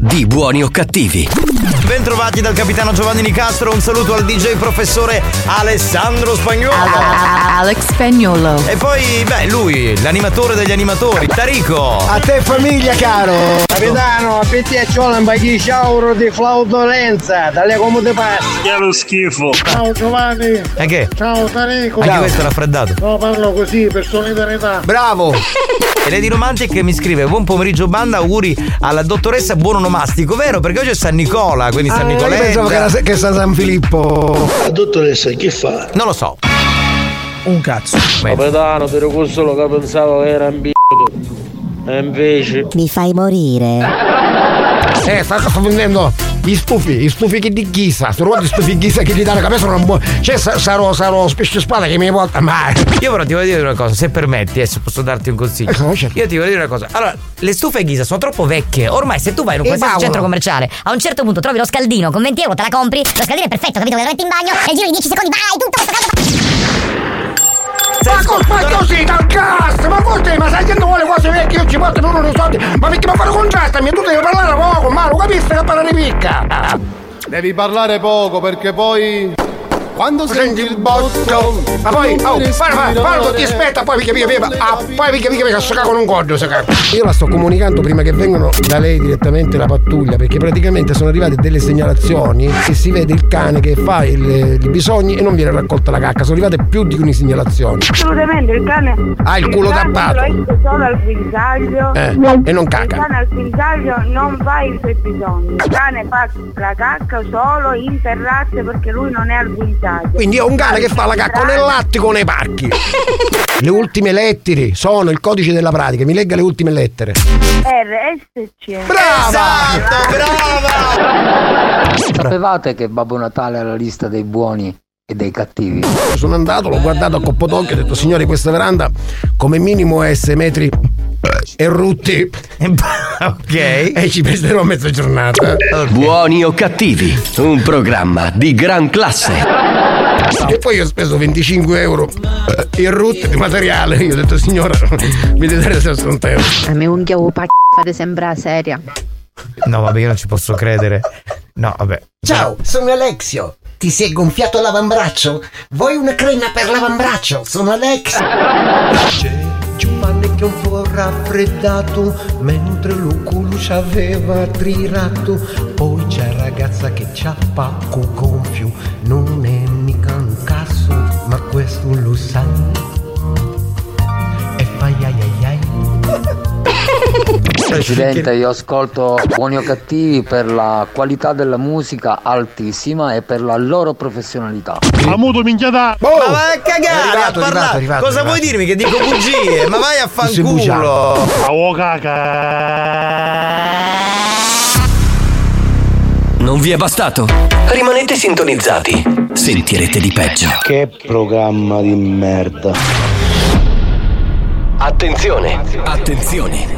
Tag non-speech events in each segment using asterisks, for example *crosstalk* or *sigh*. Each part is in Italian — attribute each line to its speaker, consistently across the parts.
Speaker 1: di Buoni o cattivi.
Speaker 2: Bentrovati dal capitano Giovanni Nicastro, un saluto al DJ professore Alessandro Spagnolo.
Speaker 3: Alex Spagnolo.
Speaker 2: E poi, beh, lui, l'animatore degli animatori, Tarico.
Speaker 4: A te famiglia, caro!
Speaker 5: Capitano, a te c'ho un 10 euro di flautolenza, dalle comode passi.
Speaker 6: Che lo schifo.
Speaker 5: Ciao Giovanni.
Speaker 2: E che?
Speaker 5: Ciao Tarico.
Speaker 2: Anche questo è raffreddato.
Speaker 5: No, parlo così, per solidarietà.
Speaker 4: Bravo!
Speaker 2: E Lady Romantic mi scrive: Buon pomeriggio, banda. Auguri alla dottoressa Buon Onomastico, vero? Perché oggi è San Nicola, quindi San
Speaker 4: Ah, io
Speaker 2: Nicoletta.
Speaker 4: pensavo che, era, che sta San Filippo.
Speaker 5: La dottoressa che fa?
Speaker 2: Non lo so.
Speaker 4: Un cazzo.
Speaker 6: Capitano, per quello che pensavo che era un b***o. E invece.
Speaker 7: Mi fai morire.
Speaker 4: Eh, sta, sto vendendo gli stufi, gli stufi che di ghisa. Sono quanti stufi di ghisa che gli danno capito sono buoni. Cioè, sa- sarò, sarò specie spada che mi porta. Ma.
Speaker 2: Io però ti voglio dire una cosa, se permetti, adesso posso darti un consiglio.
Speaker 4: Eh, certo.
Speaker 2: Io ti voglio dire una cosa. Allora, le stufe Ghisa sono troppo vecchie. Ormai se tu vai in un
Speaker 4: Eh,
Speaker 2: qualsiasi
Speaker 4: Paolo.
Speaker 2: centro commerciale,
Speaker 8: A un certo punto trovi lo scaldino con 20 euro, te la compri, lo scaldino è perfetto, capito? Che lo metti in bagno e giro di 10 secondi, vai, tutto questo caldo.
Speaker 4: Ma, co- ma così dal gas! Ma così, ma sai che non vuole cose vecchie, io ci porto non lo soldi! Ma perché mi fare contrastami? Tu devi parlare poco, ma lo capisci che parlare picca!
Speaker 9: Devi parlare poco perché poi. Quando
Speaker 4: Senti il botto! Ma poi, oh, guarda, guarda, guarda, ti aspetta, poi mica mica mica, ah, poi mica mica mica, sto con un gordo. Io la sto comunicando prima che vengano da lei direttamente la pattuglia, perché praticamente sono arrivate delle segnalazioni e si vede il cane che fa il- i bisogni e non viene raccolta la cacca, sono arrivate più di una segnalazioni.
Speaker 10: Assolutamente, il cane.
Speaker 4: Ha il culo
Speaker 10: cane
Speaker 4: tappato.
Speaker 10: Solo al guinzaglio.
Speaker 4: Eh, e non caca.
Speaker 10: Il cane al guinzaglio non fa i suoi bisogni. Il cane fa la cacca solo in terrazze perché lui non è al guinzaglio.
Speaker 4: Quindi ho un cane che fa la cacca nell'attico nei parchi. *laughs* Le ultime lettere sono il codice della pratica, mi legga le ultime lettere.
Speaker 10: RSC.
Speaker 2: Esatto, brava! *laughs*
Speaker 11: Sapevate che Babbo Natale ha la lista dei buoni e dei cattivi?
Speaker 4: Sono andato, l'ho guardato a coppo d'occhio e ho detto signore questa veranda come minimo è 6 metri e rutti
Speaker 2: ok.
Speaker 4: e ci perderò mezza giornata.
Speaker 1: Buoni o cattivi. Un programma di gran classe.
Speaker 4: E poi ho speso 25 euro in rotte di materiale. Io ho detto signora mi deve dare 60 euro.
Speaker 3: A me unghia o pa fate sembra seria.
Speaker 2: No, vabbè, io non ci posso credere. No, vabbè.
Speaker 12: Ciao, sono Alexio. Ti si è gonfiato l'avambraccio? Vuoi una crema per l'avambraccio? Sono Alex.
Speaker 13: Giovanni che un po' raffreddato mentre lo culo ci aveva trirato. Poi c'è ragazza che c'ha pacco gonfio, non è mica un caso, ma questo lo sai.
Speaker 11: Presidente, io ascolto buoni o cattivi per la qualità della musica altissima e per la loro professionalità.
Speaker 6: Amuto minchiata.
Speaker 2: Ma vai a cagare
Speaker 4: arrivato,
Speaker 2: a parlare.
Speaker 4: arrivato, arrivato,
Speaker 2: Cosa vuoi dirmi? Che dico bugie? Ma vai a *laughs* fanculo.
Speaker 6: A caca.
Speaker 1: Non vi è bastato? Rimanete sintonizzati. Sentirete di peggio.
Speaker 9: Che programma di merda.
Speaker 1: Attenzione! Attenzione!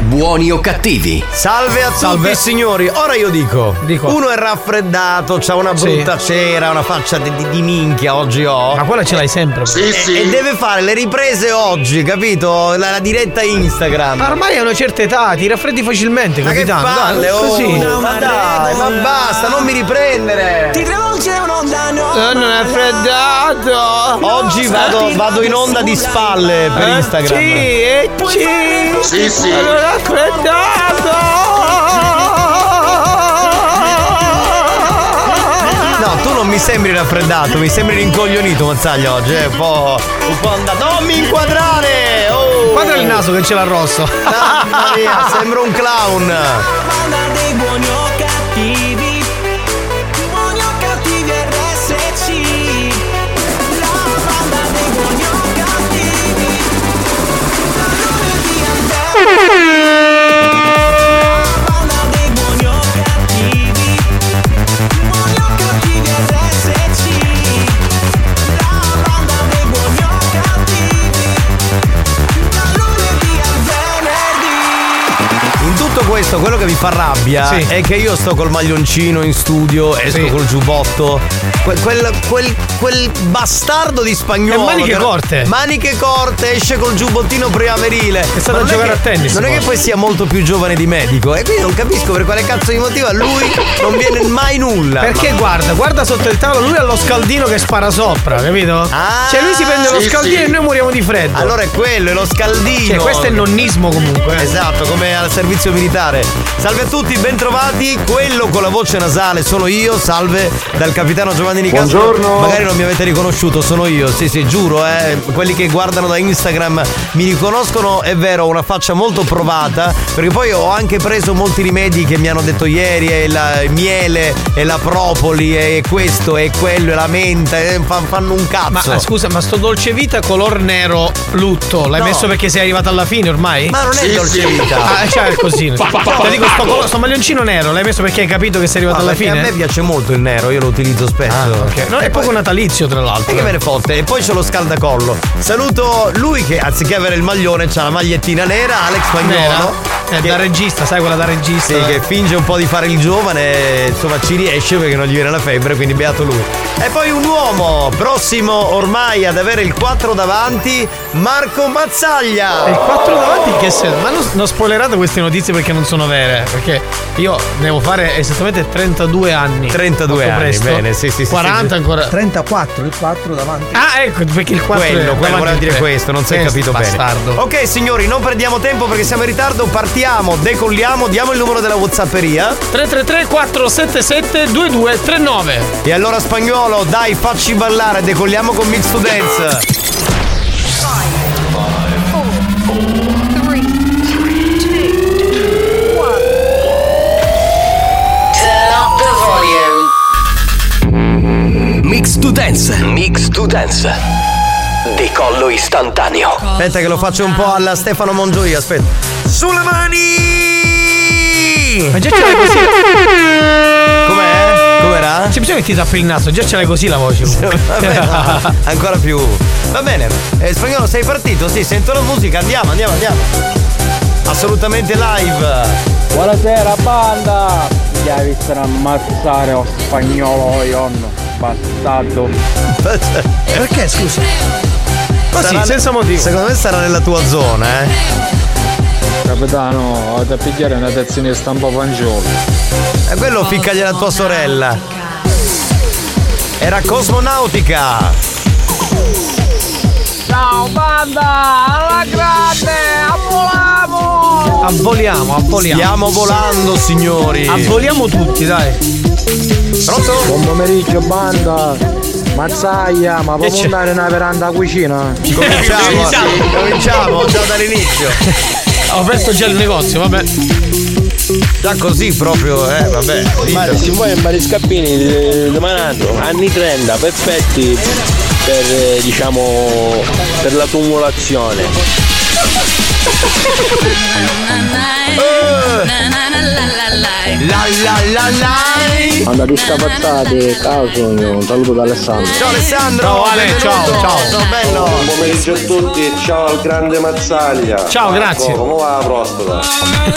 Speaker 1: Buoni o cattivi?
Speaker 2: Salve a tutti signori, ora io dico, uno è raffreddato, c'ha una
Speaker 14: Sì.
Speaker 2: brutta cera, una faccia di, di- di minchia oggi ho.
Speaker 14: Ma quella ce l'hai sempre. però.
Speaker 2: e, e deve fare le riprese oggi, capito? La, la diretta Instagram.
Speaker 14: Ma ormai a una certa età ti raffreddi facilmente,
Speaker 2: Ma che
Speaker 14: capitano.
Speaker 2: palle,
Speaker 14: Dai,
Speaker 2: oh,
Speaker 14: così.
Speaker 2: ma dai, ma basta, non mi riprendere.
Speaker 15: Ti travolge un'onda no
Speaker 14: Sono raffreddato.
Speaker 2: Oggi vado, vado in onda di spalle per Instagram.
Speaker 14: Sì, e ci.
Speaker 2: Sì, sì.
Speaker 14: Sono raffreddato.
Speaker 2: No, tu non mi sembri raffreddato, mi sembri rincoglionito, Mazzaglia, oggi. È un po'. un po' andato. Non mi inquadrare! Oh!
Speaker 14: Guarda il naso che ce l'ha rosso.
Speaker 2: Mamma mia, sembra un clown.
Speaker 15: Dei buoni o cattivi
Speaker 2: questo, quello che mi fa rabbia
Speaker 14: Sì.
Speaker 2: è che io sto col maglioncino in studio, esco
Speaker 14: Sì.
Speaker 2: col giubbotto. Que- quel, quel- quel bastardo di spagnolo.
Speaker 14: E maniche
Speaker 2: che-
Speaker 14: corte.
Speaker 2: Maniche corte, esce col giubbottino primaverile. È
Speaker 14: stato a giocare a tennis,
Speaker 2: Non è che poi sia molto più giovane di medico. E quindi non capisco per quale cazzo di motivo a lui non viene mai nulla.
Speaker 14: Perché
Speaker 2: Ma-
Speaker 14: guarda, guarda sotto il tavolo, lui ha lo scaldino che spara sopra, capito? cioè lui si prende lo
Speaker 2: sì,
Speaker 14: scaldino
Speaker 2: sì.
Speaker 14: e noi moriamo di freddo.
Speaker 2: Allora è quello, è lo scaldino.
Speaker 14: Cioè, questo è il nonnismo comunque. eh.
Speaker 2: Esatto, come al servizio militare. Salve a tutti, bentrovati. Quello con la voce nasale sono io. Salve dal capitano Giovanni Nicastro.
Speaker 9: Buongiorno.
Speaker 2: Magari non mi avete riconosciuto, sono io. Sì, sì, giuro, eh. Quelli che guardano da Instagram mi riconoscono, è vero, ho una faccia molto provata. Perché poi ho anche preso molti rimedi che mi hanno detto ieri: è la il miele, e la propoli, e questo, e quello, e la menta. E fan- fanno un cazzo.
Speaker 14: Ma scusa, ma sto dolce vita color nero lutto, l'hai
Speaker 2: No.
Speaker 14: messo perché sei arrivato alla fine ormai?
Speaker 2: Ma non è
Speaker 14: Sì,
Speaker 2: dolce
Speaker 14: sì.
Speaker 2: vita.
Speaker 14: Ah, c'è così.
Speaker 2: Pa, pa, pa,
Speaker 14: Ti dico, sto, colo- sto maglioncino nero, l'hai messo perché hai capito che sei arrivato alla fine?
Speaker 2: A me piace molto il nero, io lo utilizzo spesso.
Speaker 14: Ah, ok. No, è poco natalizio, tra l'altro.
Speaker 2: E che me ne fotte? E poi c'è lo scaldacollo. Saluto lui che anziché avere il maglione c'ha la magliettina nera, Alex Spagnolo.
Speaker 14: Eh, da regista, sai quella da regista.
Speaker 2: Sì, che finge un po' di fare il giovane, insomma ci riesce perché non gli viene la febbre, quindi beato lui. E poi un uomo, prossimo ormai ad avere il 4 davanti, Marco Mazzaglia.
Speaker 14: E il 4 davanti in che senso? Ma non, non spoilerate queste notizie perché non sono vere. Perché io devo fare esattamente 32 anni.
Speaker 2: 32
Speaker 14: Molto
Speaker 2: anni,
Speaker 14: presto.
Speaker 2: bene, sì, sì, sì,
Speaker 14: 40
Speaker 2: sì.
Speaker 14: ancora.
Speaker 16: 34, il 4 davanti.
Speaker 14: Ah, ecco, perché il 4
Speaker 2: Quello,
Speaker 14: è
Speaker 2: quello voleva dire questo, non si è capito bene.
Speaker 14: bastardo.
Speaker 2: Ok signori, non perdiamo tempo perché siamo in ritardo, partiamo, decolliamo, diamo il numero della Whatsapperia.
Speaker 14: 333 477 2239
Speaker 2: E allora spagnolo, dai, facci ballare, decolliamo con Mix to Dance.
Speaker 17: Turn
Speaker 1: Mix to Dance. Mix to Dance. Decollo istantaneo.
Speaker 2: Aspetta che lo faccio un po' alla Stefano Mongioia, aspetta. Sulle mani!
Speaker 14: Ma già ce l'hai così.
Speaker 2: Com'è? Com'era?
Speaker 14: C'è bisogno che ti tappi il naso, già ce l'hai così la voce.
Speaker 2: Vabbè, no, ancora più. Va bene. Eh, spagnolo, sei partito? Sì, sento la musica, andiamo, andiamo, andiamo. Assolutamente live.
Speaker 18: Buonasera banda! Mi hai visto ammazzare o spagnolo ionno, bastardo.
Speaker 16: Perché scusa?
Speaker 14: Così,
Speaker 2: Sarà-
Speaker 14: senza motivo.
Speaker 2: Secondo me sarà nella tua zona, eh.
Speaker 18: Capitano, ho da pigliare una tazzina di stampa fanciullo.
Speaker 2: E quello ficcagli alla tua sorella. Era Cosmonautica.
Speaker 15: Ciao banda, alla grande, ammoliamo!
Speaker 14: Abboliamo, abboliamo.
Speaker 2: Stiamo volando, signori.
Speaker 14: Abboliamo tutti, dai.
Speaker 2: Pronto?
Speaker 18: Buon pomeriggio banda! Mazzaia, ma può
Speaker 14: c'è?
Speaker 18: andare nella veranda cucina?
Speaker 2: Cominciamo, sì, cominciamo, già dall'inizio.
Speaker 14: Ho aperto già il negozio, vabbè.
Speaker 2: Già così proprio, eh, vabbè.
Speaker 6: Ma
Speaker 2: dito.
Speaker 6: si vuole fare scappini eh, domandando anni 30 perfetti per eh, diciamo per la tumulazione. *laughs*
Speaker 2: La la la la.
Speaker 18: Andate scapazzate, caso, un saluto da Alessandro.
Speaker 2: Ciao Alessandro.
Speaker 14: Ciao, Ale, ciao, ciao.
Speaker 2: Ciao bello.
Speaker 9: Buon pomeriggio a tutti, ciao al grande Mazzaglia.
Speaker 14: Ciao, grazie.
Speaker 9: Come va la prostata?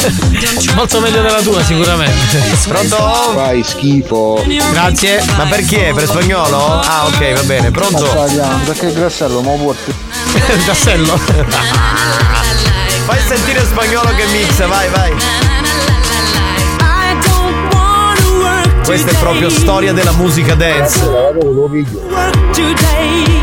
Speaker 9: *laughs*
Speaker 14: Molto meglio della tua, sicuramente. *laughs*
Speaker 2: Pronto?
Speaker 18: Fai schifo.
Speaker 14: Grazie.
Speaker 2: Ma perché? Per spagnolo? Ah, ok, va bene. Pronto?
Speaker 18: Mazzaglia, perché il grassello ma porti? *laughs*
Speaker 14: Il tassello.
Speaker 2: Fai sentire spagnolo che mixa, vai, vai. Questa è proprio storia della musica dance.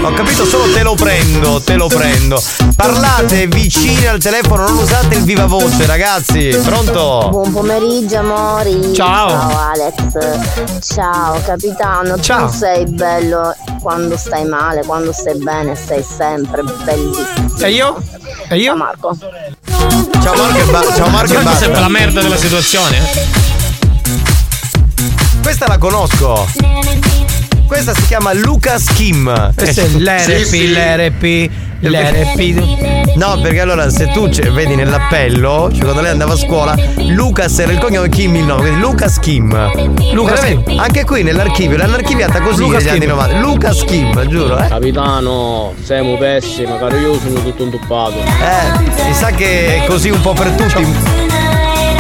Speaker 2: Ho capito, solo te lo prendo, te lo prendo. Parlate vicini al telefono, non usate il viva voce, ragazzi. Pronto?
Speaker 19: Buon pomeriggio amori.
Speaker 2: Ciao.
Speaker 19: Ciao Alex. Ciao capitano.
Speaker 2: Ciao.
Speaker 19: Tu sei bello quando stai male, quando stai bene, sei sempre bellissimo.
Speaker 14: E io? E io?
Speaker 19: Ciao Marco.
Speaker 2: Ciao Marco e ba- ciao Marco e
Speaker 14: Marco
Speaker 2: basta.
Speaker 14: sempre la merda della situazione.
Speaker 2: Questa la conosco. Questa si chiama Lucas Kim.
Speaker 14: Questo è l'RP, l'RP, l'RP.
Speaker 2: No, perché allora se tu vedi nell'appello, cioè quando lei andava a scuola, Lucas era il cognome Kim il nome, quindi Lucas Kim.
Speaker 14: Lucas
Speaker 2: Veramente, Anche qui nell'archivio l'hanno archiviata così
Speaker 14: Lucas
Speaker 2: negli anni
Speaker 14: Kim.
Speaker 2: 90. Lucas Kim, giuro, eh.
Speaker 6: Capitano, siamo pessimi, caro io sono tutto intuppato.
Speaker 2: Eh, mi sa che è così un po' per tutti.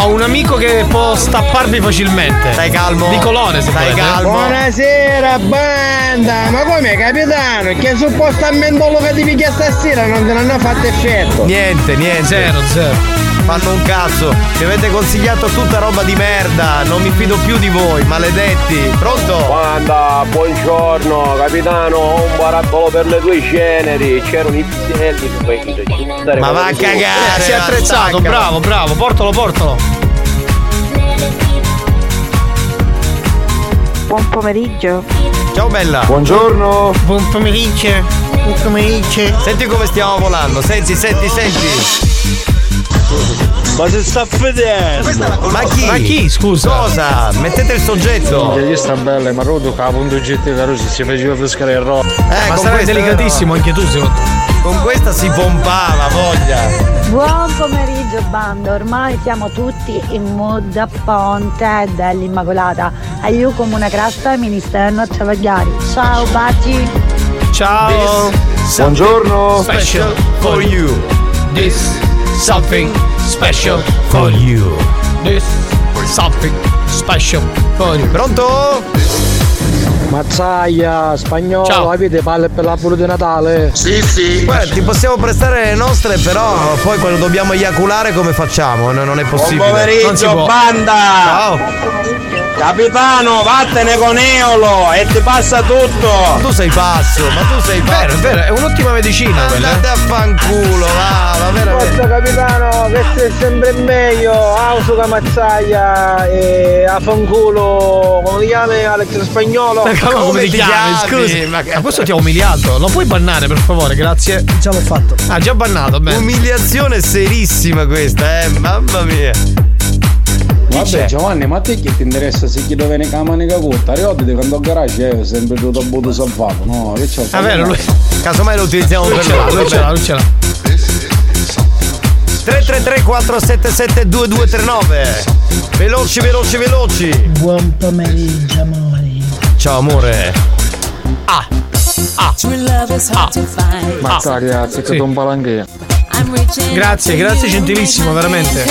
Speaker 14: Ho un amico che può stapparvi facilmente.
Speaker 2: Stai calmo.
Speaker 14: Di colore, se
Speaker 2: Stai
Speaker 14: volete.
Speaker 2: calmo.
Speaker 5: Buonasera banda, ma come capitano? Che suppostamente lo che ti picchia stasera non te l'hanno fatto effetto.
Speaker 2: Niente, niente.
Speaker 14: Zero, zero.
Speaker 2: Fanno un cazzo. Mi avete consigliato tutta roba di merda. Non mi fido più di voi, maledetti. Pronto?
Speaker 6: Guarda, buongiorno capitano, ho un barattolo per le tue ceneri, c'erano i piselli,
Speaker 2: Ma va a cagare.
Speaker 14: Eh, si è attrezzato,
Speaker 2: attacca.
Speaker 14: bravo, bravo. Portalo, portalo.
Speaker 10: Buon pomeriggio.
Speaker 2: Ciao bella.
Speaker 14: Buongiorno. Buon pomeriggio. Buon pomeriggio.
Speaker 2: Senti come stiamo volando. Senti, senti, senti.
Speaker 6: Ma si sta vedendo?
Speaker 2: Ma chi?
Speaker 14: Ma chi, scusa?
Speaker 2: Cosa? Mettete il soggetto.
Speaker 18: Che sta bella, ma rodo capo un GT caro si si faceva pescare il rock.
Speaker 2: Eh,
Speaker 14: Ma
Speaker 2: questa-
Speaker 14: delicatissimo anche tu, me.
Speaker 2: Con questa si pompava, voglia.
Speaker 20: Buon pomeriggio banda, ormai siamo tutti in mood a ponte dell'Immacolata. A io come una crasta ministero a travagliare. Ciao baci!
Speaker 14: Ciao.
Speaker 2: Buongiorno.
Speaker 14: Special
Speaker 2: for you.
Speaker 14: This something special for you. This something special for you.
Speaker 2: Pronto?
Speaker 18: Mazzaia, spagnolo,
Speaker 14: Ciao.
Speaker 18: avete palle per l'albero di Natale?
Speaker 2: Sì, sì. Guarda, ti possiamo prestare le nostre, però poi quando dobbiamo eiaculare come facciamo? No, non è possibile. Non si può.
Speaker 6: banda!
Speaker 2: Ciao!
Speaker 6: Capitano, vattene con Eolo e ti passa tutto!
Speaker 2: Ma tu sei pazzo, ma tu sei pazzo.
Speaker 14: Vero, è vero, è un'ottima medicina quella.
Speaker 2: Andate a fanculo, va, va veramente.
Speaker 5: Forza capitano, questo è sempre meglio, Ausuca Mazzaia e a fanculo, come ti chiami Alex Spagnolo?
Speaker 14: Ma come,
Speaker 2: Come
Speaker 14: ti
Speaker 2: ti
Speaker 14: chiami?
Speaker 2: chiami?
Speaker 14: Scusi,
Speaker 2: Ma-
Speaker 14: ma questo ti ha umiliato. Lo puoi bannare, per favore, grazie.
Speaker 16: Già l'ho fatto.
Speaker 14: Ah, già bannato, bene.
Speaker 2: Umiliazione serissima questa, eh, mamma mia.
Speaker 18: Vabbè Giovanni, ma a te che ti interessa se chi dove ne camanica corta? Ricordi quando al garage è sempre tutto avuto salvato, no? Che c'è?
Speaker 14: Ah, vero, lui,
Speaker 2: Casomai lo utilizziamo
Speaker 14: lui
Speaker 2: per
Speaker 14: ce l'ha, lui ce l'ha, lui ce l'ha.
Speaker 2: 333 477 2239 Veloci, veloci, veloci.
Speaker 16: Buon pomeriggio, amori.
Speaker 2: Ciao amore.
Speaker 14: Ah. Ah.
Speaker 18: Mazzaia, ha seccato un palanchino.
Speaker 14: Grazie, grazie gentilissimo, veramente.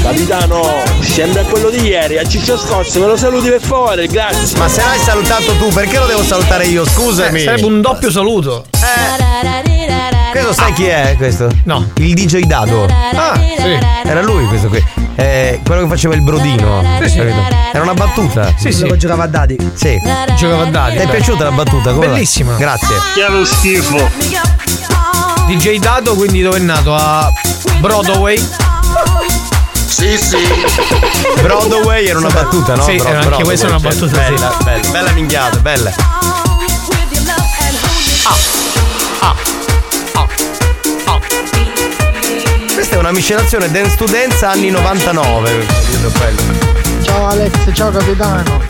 Speaker 6: Capitano, sembra quello di ieri, a Ciccio Scorso, me lo saluti per favore, grazie!
Speaker 2: Ma se l'hai salutato tu, perché lo devo salutare io? Scusami.
Speaker 14: Eh, sarebbe un doppio saluto.
Speaker 2: Questo sai chi è questo?
Speaker 14: No.
Speaker 2: Il DJ Dado.
Speaker 14: Ah, sì.
Speaker 2: Era lui questo qui. Eh, quello che faceva il brodino.
Speaker 14: Sì, sì.
Speaker 2: Capito? Era una battuta.
Speaker 14: Sì, sì.
Speaker 16: Quello che giocava a dadi.
Speaker 2: Sì.
Speaker 14: Giocava a dadi.
Speaker 2: Ti è piaciuta la battuta? Come va?
Speaker 14: Bellissima.
Speaker 2: Grazie.
Speaker 6: Chiaro schifo!
Speaker 14: DJ Dado, quindi dove è nato? A Broadway.
Speaker 6: Sì, sì! *laughs*
Speaker 2: Broadway era una battuta, no?
Speaker 14: Sì,
Speaker 2: Bro-
Speaker 14: era anche
Speaker 2: Broadway,
Speaker 14: questa è una
Speaker 2: certo.
Speaker 14: battuta, sì.
Speaker 2: Bella, bella, bella minchiata, bella. Questa è una miscelazione dance to dance anni 99.
Speaker 5: Ciao Alex, ciao capitano.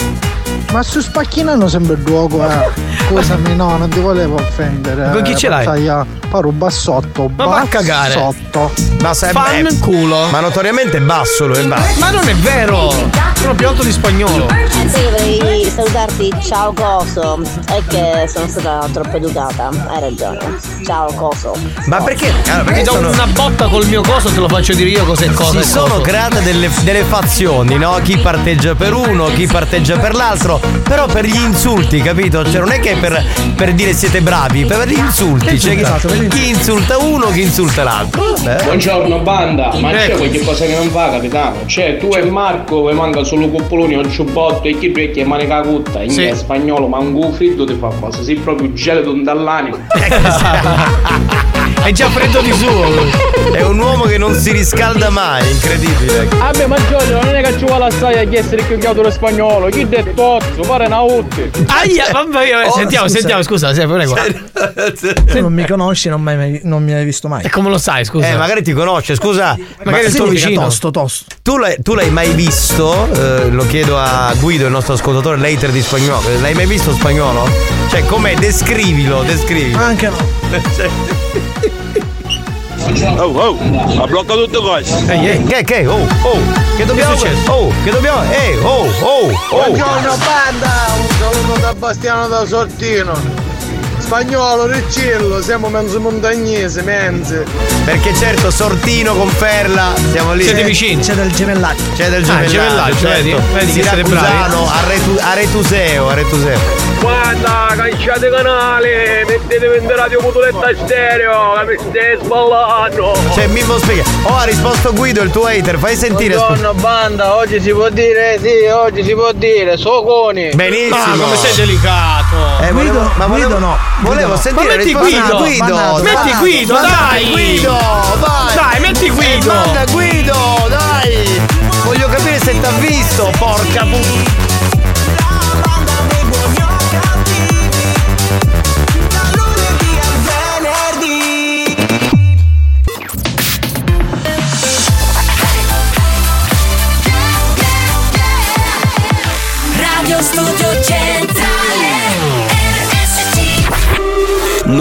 Speaker 5: Ma su spacchinano sempre il gioco, eh. Scusami, no, non ti volevo offendere.
Speaker 14: Con chi ce l'hai?
Speaker 5: Sai, paro bassotto.
Speaker 14: Ma va a cagare.
Speaker 5: Bassotto.
Speaker 2: Ma sai,
Speaker 14: Fan
Speaker 2: eh,
Speaker 14: culo.
Speaker 2: Ma notoriamente è basso lui, è basso.
Speaker 14: Ma non è vero! Sono più alto di spagnolo.
Speaker 19: Sì, vorrei salutarti, ciao Coso. È che sono stata troppo educata, hai ragione. Ciao Coso.
Speaker 2: Ma perché? Allora,
Speaker 14: Perché
Speaker 2: sono-
Speaker 14: una botta col mio coso te lo faccio dire io cos'è cosa.
Speaker 2: si sono create delle, delle fazioni, no? Chi parteggia per uno, chi parteggia per l'altro, però per gli insulti, capito? Cioè non è che per, per dire siete bravi, per gli insulti. Cioè, chi, chi insulta uno, chi insulta l'altro. Vabbè.
Speaker 21: Buongiorno banda, ma c'è
Speaker 14: Ecco.
Speaker 21: qualche cosa che non fa capitano? Cioè tu e Marco vi manca solo cuppoloni o ciubbotto e chi vecchi e manica cutta in
Speaker 14: Sì.
Speaker 21: spagnolo ma un freddo ti fa cosa, sei proprio gelato dall'anima. *laughs* *laughs*
Speaker 14: È già freddo di suo.
Speaker 2: È un uomo che non si riscalda mai, incredibile.
Speaker 18: Vabbè, ma Giorgio, non è che ci vuole assai a chiedere che chiamato lo spagnolo. Chi del pozzo, pare una utte.
Speaker 14: Aia, mamma mia,
Speaker 16: Oh,
Speaker 14: sentiamo,
Speaker 16: scusa.
Speaker 14: sentiamo, scusa, sì, prego.
Speaker 16: Tu non mi conosci, non, mai- non mi hai visto mai.
Speaker 14: E come lo sai, scusa?
Speaker 2: Eh, magari ti conosce, scusa.
Speaker 14: Magari
Speaker 2: ma
Speaker 16: Significa
Speaker 14: vicino.
Speaker 16: Tosto, tosto.
Speaker 2: tu l'hai, tu l'hai mai visto? eh, lo chiedo a Guido, il nostro ascoltatore, later di spagnolo. L'hai mai visto spagnolo? Cioè, com'è? Descrivilo, descrivilo.
Speaker 16: Anche no. *laughs*
Speaker 6: Oh, oh, ha bloccato tutte cose!
Speaker 2: Ehi, ehi, che, che, oh, oh, che dobbiamo,
Speaker 14: Che
Speaker 2: oh, che dobbiamo, eh, oh, oh, oh.
Speaker 5: Buongiorno banda, un saluto da Bastiano da Sortino.
Speaker 9: Spagnolo, riccello, siamo mezzo montagnese, menze.
Speaker 2: Perché certo, Sortino con Ferla, siamo lì.
Speaker 14: Siete vicini?
Speaker 16: C'è del gemellaggio.
Speaker 2: C'è del
Speaker 14: Ah,
Speaker 2: gemellaggio,
Speaker 14: gemellaggio,
Speaker 2: certo.
Speaker 14: vedi? Vedi.
Speaker 2: Siracusano, Aretu- Aretuseo, Aretuseo.
Speaker 15: Guarda, canciate canale, mettete in radio Mutuletta stereo, che mi stai sballando.
Speaker 2: Cioè, Mimmo spiega. Oh, ha risposto Guido, il tuo hater, fai sentire.
Speaker 9: Buongiorno banda, oggi si può dire, sì, oggi si può dire, soconi.
Speaker 2: Benissimo.
Speaker 14: Ah, come sei delicato.
Speaker 2: Eh, volevo,
Speaker 16: Guido-
Speaker 2: ma volevo,
Speaker 16: Guido no,
Speaker 2: volevo
Speaker 16: Guido
Speaker 2: sentire
Speaker 14: metti Guido,
Speaker 2: Guido.
Speaker 16: bannato.
Speaker 14: Metti Guido, dai.
Speaker 2: Guido, vai.
Speaker 14: Dai, metti Guido.
Speaker 2: Manda Guido, dai. Voglio capire se t'ha visto, porca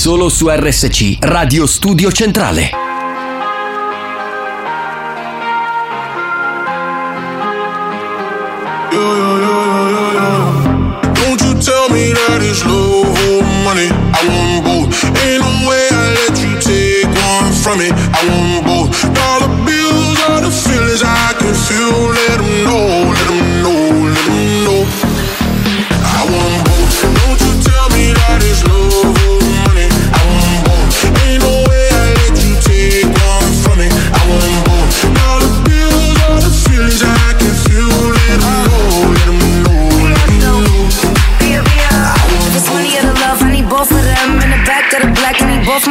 Speaker 1: Solo su RSC Radio Studio Centrale.
Speaker 22: Don't you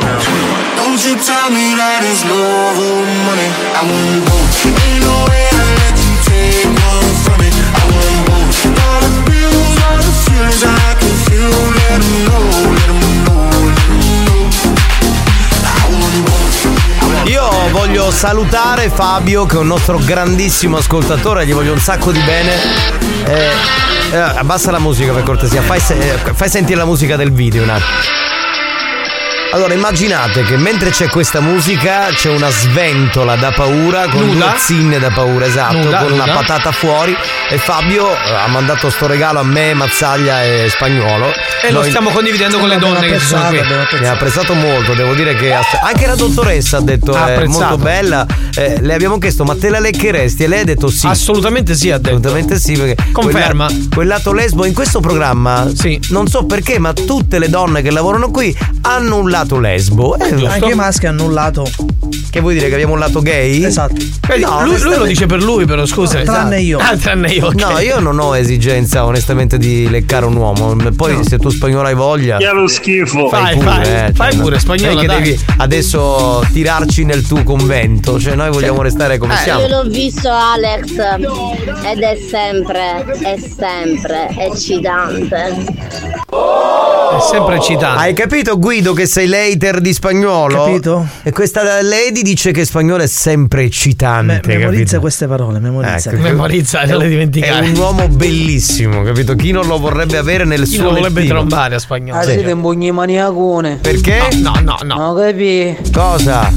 Speaker 22: Don't you tell me that it's love or money. I want both. Ain't no way I let you take one from me. I want both. Dollar bills are the feelings I can feel. Let them know.
Speaker 2: Io voglio salutare Fabio che è un nostro grandissimo ascoltatore, gli voglio un sacco di bene. Eh, eh, abbassa la musica per cortesia, fai, se- eh, fai sentire la musica del video un attimo. Allora immaginate che mentre c'è questa musica c'è una sventola da paura con
Speaker 14: Nuda.
Speaker 2: due zinne da paura, esatto,
Speaker 14: Nuda,
Speaker 2: con una
Speaker 14: nuda.
Speaker 2: patata fuori e Fabio eh, ha mandato sto regalo a me, Mazzaglia e Spagnolo.
Speaker 14: E lo stiamo condividendo con le donne che sono qui.
Speaker 2: Mi ha apprezzato molto, devo dire che anche la dottoressa ha detto
Speaker 14: Ha
Speaker 2: è molto bella. Eh, le abbiamo chiesto ma te la leccheresti? E lei ha detto sì.
Speaker 14: Assolutamente sì, ha detto.
Speaker 2: Assolutamente sì, perché
Speaker 14: Conferma.
Speaker 2: Quel, quel lato lesbo in questo programma, non so perché, ma tutte le donne che lavorano qui hanno un lato lesbo. Eh,
Speaker 16: Anche i maschi hanno un lato.
Speaker 2: Che vuoi dire che abbiamo un lato gay?
Speaker 16: Esatto.
Speaker 2: No,
Speaker 14: lui, lui lo dice per lui, però scusa.
Speaker 16: No, tranne io.
Speaker 14: Ah, tranne io. ok.
Speaker 2: No, io non ho esigenza onestamente di leccare un uomo. Poi se tu spagnolo hai voglia.
Speaker 15: Lo schifo.
Speaker 14: Fai,
Speaker 2: pure,
Speaker 14: fai,
Speaker 2: eh,
Speaker 14: fai
Speaker 2: no.
Speaker 14: pure, spagnolo, dai.
Speaker 2: devi adesso tirarci nel tuo convento. Cioè, noi vogliamo restare come
Speaker 19: Io
Speaker 2: siamo.
Speaker 19: l'ho visto Alex ed è sempre, è sempre eccitante.
Speaker 14: È sempre eccitante.
Speaker 2: Hai capito Guido che sei l'hater di spagnolo?
Speaker 16: Capito?
Speaker 2: E questa lady dice che spagnolo è sempre eccitante.
Speaker 16: Me- memorizza
Speaker 2: capito?
Speaker 16: queste parole, memorizza.
Speaker 2: Ecco,
Speaker 14: Memorizza, non le dimenticare.
Speaker 2: È un uomo bellissimo, capito? Chi non lo vorrebbe avere nel
Speaker 14: Chi
Speaker 2: suo
Speaker 14: lo vorrebbe
Speaker 2: lettino?
Speaker 14: trombare a spagnolo?
Speaker 11: Ah, siete un bugni maniacone.
Speaker 2: Perché?
Speaker 14: No, no, no.
Speaker 11: Non capi?
Speaker 2: Cosa?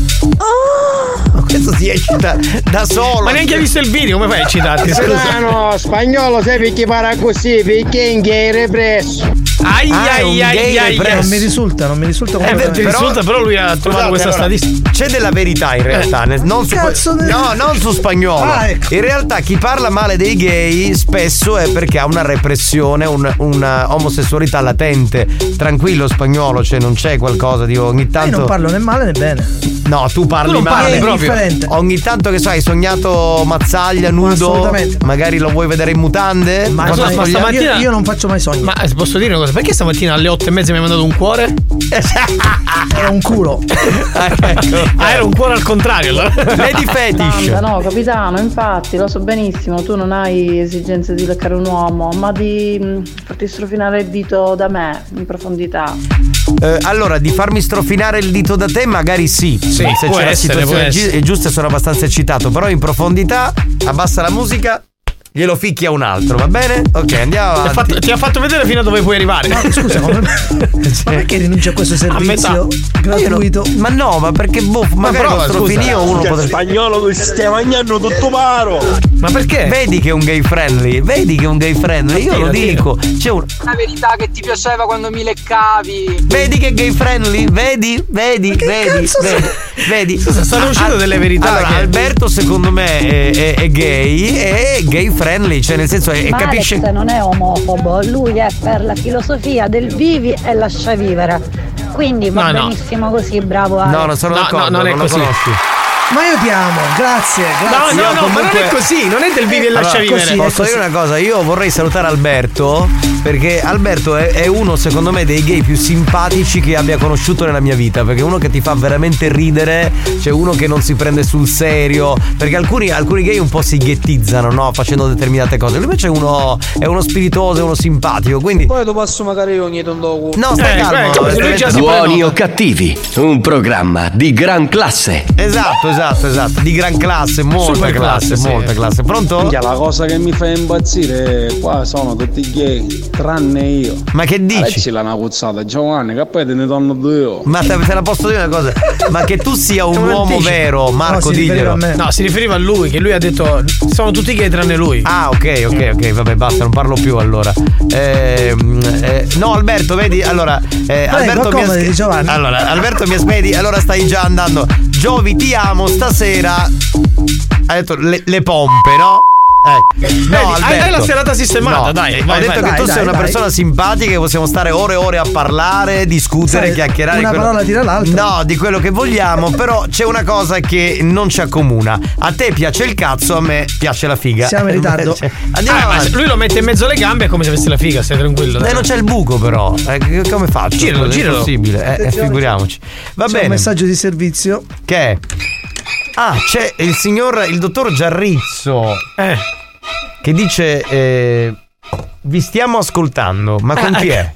Speaker 2: Ma *laughs* questo si eccita da solo.
Speaker 14: Ma neanche hai visto il video, come fai a eccitarti? Scusa.
Speaker 4: no, spagnolo sai perché parla così? Perché è in gay represso.
Speaker 14: Ai
Speaker 2: Ah,
Speaker 14: ai ai
Speaker 2: gay
Speaker 14: ai
Speaker 2: represso.
Speaker 16: Non mi risulta, non mi risulta come
Speaker 14: Eh, beh, ti risulta, però lui ha trovato questa
Speaker 2: allora,
Speaker 14: statistica.
Speaker 2: C'è della verità in realtà, nel- non su,
Speaker 16: Cazzo ne-
Speaker 2: no, non su spagnolo.
Speaker 16: Ah, ecco.
Speaker 2: In realtà chi parla male dei gay spesso è perché ha una repressione, un- una omosessualità latente. Tranquillo spagnolo, cioè non c'è qualcosa di ogni
Speaker 16: Io
Speaker 2: tanto.
Speaker 16: non parlo né male né bene.
Speaker 2: No, tu parli
Speaker 14: Tu
Speaker 2: male
Speaker 14: parli
Speaker 16: È
Speaker 14: proprio.
Speaker 16: differente.
Speaker 2: Ogni tanto che so, hai sognato Mazzaglia nudo,
Speaker 16: assolutamente.
Speaker 2: magari lo vuoi vedere in mutande?
Speaker 16: Ma,
Speaker 14: Ma
Speaker 2: Cosa
Speaker 14: scusa,
Speaker 16: ma
Speaker 14: stamattina-
Speaker 16: io, io non faccio mai sogni.
Speaker 14: Ma eh, posso dire una cosa? Perché stamattina alle 8 e mezza mi hai mandato un cuore? *laughs*
Speaker 16: Era un culo. *laughs*
Speaker 14: Ah, era un cuore al contrario allora.
Speaker 2: Lady *laughs* Fetish.
Speaker 23: Santa, no, capitano, infatti lo so benissimo, tu non hai esigenze di leccare un uomo, ma di mh, farti strofinare il dito da me in profondità.
Speaker 2: Eh, allora, di farmi strofinare il dito da te, magari sì.
Speaker 14: Sì,
Speaker 2: se
Speaker 14: può
Speaker 2: c'è la
Speaker 14: essere,
Speaker 2: situazione gi- giusta, sono abbastanza eccitato. Però in profondità, abbassa la musica, glielo ficchia un altro, va bene? Ok, andiamo
Speaker 14: Ti ha,
Speaker 2: avanti.
Speaker 14: fatto, ti ha fatto vedere fino a dove puoi arrivare.
Speaker 16: No, scusa, come... *laughs* ma perché rinunci a questo servizio
Speaker 2: Ma io no-
Speaker 16: gratuito?
Speaker 2: Ma no, ma perché boh, magari
Speaker 14: prova, scusa.
Speaker 2: uno potrebbe.
Speaker 15: spagnolo che stai mangiando tutto paro.
Speaker 14: Ma perché?
Speaker 2: Vedi che è un gay friendly, vedi che è un gay friendly, io lo dico. C'è un...
Speaker 11: La verità che ti piaceva quando mi leccavi.
Speaker 2: Vedi che è gay friendly? Vedi? Vedi? Vedi? Vedi? Vedi?
Speaker 14: Scusa, stanno uscendo
Speaker 2: Al-
Speaker 14: delle verità
Speaker 2: Allora,
Speaker 14: che-
Speaker 2: Alberto secondo me è, è- è gay e è gay friendly, cioè nel senso è,
Speaker 20: Ma
Speaker 2: capisce
Speaker 20: Alex non è omofobo, lui è per la filosofia del vivi e lascia vivere. Quindi va
Speaker 14: No, no.
Speaker 20: benissimo così, bravo Alex.
Speaker 2: No, non sono
Speaker 14: No,
Speaker 2: d'accordo,
Speaker 14: no, non è
Speaker 2: lo
Speaker 14: così.
Speaker 2: conosci.
Speaker 16: Ma io ti amo, grazie,
Speaker 14: No,
Speaker 16: grazie.
Speaker 14: no,
Speaker 2: Io
Speaker 14: no, ma non
Speaker 2: comunque-
Speaker 14: è così, non è del vivi e
Speaker 2: Allora,
Speaker 14: lascia vivere.
Speaker 16: così,
Speaker 2: Posso dire una cosa? Io vorrei salutare Alberto perché Alberto è, è uno, secondo me, dei gay più simpatici che abbia conosciuto nella mia vita. Perché è uno che ti fa veramente ridere, c'è uno che non si prende sul serio. Perché alcuni, alcuni gay un po' si ghettizzano, no? Facendo determinate cose. Lui invece è uno, è uno spiritoso, è uno simpatico. Quindi.
Speaker 11: Poi lo passo magari ogni tondoku.
Speaker 2: No, stai
Speaker 14: Eh,
Speaker 2: calmo.
Speaker 14: ecco, se lui già si
Speaker 1: Buoni o cattivi, un programma di gran classe.
Speaker 2: Esatto, esatto, esatto. Di gran classe, molta
Speaker 14: Super
Speaker 2: classe,
Speaker 14: classe, sì.
Speaker 2: molta classe. Pronto?
Speaker 18: Minchia, la cosa che mi fa impazzire qua sono tutti gay, tranne io.
Speaker 2: Ma che dici?
Speaker 18: Adesso l'ha una cuzzata, Giovanni, che poi te ne danno due io.
Speaker 2: Ma te, te la posso dire una cosa? Ma che tu sia un uomo
Speaker 14: anticipo.
Speaker 2: vero, Marco,
Speaker 16: riferiva
Speaker 2: diglielo.
Speaker 14: No, si riferiva a lui, che lui ha detto sono tutti gay tranne lui.
Speaker 2: Ah, ok, ok, ok, vabbè, basta, non parlo più allora. Ehm, eh, no, Alberto, vedi, allora, eh, Alberto mi
Speaker 16: Giovanni.
Speaker 2: Allora, Alberto mi aspetti, allora stai già andando. Giovi, ti amo, stasera. Ha detto le, le pompe, no? Eh. No,
Speaker 14: Vedi, hai- hai la serata sistemata,
Speaker 2: No,
Speaker 14: dai,
Speaker 2: eh,
Speaker 14: vai,
Speaker 2: Ho detto
Speaker 14: vai.
Speaker 2: che tu
Speaker 16: Dai,
Speaker 2: sei
Speaker 16: dai,
Speaker 2: una
Speaker 16: dai.
Speaker 2: persona simpatica che possiamo stare ore e ore a parlare, discutere,
Speaker 16: Sai,
Speaker 2: chiacchierare.
Speaker 16: una
Speaker 2: quello-
Speaker 16: parola tira l'altra.
Speaker 2: No, di quello che vogliamo, però c'è una cosa che non ci accomuna. A te piace il cazzo, a me piace la figa.
Speaker 16: Siamo in ritardo. *laughs*
Speaker 2: Invece- Andiamo
Speaker 14: Ah, ma lui lo mette in mezzo alle gambe è come se avesse la figa, stai tranquillo.
Speaker 2: Eh,
Speaker 14: dai.
Speaker 2: non c'è il buco però. Eh, come faccio?
Speaker 14: Giralo,
Speaker 2: È
Speaker 14: giralo.
Speaker 2: impossibile. Eh, eh,
Speaker 16: Attenzione.
Speaker 2: figuriamoci. Va
Speaker 16: C'è un
Speaker 2: bene.
Speaker 16: messaggio di servizio.
Speaker 2: Che è? Ah, c'è il signor, il dottor Giarrizzo.
Speaker 14: Eh.
Speaker 2: Che dice. eh, vi stiamo ascoltando, ma con
Speaker 14: Ah,
Speaker 2: chi è?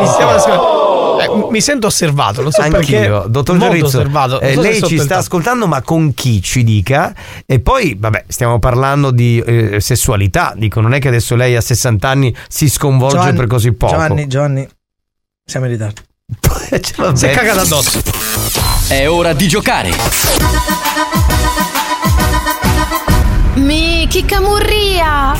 Speaker 14: Mi, stiamo ascol- eh, mi sento osservato, non so perché.
Speaker 2: Anch'io, dottor Giarrizzo.
Speaker 14: osservato. Non
Speaker 2: eh,
Speaker 14: so
Speaker 2: lei ci sta ascoltando, ma con chi ci dica? E poi, vabbè, stiamo parlando di eh, sessualità. Dico, non è che adesso lei a 60 anni si sconvolge
Speaker 16: Giovanni,
Speaker 2: per così poco.
Speaker 16: Giovanni, Giovanni, siamo in ritardo. *laughs*
Speaker 14: Si è cagato addosso.
Speaker 1: È ora di giocare. No hay.
Speaker 24: Mi chi camurria!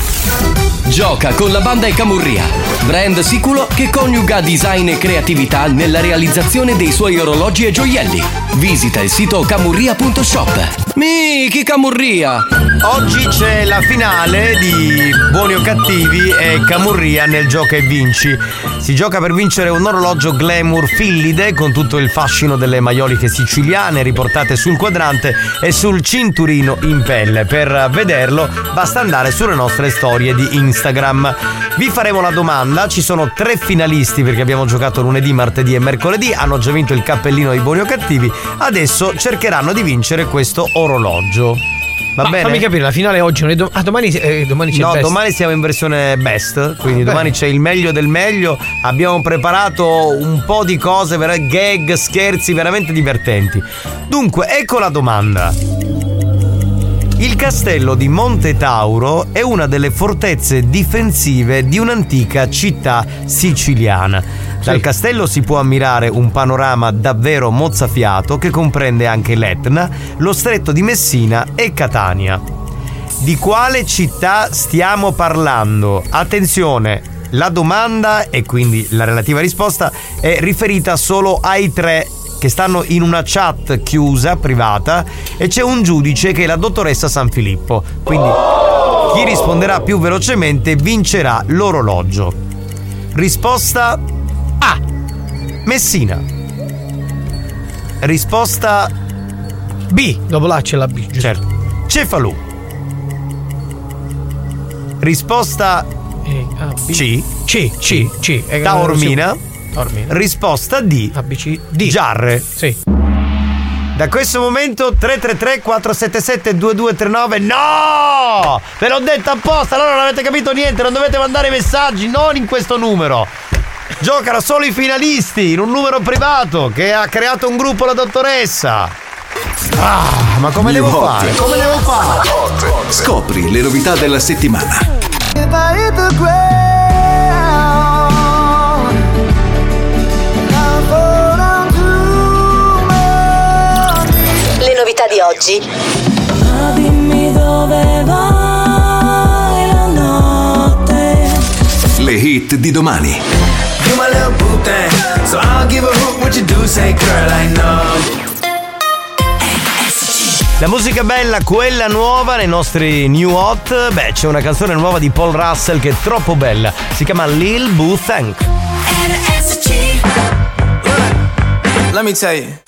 Speaker 1: Gioca con la banda e Camurria, brand sicuro che coniuga design e creatività nella realizzazione dei suoi orologi e gioielli. Visita il sito camurria.shop. Miki Camurria!
Speaker 2: Oggi c'è la finale di Buoni o Cattivi e Camurria nel Gioca e Vinci. Si gioca per vincere un orologio glamour fillide con tutto il fascino delle maioliche siciliane riportate sul quadrante e sul cinturino in pelle. Per vederlo basta andare sulle nostre storie di Instagram. Vi faremo la domanda, ci sono tre finalisti perché abbiamo giocato lunedì, martedì e mercoledì, hanno già vinto il cappellino dei Buoni o Cattivi, adesso cercheranno di vincere questo orologio. Va
Speaker 14: Ma
Speaker 2: bene?
Speaker 14: fammi capire, la finale oggi non è do- ah, domani, eh, domani c'è
Speaker 2: No, domani siamo in versione best, quindi
Speaker 14: Bene.
Speaker 2: domani c'è il meglio del meglio. Abbiamo preparato un po' di cose, gag, scherzi veramente divertenti. Dunque, ecco la domanda. Il castello di Monte Tauro è una delle fortezze difensive di un'antica città siciliana. Dal castello si può ammirare un panorama davvero mozzafiato che comprende anche l'Etna, lo stretto di Messina e Catania. Di quale città stiamo parlando? Attenzione, la domanda e quindi la relativa risposta è riferita solo ai tre che stanno in una chat chiusa, privata, e c'è un giudice che è la dottoressa San Filippo. Quindi chi risponderà più velocemente vincerà l'orologio. Risposta A. Messina. Risposta
Speaker 14: B. Dopo là c'è la B.
Speaker 2: Certo. Cefalù. Risposta C.
Speaker 14: C, C, C. Eh,
Speaker 2: Taormina.
Speaker 14: Taormina.
Speaker 2: Risposta D.
Speaker 14: ABC. D.
Speaker 2: Giarre.
Speaker 14: Sì.
Speaker 2: Da questo momento 333 477 2239 No! Ve l'ho detto apposta, allora non avete capito niente, non dovete mandare messaggi, non in questo numero. Giocano solo i finalisti in un numero privato che ha creato un gruppo la dottoressa. Ah, ma come
Speaker 25: New
Speaker 2: devo
Speaker 25: Hot.
Speaker 2: fare? Come devo fare?
Speaker 25: Scopri le novità della settimana.
Speaker 19: Di oggi.
Speaker 26: Dimmi dove vai la notte.
Speaker 25: Le hit di domani.
Speaker 27: You my little boo thing, so I'll give a hoot what you do. Say, girl, I know.
Speaker 2: La musica bella, quella nuova nei nostri new hot. Beh, c'è una canzone nuova di Paul Russell che è troppo bella. Si chiama Lil Boo Thank.
Speaker 27: Let me tell you.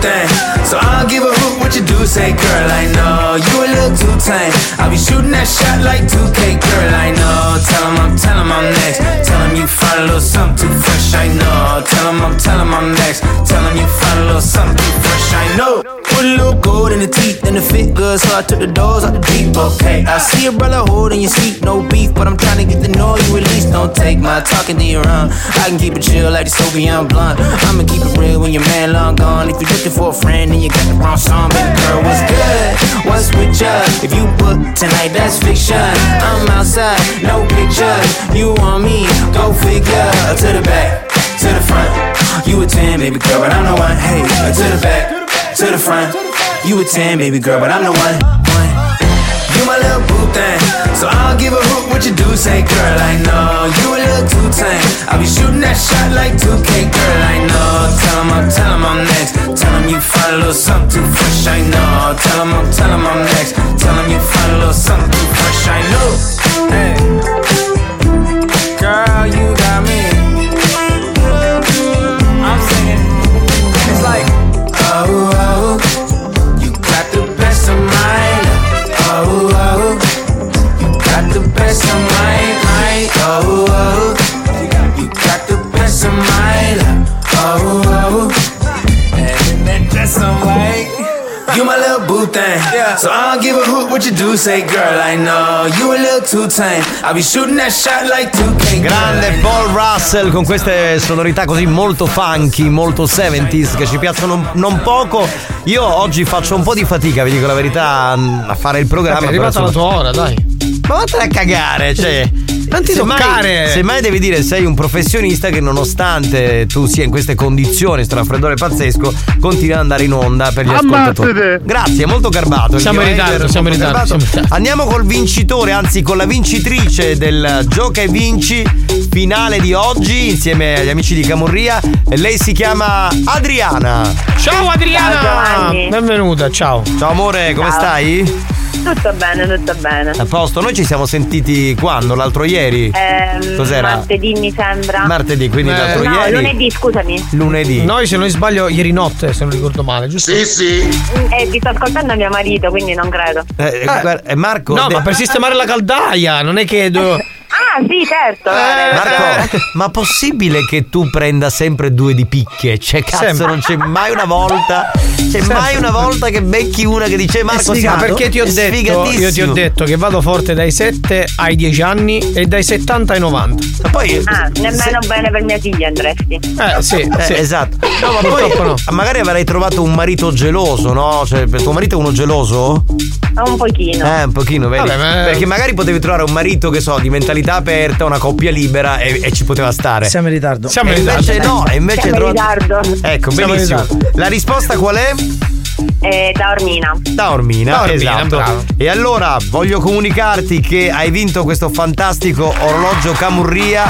Speaker 27: Thing, so I'll give a what you do. Say, girl, I know you a little too tame. I'll be shooting that shot like 2K, girl, I know. Tell 'em I'm, tell 'em I'm next. Tell 'em you find a little something too fresh, I know. Tell 'em I'm, tell 'em I'm next. Tell 'em you find a little something too fresh, I know. Put a little gold in the teeth and the fit good, so I took the doors out the deep. Okay, I see a brother holding your seat, no beef, but I'm trying to get to know you at least. Don't take my talking to your own. I can keep it chill like the Soviet blunt. I'ma keep it real when your man long gone. If you're looking for a friend and you got the wrong song, girl, what's good? What's with ya? If you book tonight, that's fiction. I'm outside, no pictures. You want me? Go figure. To the back, to the front. You a 10, baby girl, but I'm the one. Hey, to the back, to the front. You a 10, baby girl, but I'm the one. one. Little boo thing, so I'll give a hoot what you do. Say, girl, I know you a little too tame. I'll be shooting that shot like 2K, girl, I know. Tell 'em I'm, tell 'em I'm next. Tell 'em you find a little something fresh, I know. Tell 'em I'm, tell 'em I'm next. Tell 'em you find a little something fresh, I know. Hey, thing, so I don't give a hoot what you do. Say, girl, I know you a little too tame. I'll be shooting that shot like 2K.
Speaker 2: Grande Paul Russell con queste sonorità così molto funky, molto 70s che ci piacciono non poco. Io oggi faccio un po' di fatica, vi dico la verità, a fare il programma.
Speaker 14: Vabbè, è arrivata la tua ora, dai.
Speaker 2: Ma vattene a cagare, cioè.
Speaker 14: Non ti
Speaker 2: Semmai-
Speaker 14: toccare.
Speaker 2: Semmai devi dire sei un professionista che nonostante tu sia in queste condizioni, sto raffreddore pazzesco, continua ad andare in onda per gli ascoltatori.
Speaker 14: Ammazzate.
Speaker 2: Grazie, molto garbato.
Speaker 14: Siamo in
Speaker 2: mio
Speaker 14: ritardo, siamo in ritardo.
Speaker 2: Andiamo col vincitore, anzi con la vincitrice del Gioca e Vinci finale di oggi insieme agli amici di Camurria. Lei si chiama Adriana.
Speaker 14: Ciao Adriana! Benvenuta, ciao.
Speaker 2: Ciao amore, come
Speaker 28: Ciao.
Speaker 2: stai?
Speaker 28: Tutto bene, tutto bene.
Speaker 2: A posto, noi ci siamo sentiti quando? L'altro ieri?
Speaker 28: Ehm,
Speaker 2: Cos'era?
Speaker 28: Martedì mi sembra.
Speaker 2: Martedì, quindi
Speaker 14: Eh,
Speaker 2: l'altro
Speaker 28: no,
Speaker 2: ieri.
Speaker 28: lunedì, scusami.
Speaker 2: Lunedì.
Speaker 14: Noi, se non sbaglio, ieri notte, se non ricordo male, giusto?
Speaker 2: Sì, sì.
Speaker 28: E ti sto ascoltando mio marito, quindi non credo.
Speaker 2: Eh, guarda, eh, Marco.
Speaker 14: No,
Speaker 2: de-
Speaker 14: ma per sistemare la caldaia, non è che. do- *laughs*
Speaker 28: Ah, sì, certo.
Speaker 14: Eh,
Speaker 2: Marco, ma possibile che tu prenda sempre due di picche? Cioè, cazzo,
Speaker 14: Sempre.
Speaker 2: non c'è mai una volta. C'è mai una volta che becchi una che dice Marco Sato?
Speaker 14: perché ti ho
Speaker 2: È
Speaker 14: detto, io ti ho detto che vado forte dai 7 ai 10 anni e dai 70 ai 90.
Speaker 2: Ma poi
Speaker 28: Ah, nemmeno bene per mia figlia andresti.
Speaker 14: Eh, sì,
Speaker 2: Eh,
Speaker 14: sì.
Speaker 2: esatto. No, ma poi
Speaker 14: no.
Speaker 2: magari avrai trovato un marito geloso, no? Cioè, per tuo marito è uno geloso?
Speaker 28: Un pochino.
Speaker 2: Eh, un pochino, vedi?
Speaker 14: Vabbè, ma-
Speaker 2: Perché magari potevi trovare un marito che so, di mentalità aperta, una coppia libera e, e ci poteva stare.
Speaker 16: Siamo in ritardo.
Speaker 14: Siamo in
Speaker 2: invece
Speaker 14: ritardo.
Speaker 2: no, e invece
Speaker 28: Siamo in ritardo.
Speaker 2: Ecco,
Speaker 14: Siamo
Speaker 2: benissimo. La risposta qual è?
Speaker 28: Eh, da Ormina.
Speaker 2: Da Ormina,
Speaker 14: Da Ormina,
Speaker 2: esatto.
Speaker 14: bravo.
Speaker 2: E allora voglio comunicarti che hai vinto questo fantastico orologio Camurria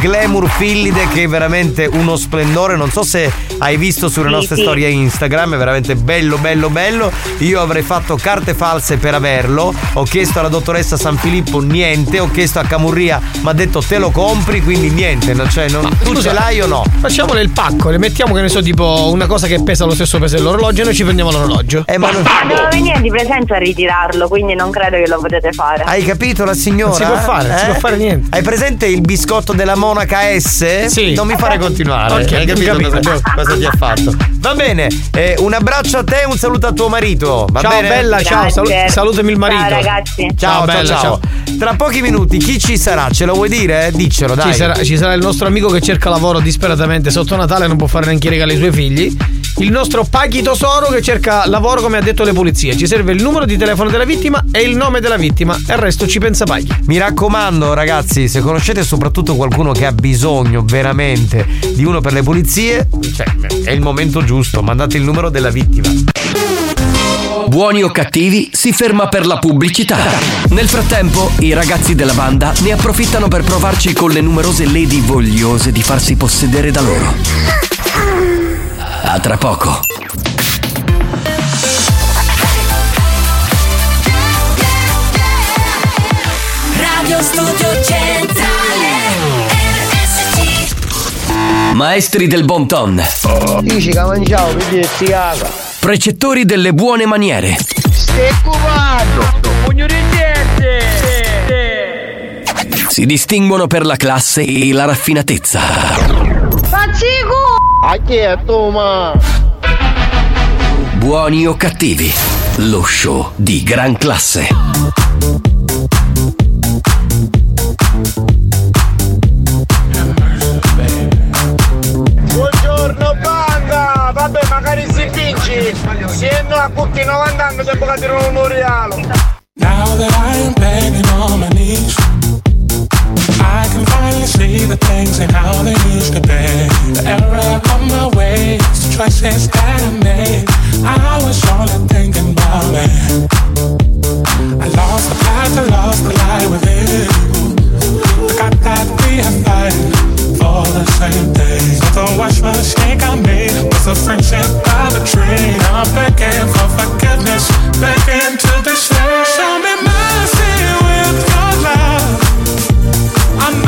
Speaker 2: Glamour Fillide che è veramente uno splendore. Non so se hai visto sulle
Speaker 28: Sì,
Speaker 2: nostre
Speaker 28: sì.
Speaker 2: storie Instagram, è veramente bello, bello, bello. Io avrei fatto carte false per averlo. Ho chiesto alla dottoressa San Filippo niente, ho chiesto a Camurria, mi ha detto te lo compri, quindi niente. non- Cioè, non- tu
Speaker 14: Scusa,
Speaker 2: ce l'hai o no?
Speaker 14: Facciamole il pacco, le mettiamo che ne so, tipo una cosa che pesa lo stesso peso dell'orologio e noi ci prendiamo l'orologio.
Speaker 2: Eh, ma non-
Speaker 28: Devo venire di presenza a ritirarlo, quindi non credo che lo potete fare.
Speaker 2: Hai capito la signora?
Speaker 14: Non si può fare, non si
Speaker 2: Eh?
Speaker 14: può fare niente.
Speaker 2: Hai presente il biscotto della monaca S?
Speaker 14: Sì.
Speaker 2: Non mi fare continuare.
Speaker 14: Ok,
Speaker 2: Hai capito,
Speaker 14: capito.
Speaker 2: Cosa, cosa ti ha fatto? Va bene, eh, un abbraccio a te e un saluto a tuo marito. Va
Speaker 14: ciao
Speaker 2: bene?
Speaker 14: bella, ciao,
Speaker 28: Grazie.
Speaker 14: salu- salutami il marito.
Speaker 28: Ciao, ragazzi.
Speaker 2: Ciao, ciao,
Speaker 14: bella,
Speaker 2: ciao. Tra pochi minuti chi ci sarà? Ce lo vuoi dire? Diccelo, dai.
Speaker 14: Ci sarà, ci sarà il nostro amico che cerca lavoro disperatamente sotto Natale e non può fare neanche i regali ai suoi figli. Il nostro Paghi Tosoro che cerca lavoro come ha detto le pulizie. Ci serve il numero di telefono della vittima e il nome della vittima e il resto ci pensa Paghi.
Speaker 2: Mi raccomando, ragazzi, se conoscete soprattutto qualcuno che ha bisogno veramente di uno per le pulizie, cioè, è il momento giusto. Mandate il numero della vittima.
Speaker 1: Buoni o cattivi si ferma per la pubblicità. Nel frattempo, i ragazzi della banda ne approfittano per provarci con le numerose lady vogliose di farsi possedere da loro. A tra poco.
Speaker 29: Radio Studio Centrale
Speaker 1: Maestri del bon ton. Precettori delle buone maniere.
Speaker 30: Cubando. Pugno di
Speaker 1: Si distinguono per la classe e la raffinatezza.
Speaker 30: A chi è tu, ma?
Speaker 1: Buoni o cattivi. Lo show di gran classe.
Speaker 30: Buongiorno banda! Vabbè, magari si vinci! Se no a tutti 90 anni devo cadere un memoriale!
Speaker 31: Now that I am begging on my knees, I can finally see the things and how they used to be. The error of my ways, the choices that I made. I was only thinking about me. I lost the path, I lost the light within. Forgot that we are fighting for the same thing. So the wash mistake I made was a friendship by the tree. I'm begging for forgiveness, begging to be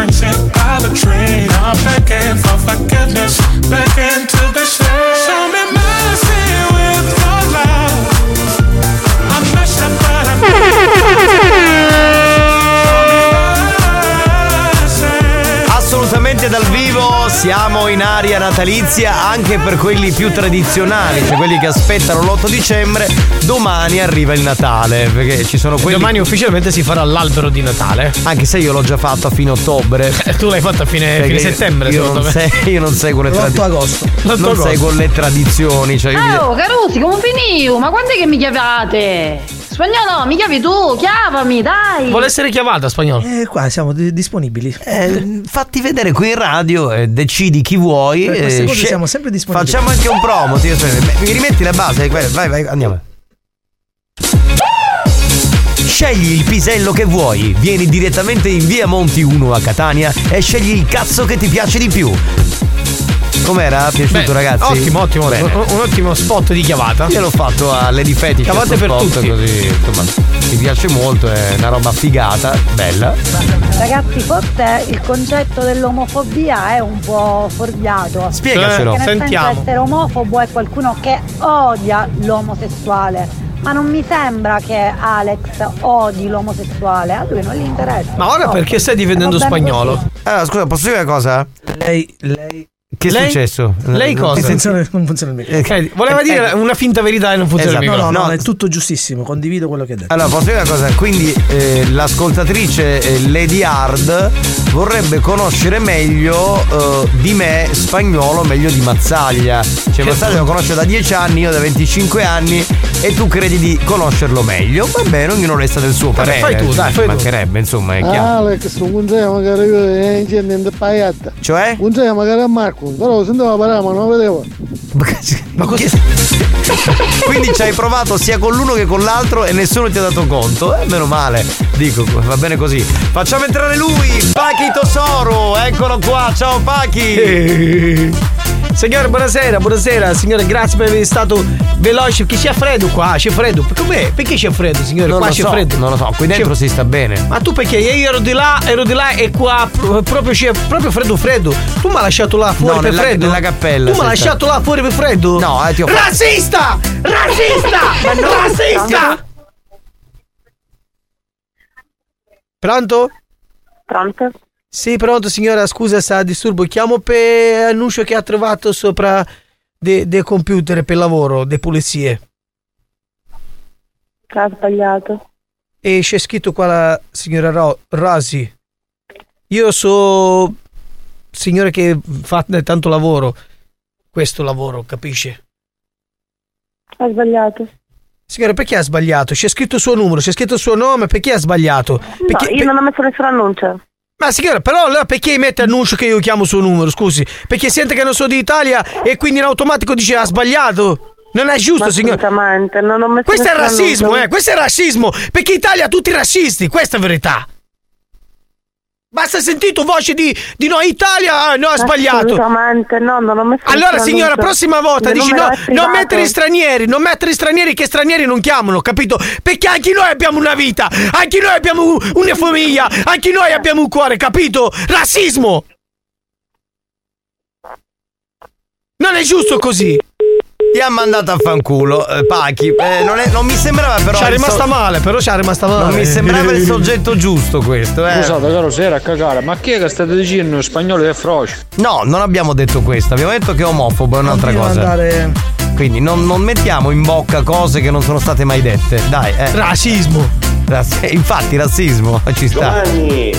Speaker 31: friendship by the tree. I'm begging for forgiveness, begging to be
Speaker 2: siamo in aria natalizia anche per quelli più tradizionali, cioè quelli che aspettano l'8 dicembre. Domani arriva il Natale, perché ci sono quelli.
Speaker 14: Domani ufficialmente si farà l'albero di Natale.
Speaker 2: Anche se io l'ho già fatto a fine ottobre. *laughs*
Speaker 14: tu l'hai fatto a fine, fine settembre,
Speaker 2: io non,
Speaker 14: me.
Speaker 2: se- io non seguo le
Speaker 16: L'8
Speaker 2: tradizioni.
Speaker 16: agosto.
Speaker 2: Non
Speaker 14: agosto.
Speaker 2: seguo le tradizioni. Cioè io mi-
Speaker 24: Oh, Carusi, come finivo? Ma quando è che mi chiavate? Spagnolo, mi chiavi tu, chiavami, dai!
Speaker 14: Vuole essere chiamata spagnolo?
Speaker 16: Eh, qua siamo di- disponibili.
Speaker 2: Eh, fatti vedere qui in radio e decidi chi vuoi.
Speaker 16: Per queste
Speaker 2: eh,
Speaker 16: cose
Speaker 2: sce-
Speaker 16: siamo sempre disponibili.
Speaker 2: Facciamo anche un promo. beh, Mi rimetti la base? Vai, vai, vai, andiamo. Scegli il pisello che vuoi, vieni direttamente in via Monti 1 a Catania e scegli il cazzo che ti piace di più. Com'era? Piaciuto
Speaker 14: Beh,
Speaker 2: ragazzi?
Speaker 14: Ottimo, ottimo. Un, un ottimo spot di chiavata.
Speaker 2: Io l'ho fatto a Lady Fetish
Speaker 14: Chiavate per
Speaker 2: spot,
Speaker 14: tutti.
Speaker 2: così, insomma, mi piace molto, è una roba figata, bella.
Speaker 20: Ragazzi, forse il concetto dell'omofobia è un po' fuorviato.
Speaker 2: Spiegacelo.
Speaker 20: Perché nel
Speaker 2: Sentiamo.
Speaker 20: essere omofobo è qualcuno che odia l'omosessuale. Ma non mi sembra che Alex odi l'omosessuale, a lui non gli interessa.
Speaker 14: Ma ora perché stai difendendo spagnolo?
Speaker 2: Allora, scusa, posso dire una cosa?
Speaker 16: Lei, lei.
Speaker 2: Che è
Speaker 14: Lei-
Speaker 2: successo?
Speaker 14: lei
Speaker 2: Non
Speaker 14: cosa?
Speaker 16: Non
Speaker 2: senti-
Speaker 16: funziona, non funziona il microfono.
Speaker 14: Ok, voleva dire una finta verità e non funziona
Speaker 2: Esatto.
Speaker 14: il
Speaker 16: No, no,
Speaker 14: microfono.
Speaker 16: no,
Speaker 2: No.
Speaker 16: è tutto giustissimo, condivido quello che hai detto.
Speaker 2: Allora, posso dire una cosa? Quindi eh, l'ascoltatrice eh, Lady Hard vorrebbe conoscere meglio eh, di me spagnolo, meglio di Mazzaglia. Cioè, Mazzaglia lo conosce da 10 anni, io da 25 anni e tu credi di conoscerlo meglio. Va bene, ognuno resta del suo parere.
Speaker 14: fai tu, dai,
Speaker 2: Ci
Speaker 14: fai tu.
Speaker 2: mancherebbe, insomma, è chiaro.
Speaker 5: Alex, non c'è magari io e.
Speaker 2: Cioè?
Speaker 5: Non c'è magari a Marco, però sentivo parlare ma non lo vedevo.
Speaker 2: Ma cosa? *laughs* Quindi ci hai provato sia con l'uno che con l'altro e nessuno ti ha dato conto? Eh, meno male. Dico, va bene così. Facciamo entrare lui, Pachi Tosoro. Eccolo qua, ciao Pachi.
Speaker 14: Signore, buonasera, buonasera, signore, grazie per essere stato veloce. Perché c'è freddo qua, c'è freddo. Com'è? Perché c'è freddo, signore?
Speaker 2: Non
Speaker 14: qua
Speaker 2: lo
Speaker 14: c'è
Speaker 2: so,
Speaker 14: freddo.
Speaker 2: non lo so, qui dentro si sta bene.
Speaker 14: Ma tu perché? Io ero di là, ero di là e qua pro- proprio c'è proprio freddo freddo. Tu mi hai lasciato là fuori
Speaker 2: No,
Speaker 14: per
Speaker 2: nella-
Speaker 14: freddo?
Speaker 2: nella cappella,
Speaker 14: Tu mi hai lasciato là fuori per freddo?
Speaker 2: No, eh, ti ho fatto-
Speaker 14: Razzista! Razzista! *laughs* Razzista! Pronto?
Speaker 32: Pronto?
Speaker 14: Sì, pronto signora, scusa sta disturbo. Chiamo per annuncio che ha trovato sopra dei de computer per lavoro, de pulizie.
Speaker 32: Ha sbagliato.
Speaker 14: E c'è scritto qua la signora Ro- Rosi. Io so signore che fa tanto lavoro. Questo lavoro, capisce?
Speaker 32: Ha sbagliato.
Speaker 14: Signora, perché ha sbagliato? C'è scritto il suo numero, c'è scritto il suo nome, perché ha sbagliato? Perché,
Speaker 32: no, io non ho messo nessun annuncio.
Speaker 14: Ma signora, però allora perché mette annuncio che io chiamo suo numero, scusi? Perché sente che non sono d'Italia e quindi in automatico dice ha sbagliato? Non è giusto,
Speaker 32: Ma
Speaker 14: signora.
Speaker 32: assolutamente, non ho messo
Speaker 14: Questo è razzismo, eh, questo è razzismo, perché in Italia tutti razzisti, questa è verità. Basta sentito voce di, di no Italia, ah, no, ha sbagliato.
Speaker 32: Assolutamente, no, non ho messo
Speaker 14: Allora signora, prossima volta dici no, non mettere stranieri, non mettere stranieri che stranieri non chiamano, capito? Perché anche noi abbiamo una vita, anche noi abbiamo una famiglia, anche noi abbiamo un cuore, capito? Razzismo! Non è giusto così.
Speaker 2: Ti ha mandato a fanculo, eh, Pachi. Eh, non, è- non mi sembrava però.
Speaker 14: Ci è rimasta
Speaker 2: so-
Speaker 14: male, però ci è rimasta male.
Speaker 2: Non mi sembrava il soggetto giusto questo, eh.
Speaker 18: Scusate, caro, se era a cagare, ma chi è che state dicendo in spagnolo è froce?
Speaker 2: No, non abbiamo detto questo, abbiamo detto che è omofobo, è un'altra
Speaker 16: Continua
Speaker 2: cosa.
Speaker 16: andare-
Speaker 2: Quindi non, non mettiamo in bocca cose che non sono state mai dette. Dai, eh.
Speaker 14: Razzismo.
Speaker 2: Razz- infatti, razzismo ci sta.
Speaker 33: Giovanni,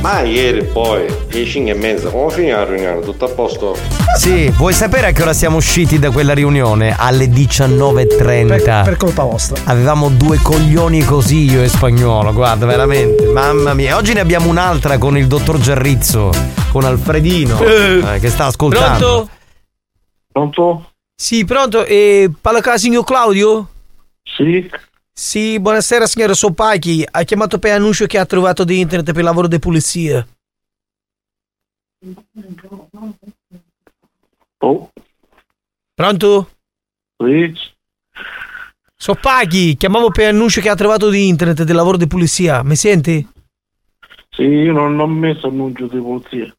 Speaker 33: ma ieri poi, 10 e mezza, come finì la riunione? Tutto a posto?
Speaker 2: Sì, vuoi sapere a che ora siamo usciti da quella riunione? Alle 19.30.
Speaker 16: Per, per colpa vostra.
Speaker 2: Avevamo due coglioni così io e spagnolo, guarda, veramente. Mamma mia. Oggi ne abbiamo un'altra con il dottor Giarrizzo, con Alfredino,
Speaker 14: Eh.
Speaker 2: eh, che sta ascoltando.
Speaker 14: Pronto?
Speaker 33: Pronto?
Speaker 14: Sì, pronto? E parla il signor Claudio?
Speaker 33: Sì.
Speaker 14: Sì, buonasera signora Sopachi. Ha chiamato per annuncio che ha trovato di internet per lavoro di pulizia.
Speaker 33: Oh,
Speaker 14: Pronto?
Speaker 33: sì.
Speaker 14: Sopachi, chiamavo per annuncio che ha trovato di internet del lavoro di pulizia. Mi senti?
Speaker 33: Sì, io non ho messo annuncio di polizia.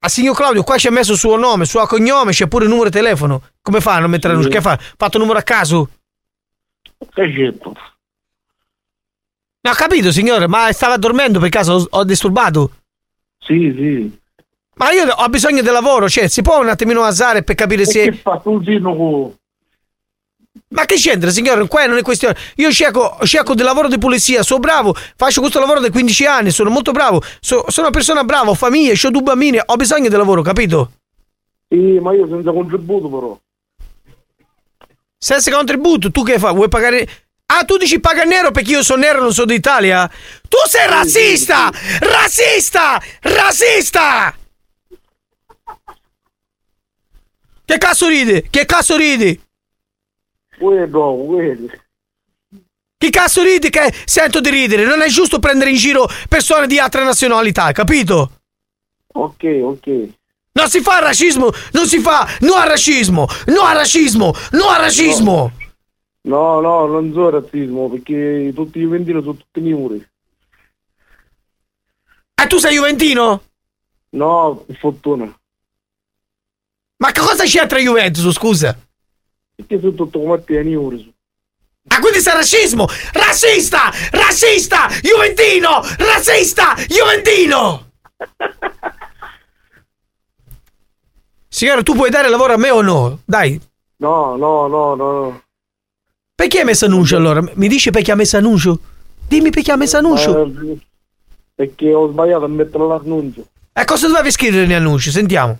Speaker 14: Ah, signor Claudio, qua c'è messo il suo nome, il suo cognome, c'è pure il numero di telefono. Come fa a non mettere annuncio? Che fa? Fatto un numero a caso?
Speaker 33: Certo.
Speaker 14: No, ho capito, signore, ma stava dormendo per caso? Ho, disturbato?
Speaker 33: Sì, sì.
Speaker 14: Ma io ho bisogno del lavoro, cioè, si può un attimino asare per capire se.
Speaker 34: Che fa tu con...
Speaker 14: Ma che c'entra, signore? Qua non è questione. Io cerco, cerco del lavoro di pulizia, sono bravo, faccio questo lavoro da 15 anni, sono molto bravo, so- sono una persona brava, ho famiglia, ho due bambini, ho bisogno del lavoro, capito?
Speaker 34: Sì, ma io senza contributo però.
Speaker 14: Senza contributo, tu che fai? Vuoi pagare. Ah, tu dici paga nero perché io sono nero e non sono d'Italia? Tu sei razzista! Razzista! Razzista! Che cazzo ridi? Che cazzo ridi?
Speaker 34: Quello, quello.
Speaker 14: Che cazzo ridi che sento di ridere? Non è giusto prendere in giro persone di altre nazionalità, capito?
Speaker 34: Ok, ok.
Speaker 14: Non si fa razzismo, non si fa no al razzismo, no al razzismo, no al razzismo.
Speaker 34: No, no, non so razzismo, perché tutti i juventini sono tutti miuri.
Speaker 14: E tu sei juventino?
Speaker 34: No, per fortuna.
Speaker 14: Ma che cosa c'entra Juventus, scusa?
Speaker 34: Perché sono tutto come te, miuri.
Speaker 14: Ah, quindi sei razzismo! Razzista! Razzista! Juventino! Razzista! Juventino! *laughs* Signora, tu puoi dare lavoro a me o no? Dai.
Speaker 34: No, no, no, no.
Speaker 14: Perché hai messo annuncio allora? Mi dici perché ha messo annuncio? Dimmi perché ha messo annuncio.
Speaker 34: Eh, Perché ho sbagliato a mettere l'annuncio.
Speaker 14: E cosa dovevi scrivere negli annunci? Sentiamo.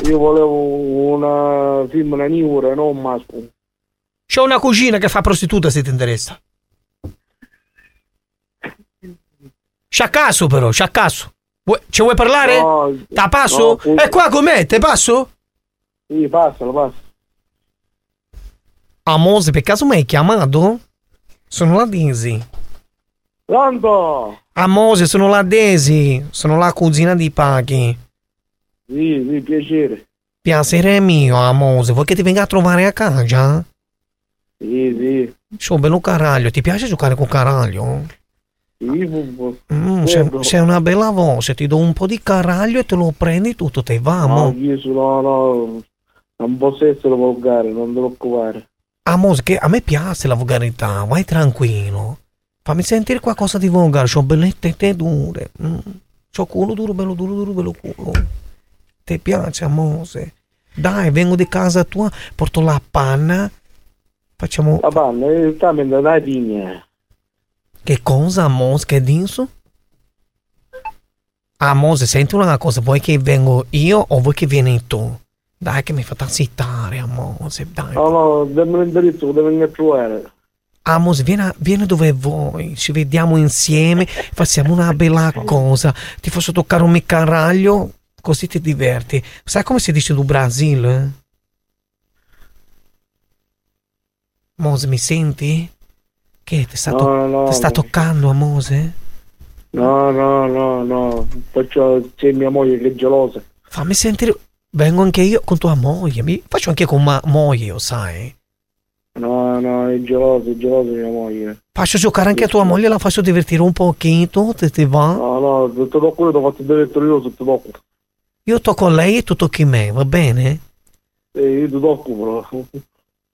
Speaker 34: Io volevo una film, una niura, non un maschio.
Speaker 14: C'ho una cugina che fa prostituta se ti interessa. Sciaccasso però, sciaccasso. Vuoi- Ci vuoi parlare?
Speaker 34: No,
Speaker 14: Te passo?
Speaker 34: no, sì.
Speaker 14: È qua con me, te passo?
Speaker 34: Sì, passalo, passa.
Speaker 14: Amose, per caso mi hai chiamato? Sono la Daisy.
Speaker 34: Pronto?
Speaker 14: Amose, sono la Daisy. Sono la cugina di Paghi.
Speaker 34: Sì, sì, piacere.
Speaker 14: Piacere mio, Amose. Vuoi che ti venga a trovare a casa?
Speaker 34: Sì, sì.
Speaker 14: C'ho un bello caraglio. Ti piace giocare con caraglio? Mm, sei, sei una bella voce. Ti do un po' di caraglio e te lo prendi tutto. Te va,
Speaker 34: No, io sono, no, non posso essere volgare, non devo occupare.
Speaker 14: Amose, che a me piace la volgarità. Vai tranquillo. Fammi sentire qualcosa di volgare. C'ho belle tette dure. Mm. C'ho culo duro, bello duro, duro, bello culo. Ti piace, Amose? Dai, vengo di casa tua, porto la panna. Facciamo...
Speaker 34: La panna, eh, sta mentre dai pigna.
Speaker 14: Che cosa, Amose? Che dici? Amose, senti una cosa. Vuoi che vengo io o vuoi che vieni tu? Dai, che mi fa zittare, Amose. Dai.
Speaker 34: No, no, dammi l'indirizzo, devo venire a trovare.
Speaker 14: Amos, vieni, vieni dove vuoi, ci vediamo insieme, *laughs* facciamo una bella cosa. Ti faccio toccare un miccaraglio, così ti diverti. Sai come si dice do Brasile? Mose, mi senti? Che ti sta, to-
Speaker 34: No,
Speaker 14: sta toccando, Amose?
Speaker 34: No, no, no, no. Faccio, c'è mia moglie che è gelosa.
Speaker 14: Fammi sentire. Vengo anche io con tua moglie. Mi faccio anche con ma moglie, io sai.
Speaker 34: No, no, è gelosa, è gelosa mia moglie.
Speaker 14: Faccio giocare anche a tua moglie, la faccio divertire un pochino, te ti va?
Speaker 34: No, no, se ti tocco io ti fatto diretto io, se ti tocco.
Speaker 14: Io tocco lei e tu tocchi me, va bene?
Speaker 34: Eh, io ti tocco però.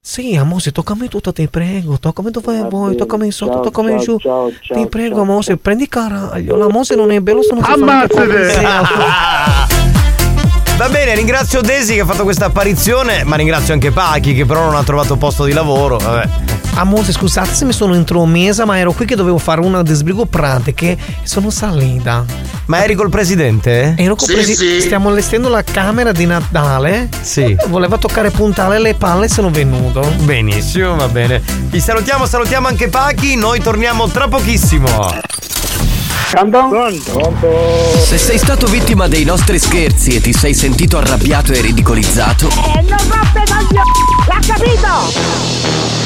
Speaker 14: Sì, amore, toccami tutto, ti prego, toccami dove vuoi, toccami sotto,
Speaker 34: ciao,
Speaker 14: toccami
Speaker 34: ciao,
Speaker 14: giù.
Speaker 34: ciao, ciao,
Speaker 14: ti prego,
Speaker 34: ciao,
Speaker 14: amore, prendi caraglio, la mose non è bello, se non si
Speaker 2: Ammazzate! *laughs* Va bene, ringrazio Desi che ha fatto questa apparizione, ma ringrazio anche Pachi che però non ha trovato posto di lavoro. Vabbè.
Speaker 14: Amore, scusate se mi sono intromesa, ma ero qui che dovevo fare una disbrigo pratiche e sono salita.
Speaker 2: Ma eri col presidente?
Speaker 14: Ero col
Speaker 2: Sì,
Speaker 14: presi-
Speaker 2: sì.
Speaker 14: Stiamo allestendo la camera di Natale.
Speaker 2: Sì.
Speaker 14: Voleva toccare puntale le palle e sono venuto.
Speaker 2: Benissimo, va bene. Ti salutiamo, salutiamo anche Pachi, noi torniamo tra pochissimo.
Speaker 1: Se sei stato vittima dei nostri scherzi e ti sei sentito arrabbiato e ridicolizzato,
Speaker 26: E non rompe coglioni! L'ha capito?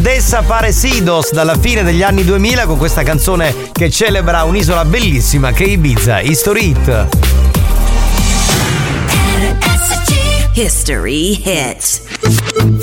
Speaker 2: Desaparecidos dalla fine degli anni 2000 con questa canzone che celebra un'isola bellissima che è Ibiza, History Hit.
Speaker 26: History Hit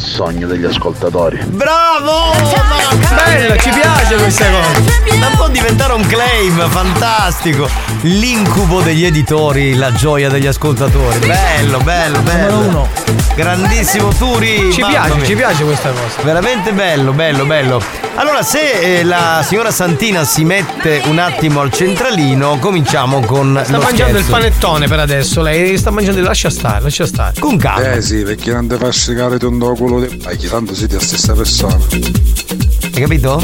Speaker 35: il sogno degli ascoltatori.
Speaker 2: Bravo!
Speaker 14: Bello, ci piace questa cosa.
Speaker 2: Ma può diventare un claim, fantastico. L'incubo degli editori, la gioia degli ascoltatori. Bello, bello, bello.
Speaker 14: Uno.
Speaker 2: Grandissimo Turi.
Speaker 14: Ci
Speaker 2: mamma
Speaker 14: piace,
Speaker 2: mia.
Speaker 14: ci piace questa cosa.
Speaker 2: Veramente bello, bello, bello. Allora, se eh, la signora Santina si mette un attimo al centralino, cominciamo con.
Speaker 14: Sta
Speaker 2: lo
Speaker 14: mangiando il
Speaker 2: scherzo.
Speaker 14: panettone per adesso, lei sta mangiando, lascia stare, lascia stare.
Speaker 2: Con calma.
Speaker 18: Eh sì, perché non ti fa scicare tondo culo di... Dai, tanto siete la stessa persona.
Speaker 2: Hai capito?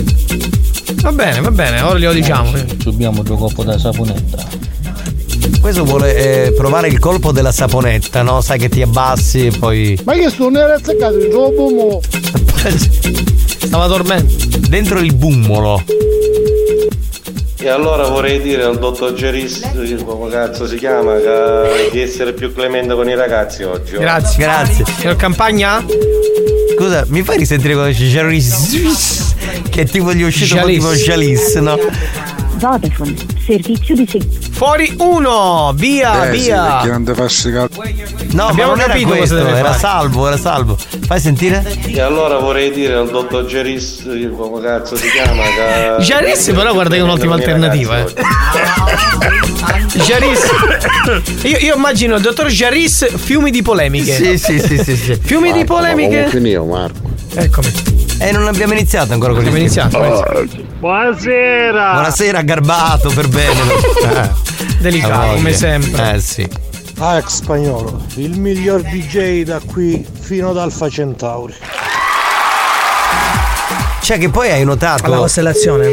Speaker 14: Va bene, va bene, ora glielo diciamo.
Speaker 35: Subiamo due coppo da saponetta.
Speaker 2: Questo vuole eh, provare il colpo della saponetta, no? Sai che ti abbassi e poi.
Speaker 5: Ma che sto non era azzeccato il gioco.
Speaker 14: Stava dormendo.
Speaker 2: Dentro il bummolo.
Speaker 33: E allora vorrei dire al dottor Geris, come cazzo si chiama, che- di essere più clemente con i ragazzi oggi. oh.
Speaker 14: Grazie.
Speaker 2: Grazie.
Speaker 14: Signor Campagna?
Speaker 2: Scusa, mi fai risentire quando c'è Jalis? Che tipo gli è uscito
Speaker 14: Jalis.
Speaker 2: tipo Jalis, no?
Speaker 36: Vodafone, servizio di seguito.
Speaker 14: Fuori uno! Via,
Speaker 18: eh sì,
Speaker 14: via!
Speaker 18: perché non ti fa scicare.
Speaker 2: No,
Speaker 14: Abbiamo
Speaker 2: ma non
Speaker 14: capito
Speaker 2: era questo, era
Speaker 14: fare.
Speaker 2: salvo, era salvo. Fai sentire?
Speaker 33: E allora vorrei dire al dottor Geris, come cazzo si chiama, che... *laughs*
Speaker 14: Jaris però guarda che è un'ottima alternativa, eh. Jaris. Io, io immagino il dottor Jaris fiumi di polemiche.
Speaker 2: Sì, sì, sì, sì, sì.
Speaker 14: Fiumi di polemiche.
Speaker 35: finito, Marco?
Speaker 14: Eccomi.
Speaker 2: E non abbiamo iniziato ancora con
Speaker 14: Abbiamo
Speaker 2: film.
Speaker 14: iniziato.
Speaker 15: Buonasera!
Speaker 2: Buonasera, garbato per bene. *laughs* Eh,
Speaker 14: Delicato, come sempre.
Speaker 2: Eh sì.
Speaker 5: Alex Spagnolo, il miglior DJ da qui fino ad Alfa Centauri.
Speaker 2: Cioè che poi hai notato
Speaker 16: Alla costellazione.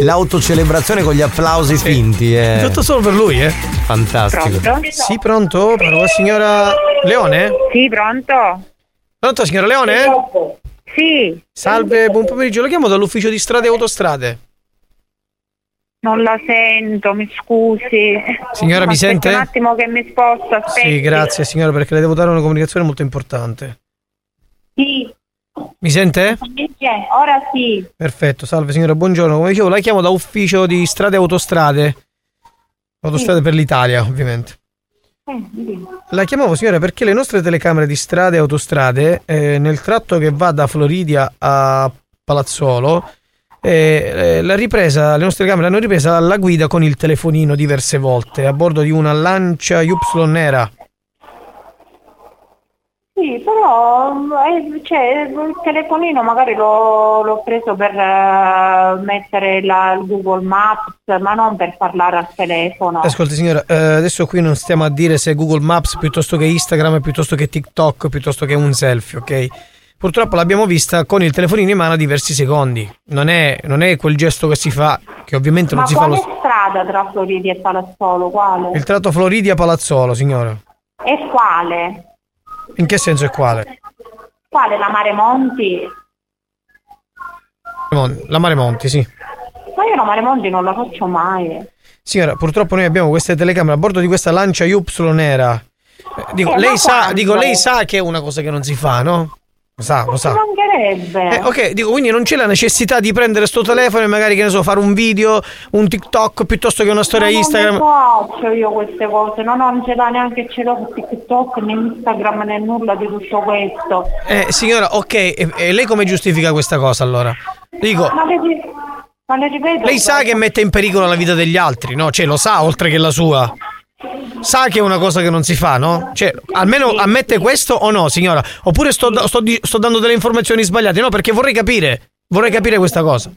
Speaker 2: l'autocelebrazione con gli applausi finti. È
Speaker 14: Tutto solo per lui, eh.
Speaker 2: fantastico.
Speaker 14: Sì, pronto? Parlo signora Leone?
Speaker 32: Sì, pronto?
Speaker 14: Pronto, signora Leone?
Speaker 32: Sì,
Speaker 14: Salve, buon pomeriggio. Lo chiamo dall'ufficio di strade e autostrade.
Speaker 32: non la sento, mi scusi.
Speaker 14: Signora, mi sente?
Speaker 32: Un attimo che mi sposto, aspetti.
Speaker 14: Sì, grazie signora, perché le devo dare una comunicazione molto importante.
Speaker 32: Sì,
Speaker 14: Mi sente?
Speaker 32: ora sì.
Speaker 14: Perfetto, salve signora, buongiorno. Come dicevo, la chiamo da ufficio di strade e autostrade. Autostrade per l'Italia, ovviamente.
Speaker 32: Eh.
Speaker 14: La chiamavo signora perché le nostre telecamere di strade e autostrade eh, nel tratto che va da Floridia a Palazzolo eh, eh, la ripresa, le nostre camere hanno ripresa la guida con il telefonino diverse volte a bordo di una Lancia Y nera.
Speaker 32: Sì, però eh, cioè, il telefonino magari l'ho, l'ho preso per eh, mettere la, il Google Maps, ma non per parlare al telefono.
Speaker 14: Ascolti signora, eh, adesso qui non stiamo a dire se Google Maps piuttosto che Instagram, piuttosto che TikTok, piuttosto che un selfie, ok? Purtroppo l'abbiamo vista con il telefonino in mano a diversi secondi. Non è, non è quel gesto che si fa, che ovviamente
Speaker 32: Ma
Speaker 14: non si fa lo
Speaker 32: strada tra Floridi e Palazzolo? Quale?
Speaker 14: Il tratto Floridia Palazzolo, signora.
Speaker 32: E quale?
Speaker 14: In che senso è quale?
Speaker 32: Quale? La Mare Monti?
Speaker 14: La Mare Monti, sì.
Speaker 32: Ma io la Mare Monti non la faccio mai.
Speaker 14: Signora, purtroppo noi abbiamo queste telecamere a bordo di questa Lancia Y nera. Eh, Dico,
Speaker 32: Eh,
Speaker 14: lei sa, dico, lei sa che è una cosa che non si fa, no? Lo sa, lo sa.
Speaker 32: Mancherebbe.
Speaker 14: Eh, ok, dico, quindi non c'è la necessità di prendere sto telefono e magari, che ne so, fare un video, un TikTok piuttosto che una storia
Speaker 32: Ma
Speaker 14: Instagram.
Speaker 32: Non faccio io queste cose, no, no, non ce l'ha neanche ce l'ho su TikTok, né Instagram, né nulla di tutto questo.
Speaker 14: Eh, signora, ok, e, e lei come giustifica questa cosa allora? Dico,
Speaker 32: Ma le, ma le ripeto.
Speaker 14: lei sa che mette in pericolo la vita degli altri, no? Cioè, lo sa oltre che la sua. Sa che è una cosa che non si fa, no? Cioè, almeno ammette questo o no, signora? Oppure sto, sto sto dando delle informazioni sbagliate? No, perché vorrei capire. Vorrei capire questa cosa.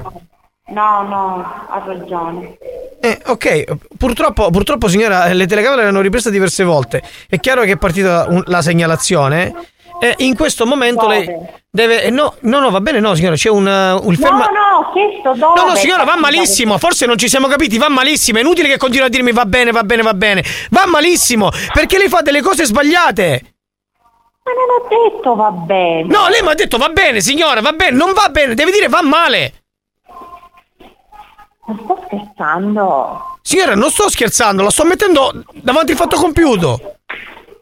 Speaker 32: No, no, ha ragione.
Speaker 14: Eh, ok, purtroppo, purtroppo signora, le telecamere le hanno riprese diverse volte. È chiaro che è partita un- la segnalazione. E in questo momento lei deve. eh, no, no, no, va bene, no, signora, c'è un, uh, il ferma.
Speaker 32: No, no, chiesto dove.
Speaker 14: No, no, signora, va malissimo. Forse non ci siamo capiti, va malissimo. È inutile che continui a dirmi va bene, va bene, va bene. Va malissimo, perché lei fa delle cose sbagliate.
Speaker 32: Ma non ho detto va bene.
Speaker 14: No, lei mi ha detto va bene, signora, va bene, non va bene, deve dire va male.
Speaker 32: Non sto scherzando.
Speaker 14: Signora, non sto scherzando, la sto mettendo davanti al fatto compiuto.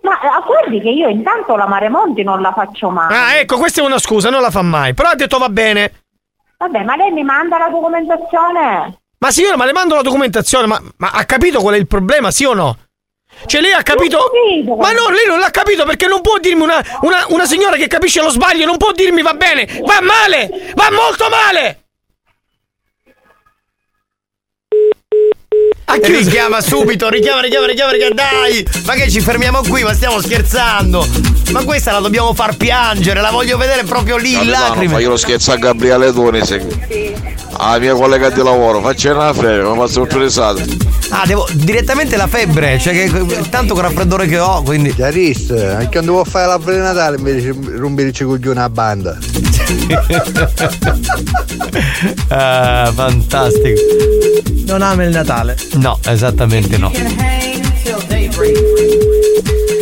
Speaker 32: Ma guardi che io intanto la Mare Monti non la faccio mai.
Speaker 14: Ah, ecco, questa è una scusa, non la fa mai. Però ha detto va bene.
Speaker 32: Vabbè, ma lei mi manda la documentazione?
Speaker 14: Ma signora, ma le mando la documentazione, ma, ma ha capito qual è il problema, sì o no? Cioè lei ha capito. Ma no, lei non l'ha capito perché non può dirmi una, una, una signora che capisce lo sbaglio, non può dirmi va bene, va male, va molto male.
Speaker 2: Richiama subito, richiama, richiama, richiama, richiama, dai! Ma che ci fermiamo qui? Ma stiamo scherzando! Ma questa la dobbiamo far piangere, la voglio vedere proprio lì in lacrime.
Speaker 35: fai lo scherzo a Gabriele Donisi. La mia collega di lavoro, faccia una febbre, mi faccio interessata.
Speaker 2: Ah, devo direttamente la febbre, cioè che tanto con raffreddore che ho, quindi.
Speaker 30: Chiarissimo, anche quando vuoi fare la di Natale invece rompere coglione a banda. *laughs*
Speaker 2: Ah, fantastico.
Speaker 16: Non ama il Natale.
Speaker 2: No, esattamente no.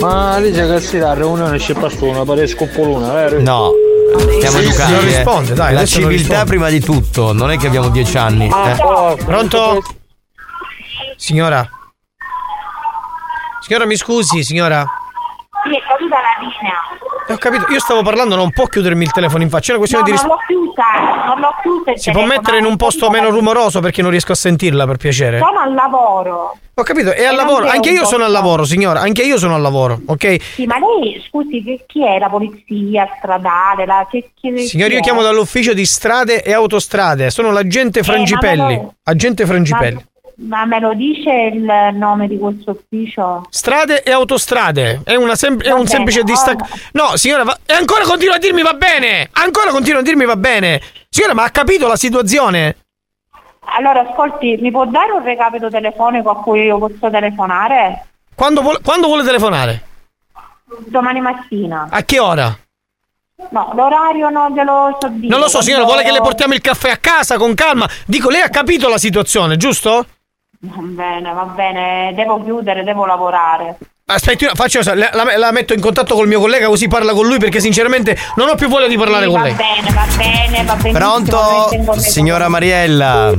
Speaker 18: Ma dice che si la riunione c'è pastona, pare scoppolona, vero?
Speaker 2: No. Stiamo
Speaker 18: Sì,
Speaker 2: educando.
Speaker 18: non
Speaker 2: eh.
Speaker 18: risponde, dai,
Speaker 2: La civiltà
Speaker 18: risponde.
Speaker 2: prima di tutto, non è che abbiamo dieci anni.
Speaker 14: Ah,
Speaker 2: eh.
Speaker 14: Pronto? Signora? Signora, mi scusi, signora?
Speaker 32: Sì, è caduta la linea.
Speaker 14: Ho capito, io stavo parlando, non può chiudermi il telefono in faccia, è una
Speaker 32: No,
Speaker 14: questione di
Speaker 32: non
Speaker 14: rispetto.
Speaker 32: l'ho chiusa, non l'ho chiusa.
Speaker 14: Si può mettere in un posto meno rumoroso perché non riesco a sentirla, per piacere?
Speaker 32: Sono al lavoro.
Speaker 14: Ho capito, è al
Speaker 32: E non
Speaker 14: lavoro, anche io sono al lavoro, signora, anche io sono al lavoro, ok?
Speaker 32: Sì, ma lei, scusi, chi è? La polizia stradale? La, che, chi,
Speaker 14: Signori,
Speaker 32: chi
Speaker 14: io chiamo dall'ufficio di strade e autostrade, sono l'agente
Speaker 32: Eh,
Speaker 14: Frangipelli.
Speaker 32: me lo-
Speaker 14: Agente Frangipelli.
Speaker 32: Ma, me lo dice il nome di questo ufficio?
Speaker 14: Strade e autostrade, è, una sem- è un
Speaker 32: bene,
Speaker 14: semplice distacco. No, signora, va- e ancora continua a dirmi va bene! Ancora continua a dirmi va bene! Signora, ma ha capito la situazione?
Speaker 32: Allora, ascolti, mi può dare un recapito telefonico a cui io posso telefonare?
Speaker 14: Quando, vuole- quando vuole telefonare?
Speaker 32: Domani mattina.
Speaker 14: A che ora?
Speaker 32: No, l'orario non glielo so dire.
Speaker 14: Non lo so, signora, vuole che le portiamo il caffè a casa con calma? Dico, lei ha capito la situazione, giusto?
Speaker 32: Va bene, va bene, devo chiudere, devo lavorare.
Speaker 14: Aspetti, faccio una la, la- la metto in contatto col mio collega così parla con lui perché sinceramente non ho più voglia di parlare
Speaker 32: Sì,
Speaker 14: con
Speaker 32: va
Speaker 14: lei.
Speaker 32: bene, va bene, va benissimo.
Speaker 2: Pronto? Signora Mariella.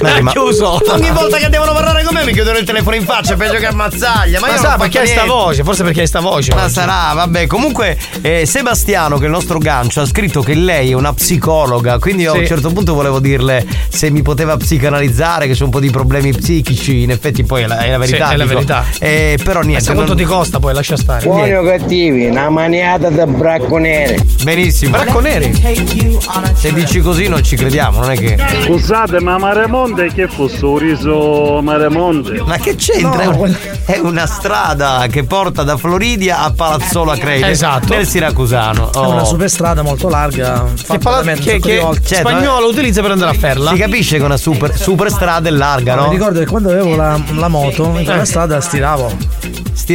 Speaker 14: Ha
Speaker 2: ma- *laughs*
Speaker 14: chiuso.
Speaker 2: Ogni volta che devono parlare con me mi chiudono il telefono in faccia, peggio che ammazzaglia. Ma,
Speaker 14: Ma
Speaker 2: io
Speaker 14: sa perché hai sta voce, forse perché hai sta voce.
Speaker 2: Ma
Speaker 14: oggi.
Speaker 2: sarà, vabbè. Comunque, eh, Sebastiano, che è il nostro gancio, ha scritto che lei è una psicologa. Quindi io a
Speaker 14: Sì.
Speaker 2: un certo punto volevo dirle se mi poteva psicanalizzare, che c'è un po' di problemi psichici. In effetti, poi è la, è la verità.
Speaker 14: Sì, è la verità.
Speaker 2: Eh, però niente.
Speaker 14: Quanto ti costa poi, lascia stare.
Speaker 2: Buoni o
Speaker 30: cattivi, una maniata da bracconiere.
Speaker 2: Benissimo.
Speaker 14: Bracconeri.
Speaker 2: Se dici così non ci crediamo, non è che.
Speaker 37: Scusate, ma Maremonte che fosse un riso Maremonte?
Speaker 2: Ma che c'entra? È un- È una strada che porta da Floridia a Palazzolo a Creide.
Speaker 14: Esatto.
Speaker 2: Nel Siracusano.
Speaker 16: È
Speaker 2: Oh.
Speaker 16: una superstrada molto larga.
Speaker 14: Che, pala- che, che.
Speaker 2: Certo,
Speaker 14: spagnolo utilizza per andare a Ferla.
Speaker 2: Si capisce che una super, super strada è larga,
Speaker 16: No,
Speaker 2: no?
Speaker 16: Mi ricordo che quando avevo la, la moto in quella
Speaker 14: Eh.
Speaker 16: strada stiravo.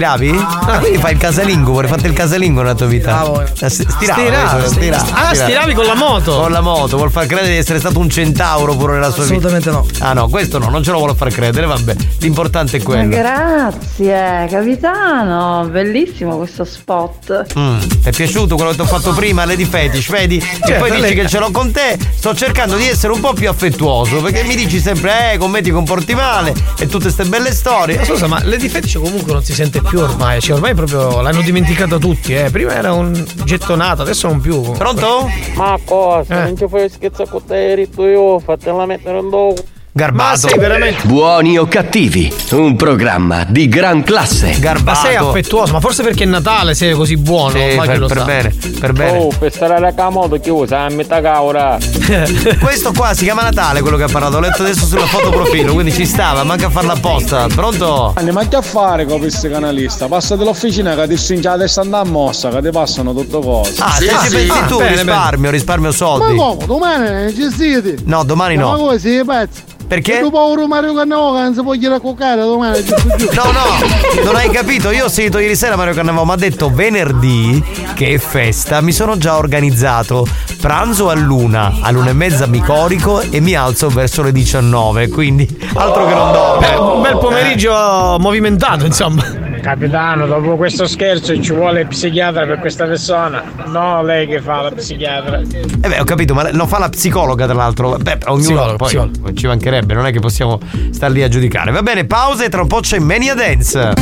Speaker 2: Stiravi? Ah, quindi fai il casalingo, vorrei fatto il casalingo nella tua vita.
Speaker 16: Stiravo.
Speaker 2: St- Stiravo,
Speaker 14: Stiravi.
Speaker 2: adesso, stiravi,
Speaker 14: Ah, stiravi con la moto.
Speaker 2: Con la moto, vuol far credere di essere stato un centauro pure nella sua
Speaker 16: Assolutamente
Speaker 2: vita.
Speaker 16: no.
Speaker 2: Ah no, questo no, non ce lo vuole far credere, vabbè. L'importante è
Speaker 23: Ma
Speaker 2: quello.
Speaker 23: grazie, capitano, bellissimo questo spot.
Speaker 2: Mm, ti è piaciuto quello che ti ho fatto prima, Lady Fetish, vedi? e
Speaker 14: Certo,
Speaker 2: poi dici
Speaker 14: lei-
Speaker 2: che ce l'ho con te, sto cercando di essere un po' più affettuoso, perché mi dici sempre, eh, con me ti comporti male e tutte queste belle storie.
Speaker 14: Ma scusa, ma Lady Fetish comunque non si sente più ormai. Cioè, ormai proprio l'hanno dimenticata tutti, eh. Prima era un gettonato, adesso non più.
Speaker 2: Pronto?
Speaker 37: Ma cosa?
Speaker 14: Eh.
Speaker 37: Non ci fai scherzo con te, ritto io, fatela mettere un dopo.
Speaker 2: Garbato.
Speaker 14: Ma sei veramente.
Speaker 1: Buoni o cattivi, un programma di gran classe.
Speaker 14: Ma
Speaker 2: Garbato.
Speaker 14: sei affettuoso, ma forse perché è Natale sei così buono.
Speaker 2: Sì,
Speaker 14: ormai che
Speaker 2: per,
Speaker 14: lo
Speaker 2: per
Speaker 14: sa.
Speaker 2: bene, per bene.
Speaker 37: Oh, per stare alla camoto chiusa, a metà caura. *laughs*
Speaker 2: Questo qua si chiama Natale, quello che ha parlato. Ho letto adesso sulla foto profilo, quindi ci stava, manca a farla apposta. Pronto?
Speaker 18: Andiamo anche a fare con questo canalista. Passa dall'officina che ti stringe la testa andare a mossa, che ti passano tutto cose.
Speaker 2: Ah, se ci pensi
Speaker 14: Ah,
Speaker 2: tu,
Speaker 14: bene,
Speaker 2: risparmio, risparmio
Speaker 5: Ma
Speaker 2: soldi.
Speaker 5: come? Domani ci siete?
Speaker 2: No, domani
Speaker 5: Ma
Speaker 2: no.
Speaker 5: come sei pazzo?
Speaker 2: Perché?
Speaker 5: Tu pauro Mario Cannavo che non si può gliela coccare domani. *laughs*
Speaker 2: No, no, non hai capito. Io ho sentito ieri sera Mario Cannavò, mi ha detto venerdì, che è festa, mi sono già organizzato. Pranzo a luna, a luna e mezza mi corico e mi alzo verso le 19. Quindi, altro che non
Speaker 14: Beh,
Speaker 2: dormo.
Speaker 14: un bel pomeriggio movimentato, insomma.
Speaker 37: Capitano, dopo questo scherzo ci vuole il psichiatra per questa persona. No, lei che fa la psichiatra.
Speaker 2: Eh beh, ho capito, ma non fa la psicologa, tra l'altro. Beh, ognuno
Speaker 14: Psicologo,
Speaker 2: poi
Speaker 14: psicologo.
Speaker 2: ci mancherebbe, non è che possiamo star lì a giudicare. Va bene, pausa e tra un po' c'è Mania Dance.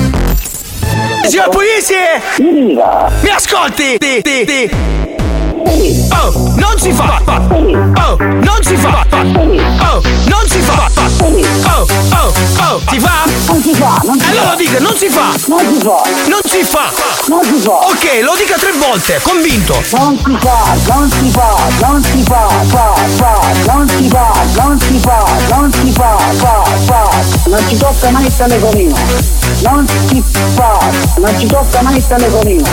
Speaker 14: Signor Pugliese! Mi ascolti! Ti, ti, ti. Oh, non si fa! Oh, non si fa! Oh, non si fa! Oh, oh, oh, si fa?
Speaker 36: Non si fa, non si
Speaker 14: Allora lo dica, non si fa!
Speaker 38: Non si fa!
Speaker 14: Non si fa!
Speaker 38: Non si fa!
Speaker 14: Ok, lo dica tre volte, convinto!
Speaker 38: Non si fa, non si fa, non si fa, fa, fa, non si fa, non si fa, non si fa, fa, fa, non ci tocca mai il telefonino, non si fa, non ci tocca mai il telefonino,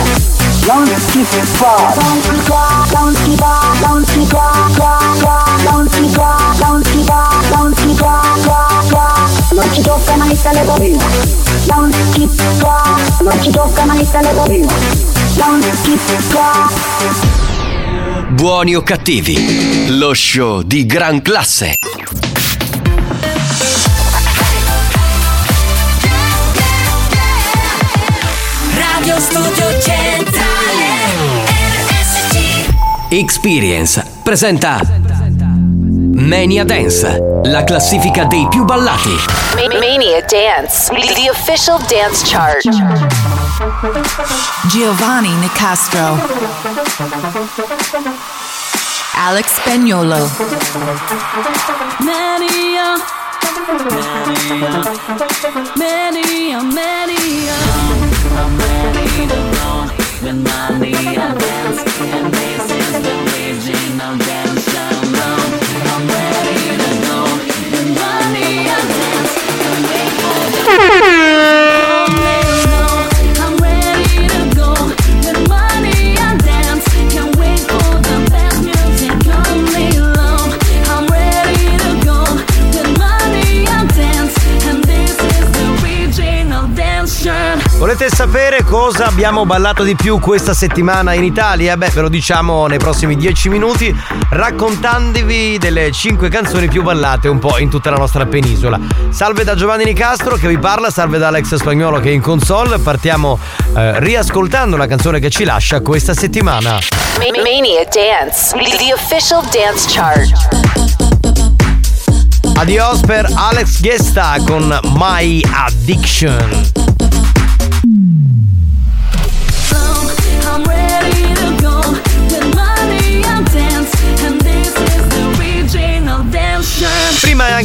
Speaker 38: non si fa, non si fa, si fa, non si fa, non si fa, non si fa, non si fa, fa, fa, non ci tocca mai non si fa, non ci tocca mai si fa.
Speaker 1: Buoni o cattivi, lo show di gran classe.
Speaker 29: Radio Studio Centrale
Speaker 1: Experience presenta Mania Dance, la classifica dei più ballati.
Speaker 34: Mania Dance, the official dance chart.
Speaker 39: Giovanni Nicastro. Alex Spagnolo.
Speaker 29: Mania Mania Mania I'm ready to go with my Mania dance And this is the original
Speaker 2: Volete sapere cosa abbiamo ballato di più questa settimana in Italia? Beh, ve lo diciamo nei prossimi 10 minuti, raccontandovi delle 5 canzoni più ballate un po' in tutta la nostra penisola. Salve da Giovanni Nicastro che vi parla, salve da Alex Spagnolo che è in console. Partiamo eh, riascoltando la canzone che ci lascia questa settimana.
Speaker 34: Ma- Mania Dance, the official dance chart.
Speaker 2: Adios per Alex Gesta con My Addiction.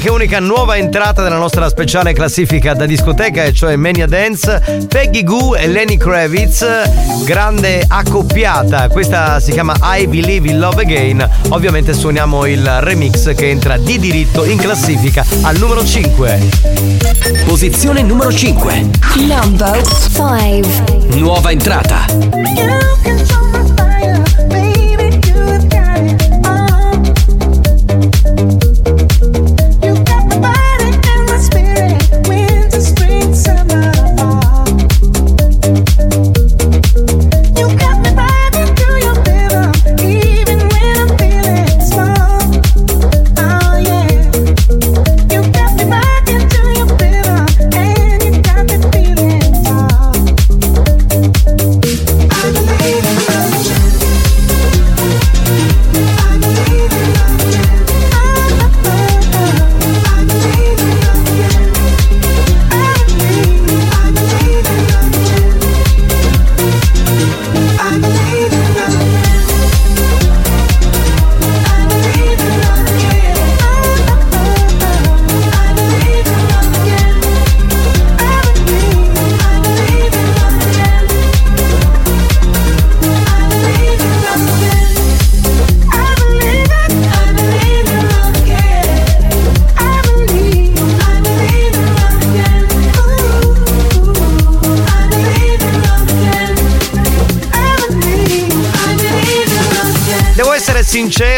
Speaker 2: Anche unica nuova entrata della nostra speciale classifica da discoteca, e cioè Mania Dance, Peggy Goo e Lenny Kravitz, grande accoppiata. Questa si chiama I Believe in Love Again. Ovviamente suoniamo il remix che entra di diritto in classifica al numero 5.
Speaker 1: Posizione numero 5.
Speaker 29: Number 5.
Speaker 1: Nuova entrata.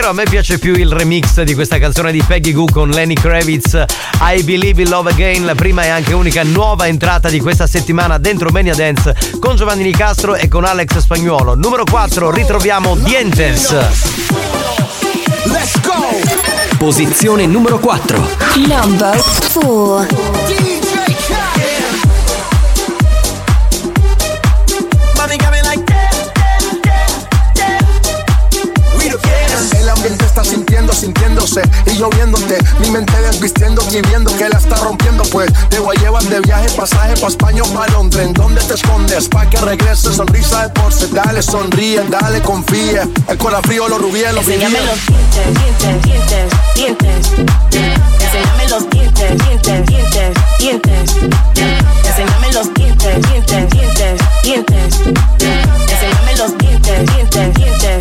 Speaker 2: Sincero, a me piace più il remix di questa canzone di Peggy Goo con Lenny Kravitz, I Believe in Love Again, la prima e anche unica nuova entrata di questa settimana dentro Mania Dance con Giovanni Nicastro e con Alex Spagnuolo. Numero 4 ritroviamo Dientes.
Speaker 29: Let's go!
Speaker 1: Posizione numero 4.
Speaker 29: Number 4.
Speaker 40: y yo viéndote. Mi mente desvistiendo y viendo que la está rompiendo, pues te voy a llevar de viaje, pasaje pa' España o pa' Londres. ¿En dónde te escondes? Pa' que regrese, sonrisa de porce. Dale, sonríe, dale, confía. El corazón frío, los rubíes, los
Speaker 29: Enséñame
Speaker 40: los dientes, dientes, dientes, dientes.
Speaker 29: Enséñame los dientes, dientes, dientes, dientes. Enséñame los dientes, dientes, dientes, dientes. Enséñame los dientes, dientes, dientes.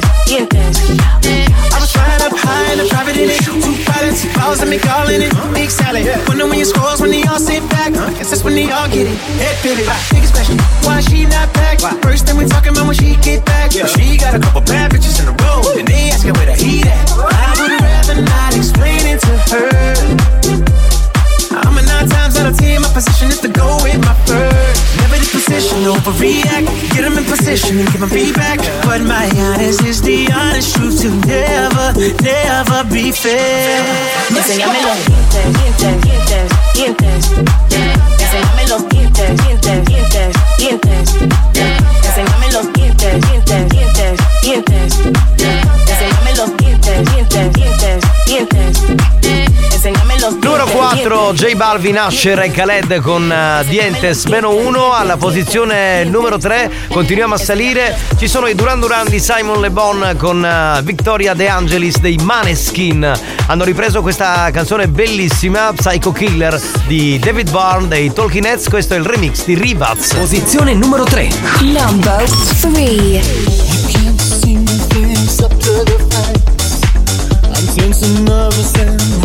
Speaker 41: Calls and me calling it big salad. Wonder when you scrolls when they all sit back. Guess that's when they all get it. Head pivot. Nigga special. Why she not back? Why? First thing we talking about when she get back. Yeah. She got a couple bad bitches in a row. And they asking where the heat at. Overreact. Get them in position and give them feedback. But my honest is the honest truth to never, never be fair.
Speaker 42: Enséñame los dientes, dientes, dientes, dientes. Dientes, dientes, dientes, dientes.
Speaker 2: 4 J Balvin, Asher e Khaled con eh, Dientes. Meno 1 alla posizione numero 3 continuiamo a salire. Ci sono i Duran Duran di Simon Le Bon con eh, Victoria De Angelis dei Maneskin. Hanno ripreso questa canzone bellissima Psycho Killer di David Byrne dei Talking Heads. Questo è il remix di Rivaz
Speaker 1: Posizione numero 3
Speaker 42: Number 3
Speaker 41: things up to the face. I'm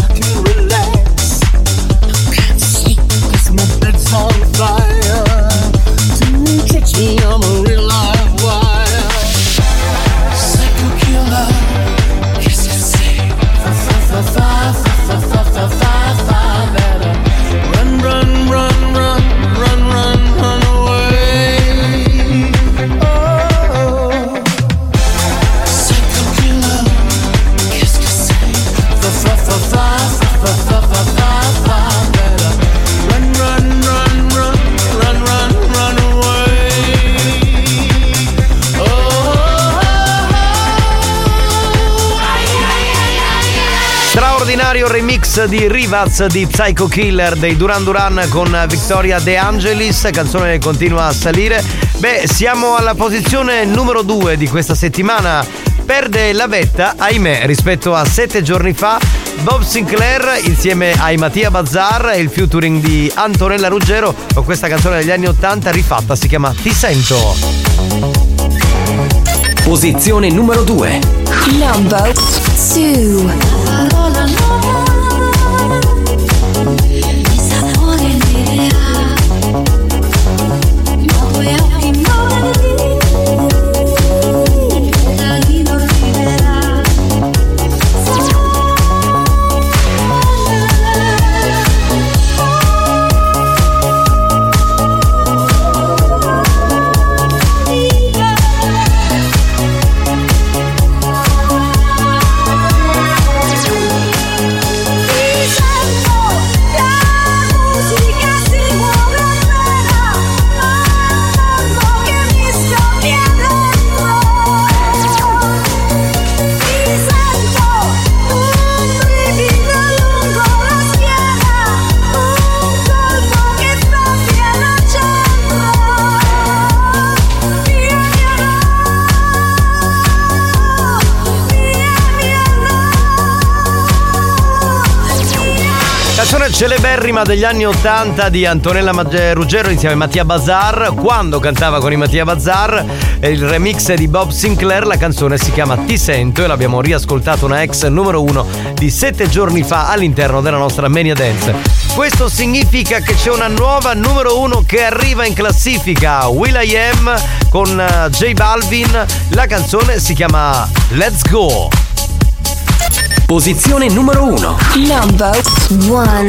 Speaker 2: remix di Rivaz di Psycho Killer dei Duran Duran con Victoria De Angelis. Canzone che continua a salire. Beh siamo alla posizione numero 2 di questa settimana. Perde la vetta ahimè rispetto a sette giorni fa. Bob Sinclair insieme ai Mattia Bazzar e il featuring di Antonella Ruggero con questa canzone degli anni 80 rifatta. Si chiama Ti sento.
Speaker 1: Posizione numero 2
Speaker 42: Number 2
Speaker 2: celeberrima degli anni 80 di Antonella Magge- Ruggero insieme a Mattia Bazar. Quando cantava con i Mattia Bazar, il remix di Bob Sinclair, la canzone si chiama Ti sento e l'abbiamo riascoltato una ex numero uno di sette giorni fa all'interno della nostra Mania Dance. Questo significa che c'è una nuova numero uno che arriva in classifica, Will I Am con eh, J Balvin. La canzone si chiama Let's Go.
Speaker 1: Posizione numero 1
Speaker 42: Number 1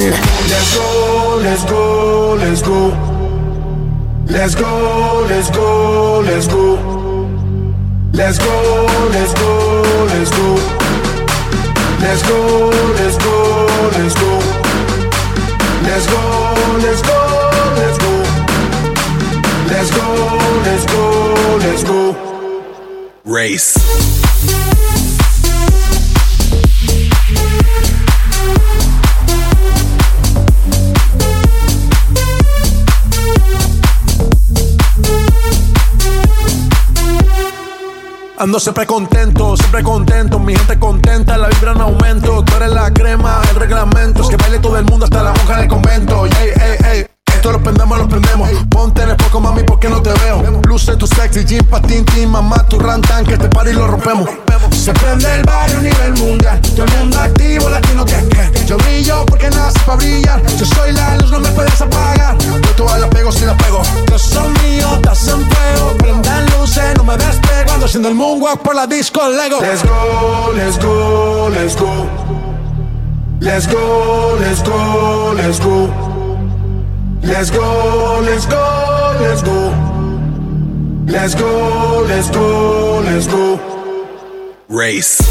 Speaker 40: Let's go, let's go, let's go. Let's go, let's go, let's go. Let's go, let's go, let's go. Let's go, let's go, let's go. Let's go, let's go, let's go. Let's go, let's go, let's go. Race. Ando siempre contento, siempre contento, mi gente contenta, la vibra en aumento, tú eres la crema, el reglamento, es que baile todo el mundo hasta la monja del convento, ey, ey, ey. Esto lo prendemos, lo prendemos. Ponte en el poco, mami, porque no te veo. Luce tu sexy, jean, patín, mamá, tu rantan, que este party lo rompemos. Se prende el barrio a nivel mundial. Yo el mundo activo, latino que que. Yo brillo porque nací para brillar. Yo soy la luz, no me puedes apagar. Yo todas la pego si la pego. Yo son mío, estás en fuego. Prendan luces, no me despego. Ando haciendo el moonwalk por la disco Lego. Let's go, let's go, let's go. Let's go, let's go, let's go. Let's go, let's go, let's go. Let's go, let's go, let's go. Race.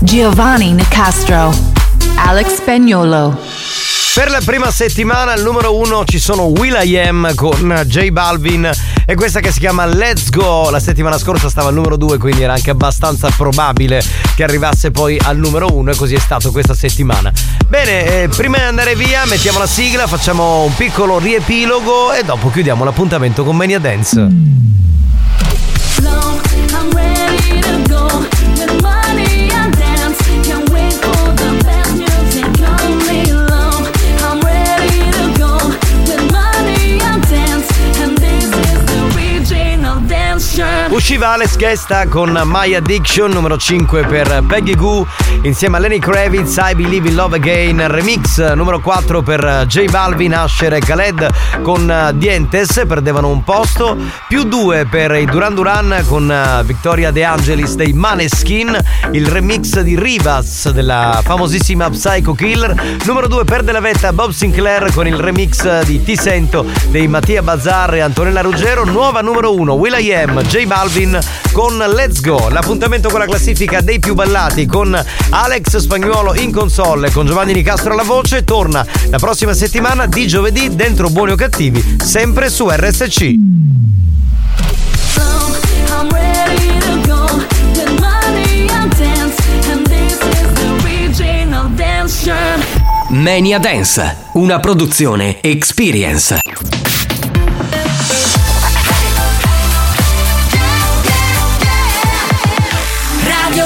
Speaker 39: Giovanni Nicastro. Alex Spagnolo.
Speaker 2: Per la prima settimana al numero uno ci sono Will.i.am con J Balvin e questa che si chiama Let's Go. La settimana scorsa stava al numero due, quindi era anche abbastanza probabile che arrivasse poi al numero uno e così è stato questa settimana. Bene, eh, prima di andare via mettiamo la sigla, facciamo un piccolo riepilogo e dopo chiudiamo l'appuntamento con Mania Dance.
Speaker 43: I'm
Speaker 2: Usciva Alex Gesta con My Addiction numero 5 per Peggy Goo insieme a Lenny Kravitz I Believe in Love Again remix numero 4 per J Balvin, Asher e Khaled con eh, Dientes perdevano un posto. Più 2 per i Duran Duran con eh, Victoria De Angelis dei Maneskin il remix di Rivas della famosissima Psycho Killer. Numero 2 per Della Vetta Bob Sinclair con il remix di Ti Sento dei Mattia Bazzar e Antonella Ruggero. Nuova numero 1 Will.i.am J Balvin con Let's Go l'appuntamento con la classifica dei più ballati con Alex Spagnuolo in console e con Giovanni Nicastro alla voce torna la prossima settimana di giovedì dentro Buoni o Cattivi sempre su RSC.
Speaker 29: Mania Dance, una produzione Experience.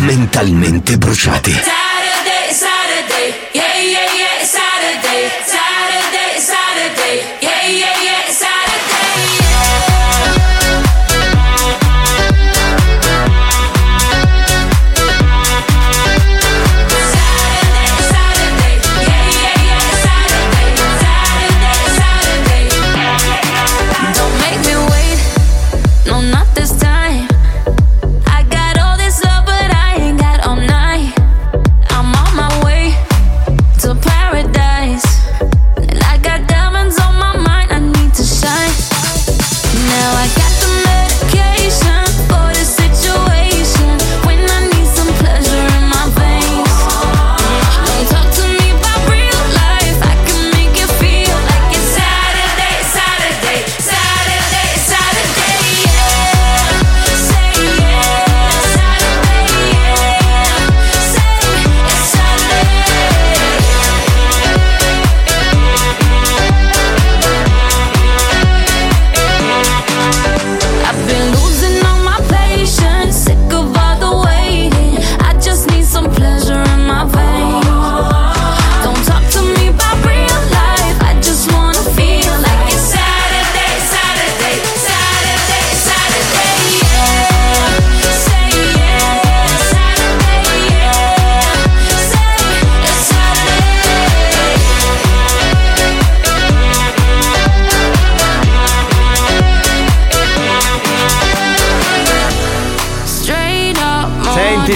Speaker 29: Mentalmente bruciati.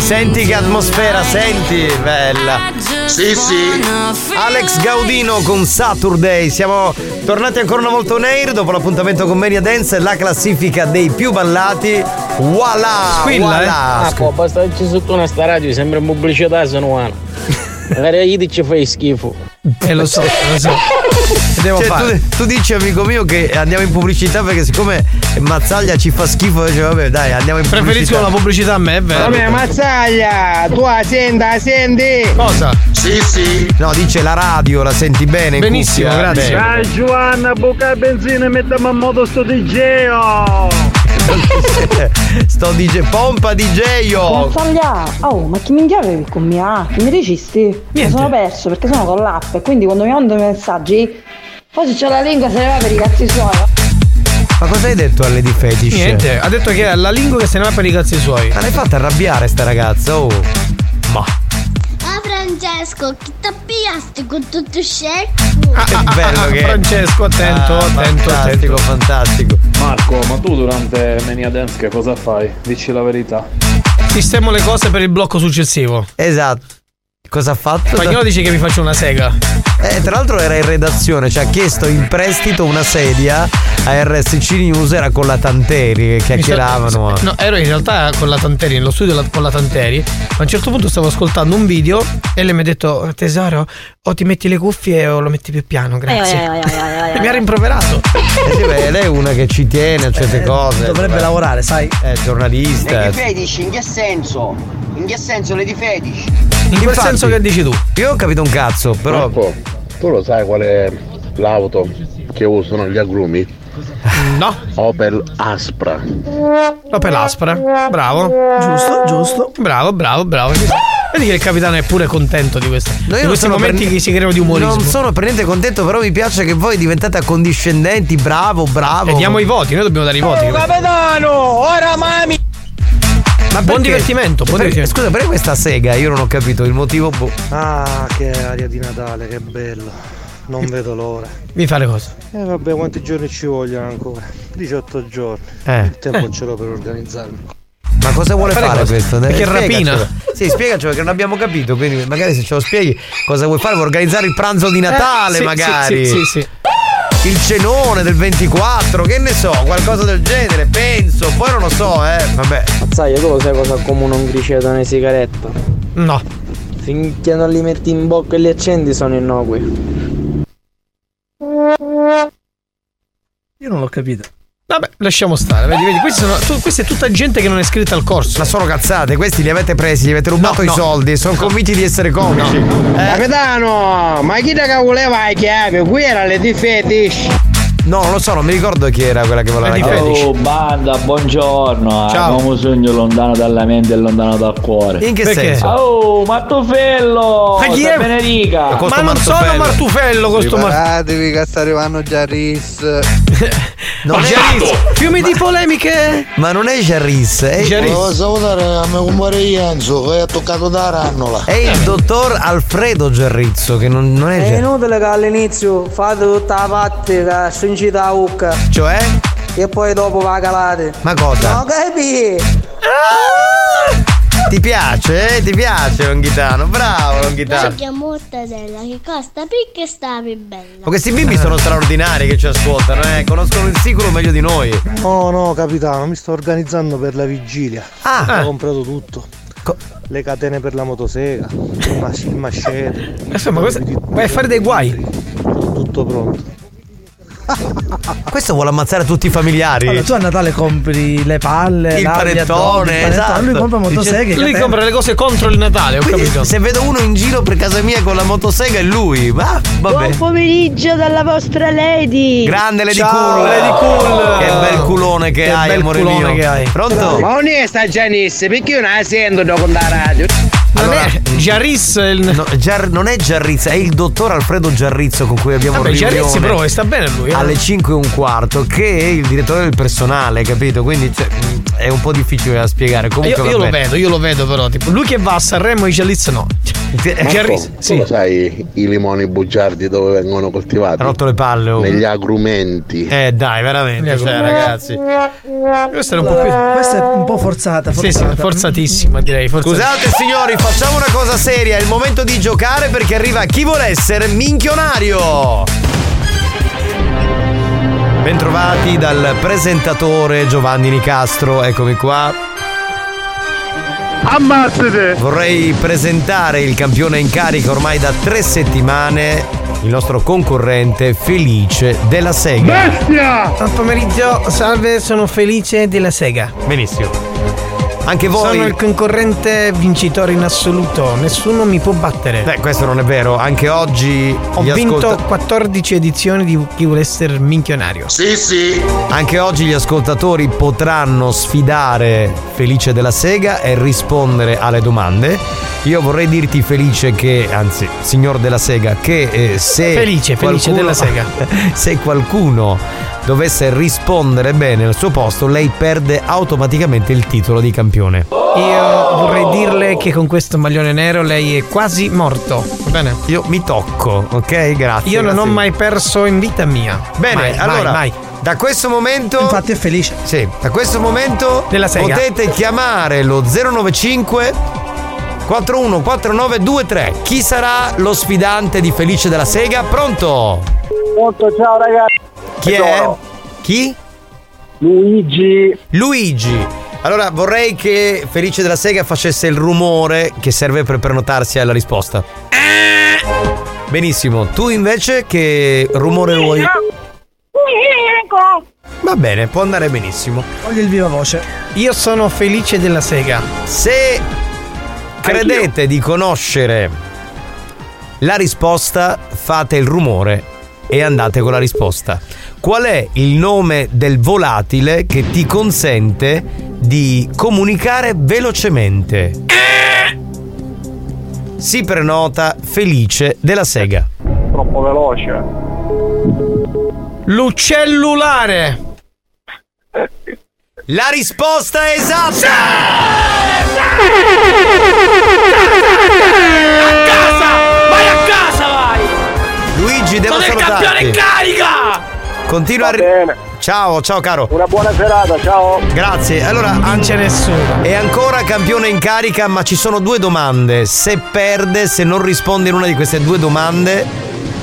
Speaker 2: Senti, che atmosfera, senti, bella.
Speaker 43: Sì, sì.
Speaker 2: Alex Gaudino con Saturday. Siamo tornati ancora una volta on air dopo l'appuntamento con Mania Dance, la classifica dei più ballati. Voilà! voilà.
Speaker 44: Ah, po', basta che ci sotto una sta radio, sembra pubblicità, sono una. *laughs* Magari gli dici fai schifo.
Speaker 14: Eh lo so, lo so. Devo
Speaker 2: Cioè,
Speaker 14: fare.
Speaker 2: tu, tu dici amico mio che andiamo in pubblicità perché siccome Mazzaglia ci fa schifo, dice vabbè dai andiamo in pubblicità.
Speaker 14: Preferisco la pubblicità a me, è vero.
Speaker 44: Vabbè, mazzaglia, tu la senti, la senti?
Speaker 14: Cosa?
Speaker 2: Sì, sì. No, dice la radio, la senti bene?
Speaker 14: Benissimo, grazie.
Speaker 44: Ciao Giovanna, buca benzina e mettiamo a modo sto DJ. *laughs*
Speaker 2: Sto DJ, pompa DJ.
Speaker 23: Mazzaglia, oh, ma chi minchia avevi con me? Ah, che mi registi? Mi sono perso perché sono con l'app e quindi quando mi mandano i messaggi, poi se c'ho la lingua se ne va per i cazzi suoi.
Speaker 2: Ma cosa hai detto a Lady Fetish?
Speaker 14: Niente, ha detto che è la lingua che se ne va per i cazzi suoi.
Speaker 2: Ma l'hai fatta arrabbiare sta ragazza, oh. Ma.
Speaker 42: Ah Francesco, chi ti pigliasti con tutto scemo?
Speaker 2: Che bello che è.
Speaker 14: Francesco, attento,
Speaker 2: Ah,
Speaker 14: attento,
Speaker 2: fantastico,
Speaker 14: attento.
Speaker 2: fantastico.
Speaker 18: Marco, ma tu durante Mania Dance che cosa fai? Dici la verità.
Speaker 14: Sistemo le cose per il blocco successivo.
Speaker 2: Esatto. Cosa ha fatto?
Speaker 14: Spagnolo dice che mi faccio una sega.
Speaker 2: Eh, tra l'altro era in redazione, ci ha chiesto in prestito una sedia a RSC News, era con la Tanteri che chiacchieravano.
Speaker 14: No, ero in realtà con la Tanteri, nello studio con la Tanteri. Ma a un certo punto stavo ascoltando un video e lei mi ha detto: Tesoro, o ti metti le cuffie o lo metti più piano, grazie. E mi ha rimproverato.
Speaker 2: Eh sì, beh, lei è una che ci tiene a certe cose.
Speaker 16: dovrebbe lavorare, sai?
Speaker 2: È giornalista.
Speaker 45: Lady Fetish, in che senso? In che senso Lady Fetish?
Speaker 14: In quel senso che dici tu.
Speaker 2: Io ho capito un cazzo, però.
Speaker 46: Marco, tu lo sai qual è l'auto che usano gli agrumi?
Speaker 14: No.
Speaker 46: Opel Aspra.
Speaker 14: Opel Aspra. Bravo.
Speaker 16: Giusto, giusto.
Speaker 14: Bravo, bravo, bravo. Vedi che il capitano è pure contento di questo.
Speaker 2: No,
Speaker 14: di questi
Speaker 2: sono
Speaker 14: momenti
Speaker 2: per-
Speaker 14: che si creano di umorismo.
Speaker 2: Non sono per niente contento, però mi piace che voi diventate accondiscendenti, bravo, bravo.
Speaker 14: E diamo i voti, noi dobbiamo dare i voti.
Speaker 44: capitano, ora mami.
Speaker 2: Ma
Speaker 14: buon
Speaker 2: perché?
Speaker 14: divertimento, buon
Speaker 2: Per-
Speaker 14: divertimento.
Speaker 2: Scusa, perché questa sega? Io non ho capito il motivo. boh.
Speaker 5: Ah, che aria di Natale, che bello. Non vedo l'ora.
Speaker 14: Mi fa le cose.
Speaker 5: E vabbè, quanti giorni ci vogliono ancora? 18 giorni.
Speaker 2: Eh.
Speaker 5: Il tempo
Speaker 14: Eh.
Speaker 5: ce l'ho per organizzarmi.
Speaker 2: Ma cosa vuole
Speaker 14: Fare
Speaker 2: fare
Speaker 14: cosa?
Speaker 2: questo?
Speaker 14: Perché
Speaker 2: Eh,
Speaker 14: rapina?
Speaker 2: Sì, spiegacelo perché non abbiamo capito. Quindi, magari se ce lo spieghi, cosa vuoi fare? Vuoi organizzare il pranzo di Natale,
Speaker 14: Eh, sì,
Speaker 2: magari?
Speaker 14: sì, sì, sì, sì.
Speaker 2: Il cenone del 24, che ne so, qualcosa del genere, penso. Poi non lo so, eh. Vabbè.
Speaker 44: Sai, tu lo sai cosa accomuna un criceto una sigaretta?
Speaker 14: No.
Speaker 44: Finché non li metti in bocca e li accendi sono innocui.
Speaker 16: Io non l'ho capito.
Speaker 14: Vabbè, lasciamo stare. Vedi, vedi, questi sono, tu- questa è tutta gente che non è iscritta al corso.
Speaker 2: Ma sono cazzate, questi li avete presi, gli avete rubato
Speaker 14: No,
Speaker 2: i
Speaker 14: no.
Speaker 2: soldi, sono convinti di essere comici. Eh,
Speaker 44: Capitano, ma chi che voleva le chiavi? Qui era Lady Fetish.
Speaker 2: No, non lo so, non mi ricordo chi era quella che voleva la.
Speaker 47: Oh banda, buongiorno.
Speaker 14: Ciao.
Speaker 47: Abbiamo un sogno lontano dalla mente e lontano dal cuore.
Speaker 2: In che
Speaker 14: Perché?
Speaker 2: senso?
Speaker 47: Oh, Martufello!
Speaker 14: Ma chi
Speaker 47: da
Speaker 14: è?
Speaker 47: Benedica!
Speaker 14: Ma non sono
Speaker 2: Martufello.
Speaker 14: Martufello con sto Martufello.
Speaker 30: Preparatevi che sta arrivando già Riz. *laughs*
Speaker 2: Non è
Speaker 14: Fiumi di polemiche.
Speaker 2: Ma non è Jarris, è,
Speaker 14: Jarris.
Speaker 48: Volevo salutare a mio compare Enzo che è toccato da rannola.
Speaker 2: è il dottor Alfredo Gerrizzo, che non, non è
Speaker 44: È inutile che all'inizio fate tutta la parte che stringite la bocca
Speaker 2: Cioè?
Speaker 44: e poi dopo va calate.
Speaker 2: Ma cosa?
Speaker 44: No, capi?
Speaker 2: Ti piace, eh? Ti piace Longhitano? Bravo Longhitano.
Speaker 42: chiamo mortadella che costa picca e sta più bella.
Speaker 2: Ma questi bimbi sono straordinari che ci ascoltano, eh? Conoscono il sicuro meglio di noi.
Speaker 5: Oh no, capitano, mi sto organizzando per la vigilia.
Speaker 2: Ah.
Speaker 5: Ho comprato tutto.
Speaker 2: Co-
Speaker 5: Le catene per la motosega, il mas- il mascete.
Speaker 14: Insomma, questo- vai a fare dei guai.
Speaker 5: Tutto pronto. *laughs*
Speaker 2: Questo vuole ammazzare tutti i familiari.
Speaker 16: Allora, tu a Natale compri le palle,
Speaker 2: Il panettone, esatto.
Speaker 16: Lui compra
Speaker 2: Dice-
Speaker 16: motoseghe.
Speaker 14: Lui
Speaker 16: catene.
Speaker 14: compra le cose contro il Natale, ho
Speaker 2: Quindi,
Speaker 14: capito.
Speaker 2: se vedo uno in giro per casa mia con la motosega è lui. Ma vabbè.
Speaker 23: pomeriggio dalla vostra lady.
Speaker 2: Grande Lady
Speaker 14: Ciao,
Speaker 2: Cool.
Speaker 14: Lady Cool.
Speaker 2: Che bel culone che,
Speaker 14: Che
Speaker 2: hai,
Speaker 14: bel
Speaker 2: amore
Speaker 14: culone
Speaker 2: mio.
Speaker 14: che hai.
Speaker 2: Pronto?
Speaker 44: Ma onesta Gianisse, perché io non la sento dopo la radio?
Speaker 14: Non
Speaker 2: Allora-
Speaker 14: è Giarris il...
Speaker 2: No, Giar- non è Giarrizza, è il dottor Alfredo Giarrizzo con cui abbiamo
Speaker 14: Vabbè, Giarrizzi però e sta bene lui. eh.
Speaker 2: alle 5 e un quarto che è il direttore del personale, capito? Quindi cioè, è un po' difficile da spiegare. Comunque
Speaker 14: Io, io lo vedo, io lo vedo però. Tipo, lui che va a Sanremo e Giarrizzi no. Giarrizzi, *laughs*
Speaker 46: Tu
Speaker 14: sì.
Speaker 46: lo sai i limoni bugiardi dove vengono coltivati?
Speaker 2: Ha rotto le palle. oh.
Speaker 46: Negli agrumenti.
Speaker 2: Eh dai, veramente, cioè, ragazzi.
Speaker 14: Questa era un po' più.
Speaker 16: Questa è un po' forzata.
Speaker 14: Sì, sì,
Speaker 16: forzata.
Speaker 14: forzatissima direi. forzata-
Speaker 2: Scusate signori, facciamo una cosa seria, è il momento di giocare perché arriva chi vuole essere minchionario. Bentrovati dal presentatore Giovanni Nicastro, eccomi qua. Ammazzate! Vorrei presentare il campione in carica ormai da tre settimane, il nostro concorrente Felice della Sega.
Speaker 14: Buon pomeriggio, salve, sono Felice della Sega.
Speaker 2: Benissimo. Anche voi.
Speaker 14: Sono il concorrente vincitore in assoluto, nessuno mi può battere.
Speaker 2: Beh, questo non è vero. Anche oggi
Speaker 14: Ho
Speaker 2: gli
Speaker 14: vinto
Speaker 2: ascolta-
Speaker 14: 14 edizioni di Chi vuole essere minchionario.
Speaker 2: Sì, sì. Anche oggi gli ascoltatori potranno sfidare Felice della Sega e rispondere alle domande. Io vorrei dirti Felice che, anzi, signor della Sega, che eh, se
Speaker 14: Felice, Felice
Speaker 2: qualcuno-
Speaker 14: della Sega. *laughs*
Speaker 2: se qualcuno dovesse rispondere bene al suo posto, lei perde automaticamente il titolo di campione.
Speaker 14: Io vorrei dirle che con questo maglione nero lei è quasi morto. Va bene?
Speaker 2: Io mi tocco, ok? Grazie.
Speaker 14: Io non ho
Speaker 2: grazie.
Speaker 14: mai perso in vita mia.
Speaker 2: Bene,
Speaker 14: Mai,
Speaker 2: allora,
Speaker 14: mai, mai.
Speaker 2: da questo momento.
Speaker 16: Infatti è felice.
Speaker 2: Sì, da questo momento potete chiamare lo 095 414923. Chi sarà lo sfidante di Felice della Sega? Pronto?
Speaker 49: Molto ciao ragazzi.
Speaker 2: Chi è? Chi?
Speaker 49: Luigi.
Speaker 2: Luigi. Allora vorrei che Felice della Sega facesse il rumore che serve per prenotarsi alla risposta. Benissimo, tu invece che rumore vuoi? Va bene, può andare benissimo.
Speaker 16: Voglio il viva voce.
Speaker 14: Io sono Felice della Sega.
Speaker 2: Se credete di conoscere la risposta, fate il rumore e andate con la risposta. Qual è il nome del volatile che ti consente di comunicare velocemente? Si prenota Felice della Sega.
Speaker 49: Troppo veloce.
Speaker 14: L'uccellulare.
Speaker 2: La risposta è esatta! *laughs* Continua a ri- Ciao, ciao caro.
Speaker 49: Una buona serata, ciao.
Speaker 2: Grazie. Allora,
Speaker 14: non c'è nessuno.
Speaker 2: È ancora campione in carica, ma ci sono due domande. Se perde, se non risponde in una di queste due domande,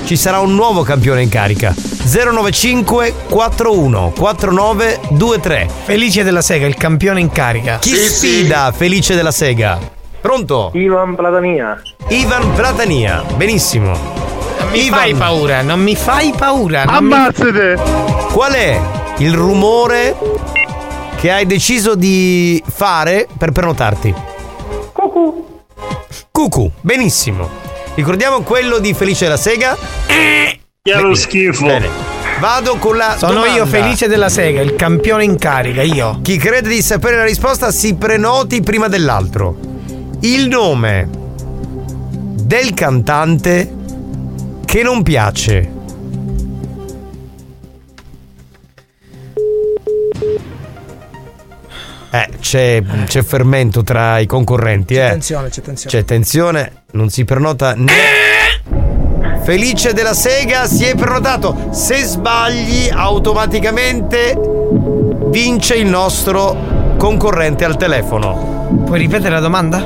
Speaker 2: ci sarà un nuovo campione in carica. 095 41 49 23.
Speaker 14: Felice della Sega, il campione in carica.
Speaker 2: Chi sfida Felice della Sega? Pronto?
Speaker 49: Ivan Platania.
Speaker 2: Ivan Platania. Benissimo.
Speaker 14: Non mi fai paura, non mi fai paura. non mi-
Speaker 2: Ammazzate! Qual è il rumore che hai deciso di fare per prenotarti? Cucù. Cucù, benissimo. Ricordiamo quello di Felice della Sega?
Speaker 47: Che lo schifo.
Speaker 2: Bene. Vado con la
Speaker 14: Sono
Speaker 2: domanda.
Speaker 14: io Felice della Sega, il campione in carica, io.
Speaker 2: Chi crede di sapere la risposta si prenoti prima dell'altro. Il nome del cantante che non piace. Eh, c'è, c'è fermento tra i concorrenti, eh.
Speaker 16: Attenzione, c'è attenzione.
Speaker 2: C'è tensione, non si prenota né. Felice della Sega si è prenotato. Se sbagli, automaticamente vince il nostro concorrente al telefono.
Speaker 14: Puoi ripetere la domanda?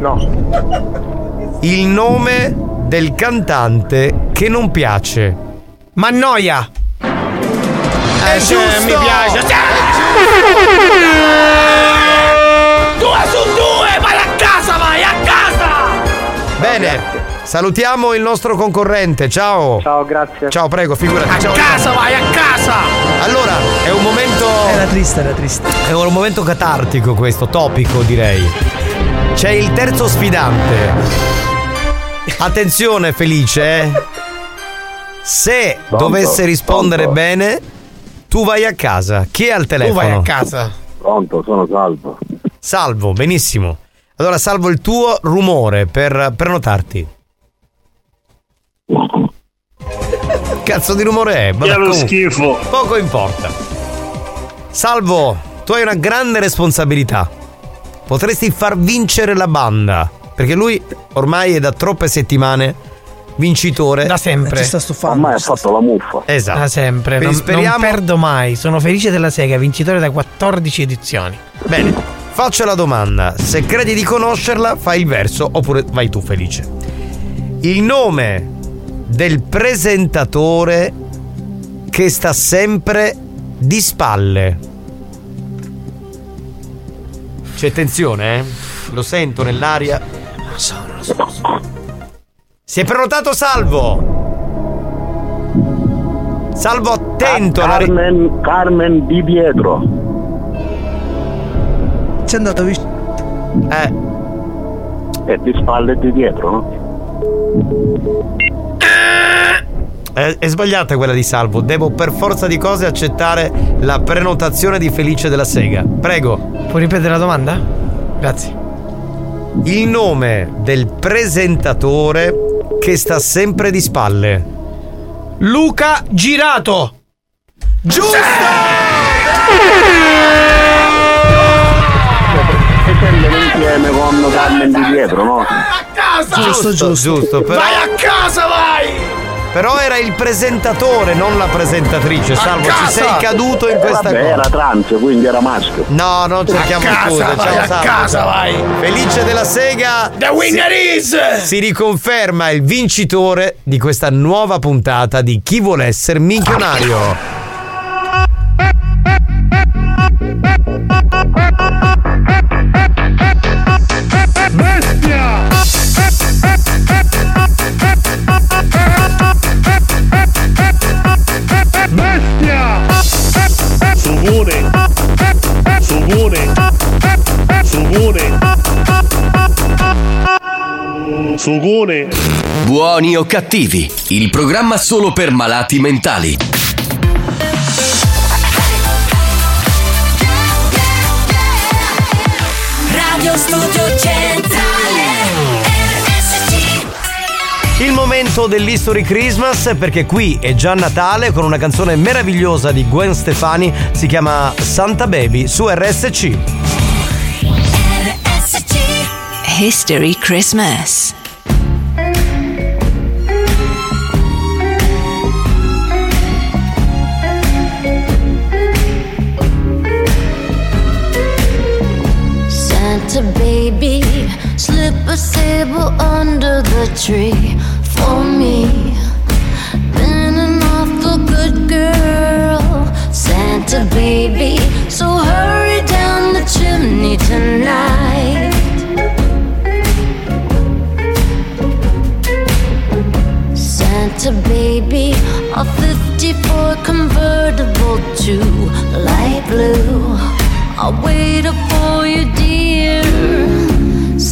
Speaker 49: No.
Speaker 2: Il nome del cantante che non piace.
Speaker 14: Mannoia.
Speaker 2: È
Speaker 14: Eh, sì,
Speaker 2: giusto!
Speaker 14: mi piace.
Speaker 47: Due su due, vai a casa, vai a casa!
Speaker 2: Bene. Salutiamo il nostro concorrente. Ciao.
Speaker 49: Ciao, grazie.
Speaker 2: Ciao, prego, figurati.
Speaker 14: A
Speaker 2: Ciao.
Speaker 14: casa, vai a casa!
Speaker 2: Allora, è un momento.
Speaker 16: Era triste, era triste.
Speaker 2: È un momento catartico questo, topico direi. C'è il terzo sfidante. Attenzione Felice. eh. Se
Speaker 49: Pronto?
Speaker 2: dovesse rispondere
Speaker 49: Pronto?
Speaker 2: bene, tu vai a casa. Chi è al telefono?
Speaker 14: vai a casa.
Speaker 49: Pronto, sono salvo.
Speaker 2: Salvo, benissimo. Allora salvo il tuo rumore per prenotarti. Cazzo di rumore è? Vabbè,
Speaker 47: lo schifo.
Speaker 2: Poco importa. Salvo, tu hai una grande responsabilità. Potresti far vincere la banda. Perché lui ormai è da troppe settimane vincitore.
Speaker 14: Da sempre.
Speaker 16: Ci sta stufando.
Speaker 49: Ormai ha fatto la muffa.
Speaker 2: Esatto.
Speaker 14: Da sempre. Non,
Speaker 2: speriamo-
Speaker 14: non perdo mai. Sono Felice della Sega, vincitore da 14 edizioni.
Speaker 2: Bene, faccio la domanda. Se credi di conoscerla, fai il verso oppure vai tu felice. Il nome del presentatore che sta sempre di spalle. C'è tensione, eh? Lo sento nell'aria. Si è prenotato Salvo. Salvo attento alla ri-
Speaker 49: Carmen, Carmen Di Pietro.
Speaker 16: C'è andato vicino.
Speaker 2: Eh.
Speaker 49: È di spalle e di dietro, no?
Speaker 2: È, è sbagliata quella di Salvo. Devo per forza di cose accettare la prenotazione di Felice della Sega. Prego.
Speaker 14: Puoi ripetere la domanda? Grazie.
Speaker 2: Il nome del presentatore che sta sempre di spalle.
Speaker 14: Luca Girato.
Speaker 2: Giusto!
Speaker 49: E scendono insieme con Carmen Di Pietro, no?
Speaker 2: Giusto, giusto, giusto. Però,
Speaker 47: Vai a casa, vai!
Speaker 2: Però era il presentatore, non la presentatrice. Salvo, ci sei caduto in
Speaker 49: Eh,
Speaker 2: questa
Speaker 49: vabbè,
Speaker 2: cosa.
Speaker 49: era trans, quindi era maschio.
Speaker 2: No, non cerchiamo
Speaker 49: A casa,
Speaker 2: scuse.
Speaker 49: vai,
Speaker 2: Ciao,
Speaker 49: a
Speaker 2: Salvo.
Speaker 49: casa, vai.
Speaker 2: Felice della Sega.
Speaker 47: The winner
Speaker 2: si,
Speaker 47: is-
Speaker 2: Si riconferma il vincitore di questa nuova puntata di Chi vuole essere minchionario.
Speaker 47: Sugone!
Speaker 1: Buoni o cattivi, il programma solo per malati mentali.
Speaker 26: Radio Studio Centrale RSC
Speaker 2: Il momento dell'History Christmas perché qui è già Natale con una canzone meravigliosa di Gwen Stefani, si chiama Santa Baby su RSC.
Speaker 39: History Christmas.
Speaker 50: A sable under the tree for me. Been an awful good girl, Santa baby. So hurry down the chimney tonight. Santa baby, a 54 convertible to light blue. I'll wait up for you, dear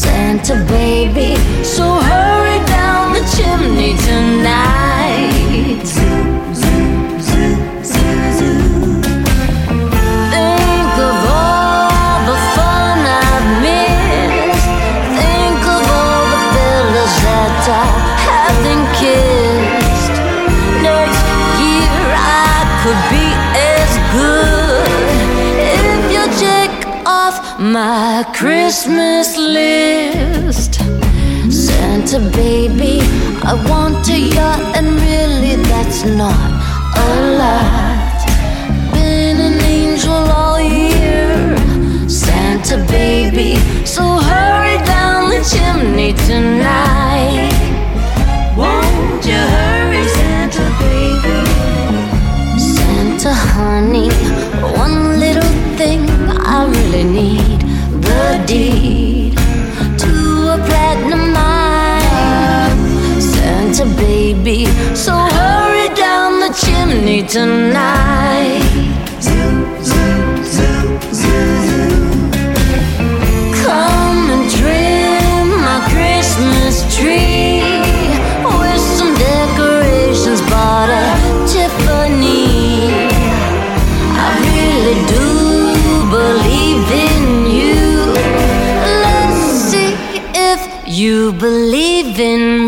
Speaker 50: Santa baby. So hurry down the chimney tonight. Think of all the fun I've missed. Think of all the that my Christmas list. Santa baby, I want a yacht, and really that's not a lot. Been an angel all year, Santa baby. So hurry down the chimney tonight. Won't you hurry, Santa baby? Santa honey, one little thing I really need tonight. Come and trim my Christmas tree with some decorations bought at Tiffany. I really do believe in you. Let's see if you believe in me.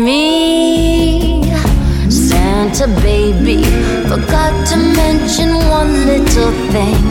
Speaker 50: To mention one little thing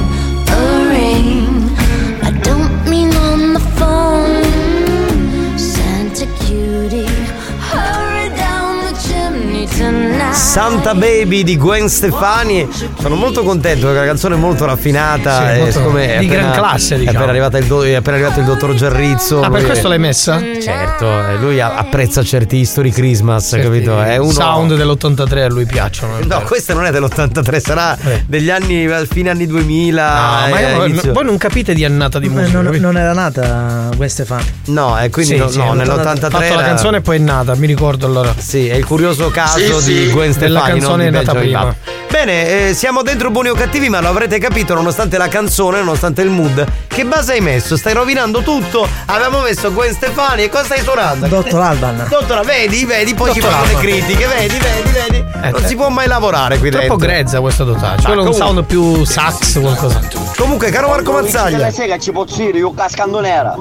Speaker 50: Santa
Speaker 2: Baby di Gwen Stefani. Sono molto contento perché la canzone è molto raffinata.
Speaker 14: Sì, molto-
Speaker 2: siccome è
Speaker 14: di gran
Speaker 2: appena-
Speaker 14: classe,
Speaker 2: È
Speaker 14: diciamo.
Speaker 2: appena arrivato il, do- è appena arrivato il dottor Giarrizzo.
Speaker 14: Ah, per questo
Speaker 2: è-
Speaker 14: l'hai messa?
Speaker 2: Certo, eh, lui apprezza certi History Christmas, capito? È uno.
Speaker 14: sound dell'83 a lui piacciono. è
Speaker 2: No,
Speaker 14: vero.
Speaker 2: questa non è dell'83, sarà degli anni fine anni 2000.
Speaker 14: Ah, ma
Speaker 2: eh,
Speaker 14: io-
Speaker 2: inizio-
Speaker 14: voi non capite di annata di
Speaker 16: Eh,
Speaker 14: musica.
Speaker 16: non, non era nata Gwen Stefani.
Speaker 2: No, e quindi
Speaker 14: Sì,
Speaker 2: no,
Speaker 14: sì,
Speaker 2: no,
Speaker 14: ha
Speaker 2: nell'83
Speaker 14: fatto la canzone e poi è nata, mi ricordo allora.
Speaker 2: Sì, è il curioso caso
Speaker 14: Sì,
Speaker 2: di
Speaker 14: sì.
Speaker 2: Gwen
Speaker 14: Della
Speaker 2: Stefani.
Speaker 14: canzone
Speaker 2: non di
Speaker 14: è nata
Speaker 2: Benjamin
Speaker 14: prima.
Speaker 2: Bene, eh, siamo dentro buoni o cattivi, ma lo avrete capito nonostante la canzone, nonostante il mood. Che base hai messo? Stai rovinando tutto? Avevamo messo Gwen Stefani e cosa stai suonando?
Speaker 16: Dottor Alban.
Speaker 2: Dottora, vedi, vedi, poi ci
Speaker 14: Dottor
Speaker 2: fanno le critiche, vedi, vedi, vedi. non
Speaker 14: eh.
Speaker 2: si può mai lavorare qui
Speaker 14: Troppo
Speaker 2: dentro.
Speaker 14: grezza questa dotata. Ci
Speaker 2: Ma
Speaker 14: vuole un sound più sax, qualcosa.
Speaker 2: Comunque, caro Marco
Speaker 45: La
Speaker 2: Mazzaglia,
Speaker 45: sera ci pozzo dire, io cascando nera.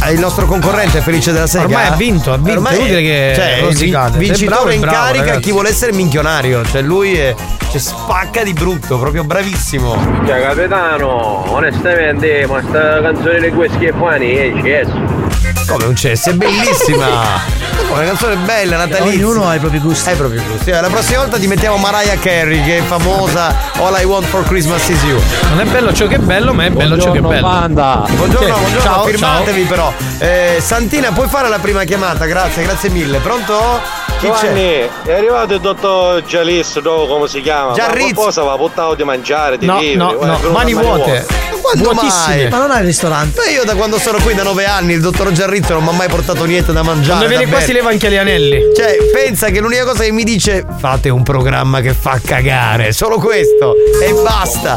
Speaker 2: È il nostro concorrente felice della sega.
Speaker 14: Ormai ha vinto, ha vinto,
Speaker 2: Ormai
Speaker 14: è inutile che
Speaker 2: cioè,
Speaker 14: rosicate. è
Speaker 2: Vincitore
Speaker 14: è
Speaker 2: in
Speaker 14: bravo,
Speaker 2: carica
Speaker 14: ragazzi.
Speaker 2: chi vuole essere minchionario. Cioè, lui è, cioè, spacca di brutto, proprio bravissimo.
Speaker 51: Cioè, capitano, onestamente, ma sta canzone di quei schiaffani è cesso.
Speaker 2: Come un cesso, è bellissima. *laughs* Una canzone bella, natalizia.
Speaker 16: Ognuno ha i propri gusti.
Speaker 2: Hai i propri gusti. Eh, La prossima volta ti mettiamo Mariah Carey, che è famosa. All I want for Christmas is you.
Speaker 14: Non è bello ciò che è bello, ma è bello ciò che è bello.
Speaker 2: Buongiorno,
Speaker 14: Sì,
Speaker 2: buongiorno,
Speaker 14: ciao,
Speaker 2: firmatevi però. Eh, Santina, puoi fare la prima chiamata? Grazie, grazie mille. Pronto? Chi
Speaker 52: Giovanni,
Speaker 2: c'è?
Speaker 52: è arrivato il dottor Gialis, no, come si chiama?
Speaker 2: Giarrizzo.
Speaker 52: Ma qualcosa va portato di mangiare, di
Speaker 14: No,
Speaker 52: vivere.
Speaker 14: no, no, mani vuote.
Speaker 2: Quando mai?
Speaker 16: Ma non hai il ristorante?
Speaker 2: Ma io da quando sono qui da nove anni il dottor Giarrizzo non mi ha mai portato niente da mangiare.
Speaker 14: Quando viene
Speaker 2: da
Speaker 14: qua si leva anche gli anelli.
Speaker 2: Cioè, pensa che l'unica cosa che mi dice fate un programma che fa cagare, solo questo e basta.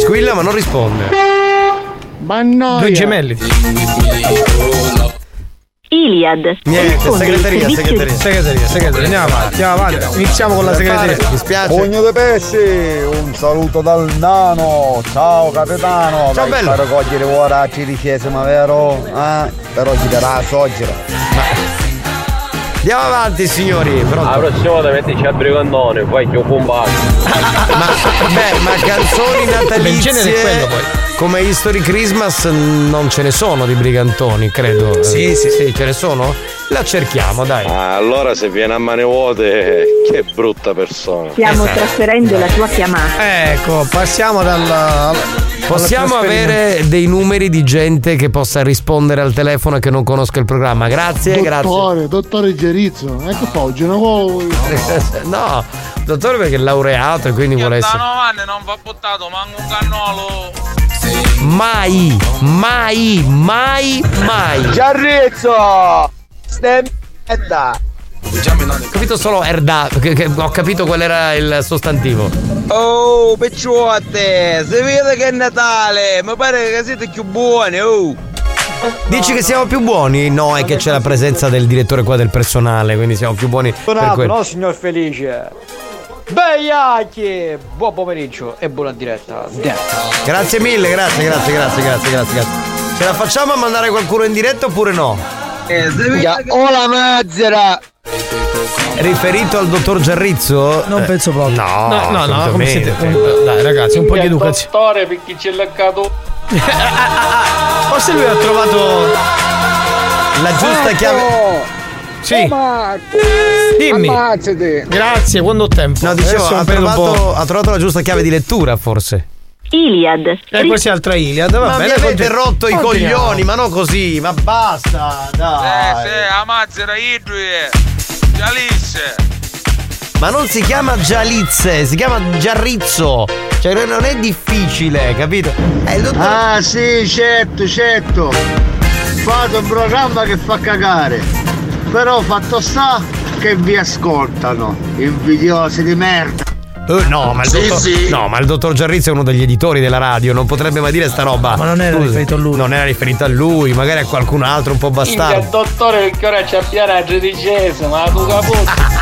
Speaker 2: Squilla ma non risponde.
Speaker 14: Due gemelli.
Speaker 53: Iliad.
Speaker 2: Niente, segreteria, segreteria.
Speaker 14: Segreteria, segreteria. Andiamo avanti, andiamo avanti. Iniziamo con la segreteria.
Speaker 2: Mi spiace.
Speaker 30: Pugno di pesci, un saluto dal nano, ciao capitano.
Speaker 2: Ciao, bello.
Speaker 30: a raccogliere ora a tredicesima, vero? Ah, però ci darà la soggera.
Speaker 2: Andiamo avanti signori,
Speaker 51: La
Speaker 2: pronto?
Speaker 51: prossima volta mettici a brigandone, fai che ho bombato.
Speaker 2: Beh, ma canzoni
Speaker 14: Beh, il genere è quello
Speaker 2: natalizie
Speaker 14: poi.
Speaker 2: Come History Christmas non ce ne sono di brigantoni, credo.
Speaker 14: Sì, sì.
Speaker 2: Sì, ce ne sono? La cerchiamo, dai.
Speaker 52: Ah, allora se viene a mani vuote, *laughs* che brutta persona.
Speaker 53: Stiamo trasferendo la tua chiamata.
Speaker 14: Ecco, passiamo dal.
Speaker 2: Possiamo avere dei numeri di gente che possa rispondere al telefono e che non conosca il programma. Grazie, grazie.
Speaker 5: Dottore, dottore Gerizzo, ecco fa oggi cosa. *laughs*
Speaker 2: No, dottore perché è laureato e quindi vuole essere.
Speaker 47: Giovanni non va buttato, manco un cannolo.
Speaker 2: Mai, mai, mai, mai.
Speaker 45: Giarrizzo! Stemmetta!
Speaker 2: Ho capito solo Erda, che- che- ho capito qual era il sostantivo.
Speaker 45: Oh, picciotte! Si vede che è Natale! Mi pare che siete più buoni, oh!
Speaker 2: Dici che siamo più buoni? No, è che c'è la presenza del direttore qua del personale, quindi siamo più buoni quello.
Speaker 54: no signor Felice? Beiacchi! Buon pomeriggio e buona diretta.
Speaker 2: Grazie mille, grazie, grazie, grazie, grazie, grazie, grazie. Ce la facciamo a mandare qualcuno in diretta oppure no?
Speaker 45: Oh la mazzera!
Speaker 2: Riferito al dottor Giarrizzo?
Speaker 16: Non
Speaker 2: Eh,
Speaker 16: penso proprio.
Speaker 2: No,
Speaker 14: No, no, no, come siete? Dai, ragazzi, un po' di educazione.
Speaker 54: Dottore, perché c'è leccato. *laughs*
Speaker 14: Forse lui ha trovato
Speaker 2: La giusta chiave.
Speaker 14: Sì. Dimmi.
Speaker 5: Ammazzati.
Speaker 14: Grazie, quando ho tempo.
Speaker 2: No, dicevo, ha trovato, ha trovato la giusta chiave di lettura, forse.
Speaker 53: Iliad.
Speaker 14: E questa è altra Iliad. Va
Speaker 2: ma
Speaker 14: bene,
Speaker 2: mi avete
Speaker 14: continu-
Speaker 2: rotto i
Speaker 14: continuiamo.
Speaker 2: coglioni, ma non così, ma basta,
Speaker 47: Eh,
Speaker 2: dai.
Speaker 47: sì, a mazzera, idrie. Gialisse.
Speaker 2: Ma non si chiama Gializze, si chiama Giarrizzo. Cioè, non è difficile, capito? Eh, il dottor...
Speaker 30: Ah sì, certo, certo. Fate un programma che fa cagare. Però fatto sta che vi ascoltano. Invidiosi di merda.
Speaker 2: Eh, no, ma il
Speaker 30: Sì,
Speaker 2: dottor,
Speaker 30: sì.
Speaker 2: no, ma il dottor Giarrizzo è uno degli editori della radio, non potrebbe mai dire sta roba.
Speaker 16: Ma non era
Speaker 2: Scusi.
Speaker 16: riferito a lui.
Speaker 2: Non era riferito a lui, magari a qualcun altro un po'
Speaker 54: Il
Speaker 2: bastardo.
Speaker 54: dottore perché ora c'è a piare a tredicesima, ma tu caputo. *laughs*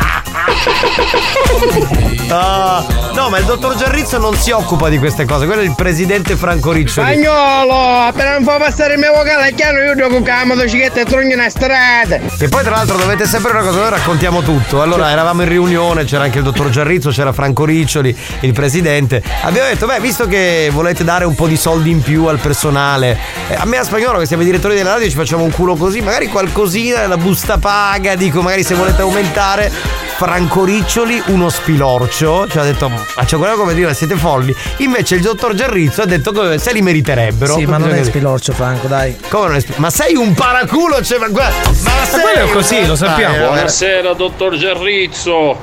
Speaker 2: Ah, no, ma il dottor Giarrizzo non si occupa di queste cose, quello è il presidente Franco Riccioli.
Speaker 44: Spagnolo, appena non fa passare il mio vocale è chiaro io devo con la motocicletta e trogno una strada.
Speaker 2: E poi tra l'altro dovete sapere una cosa, noi raccontiamo tutto. Allora eravamo in riunione, c'era anche il dottor Giarrizzo, c'era Franco Riccioli, il presidente. Abbiamo detto, beh, visto che volete dare un po' di soldi in più al personale, eh, a me a spagnolo che siamo i direttori della radio ci facciamo un culo così, magari qualcosina, la busta paga, dico, magari se volete aumentare. Franco Riccioli, uno spilorcio, ci ha detto, ma c'è quello come dire, siete folli. Invece il dottor Giarrizzo ha detto che se li meriterebbero.
Speaker 16: Sì, ma non è spilorcio, Franco, dai.
Speaker 2: Come non è spi- Ma sei un paraculo, cioè, ma guarda. Ma sei
Speaker 14: quello è così, lo sappiamo.
Speaker 2: Dai,
Speaker 54: Buonasera, dottor Gerrizzo.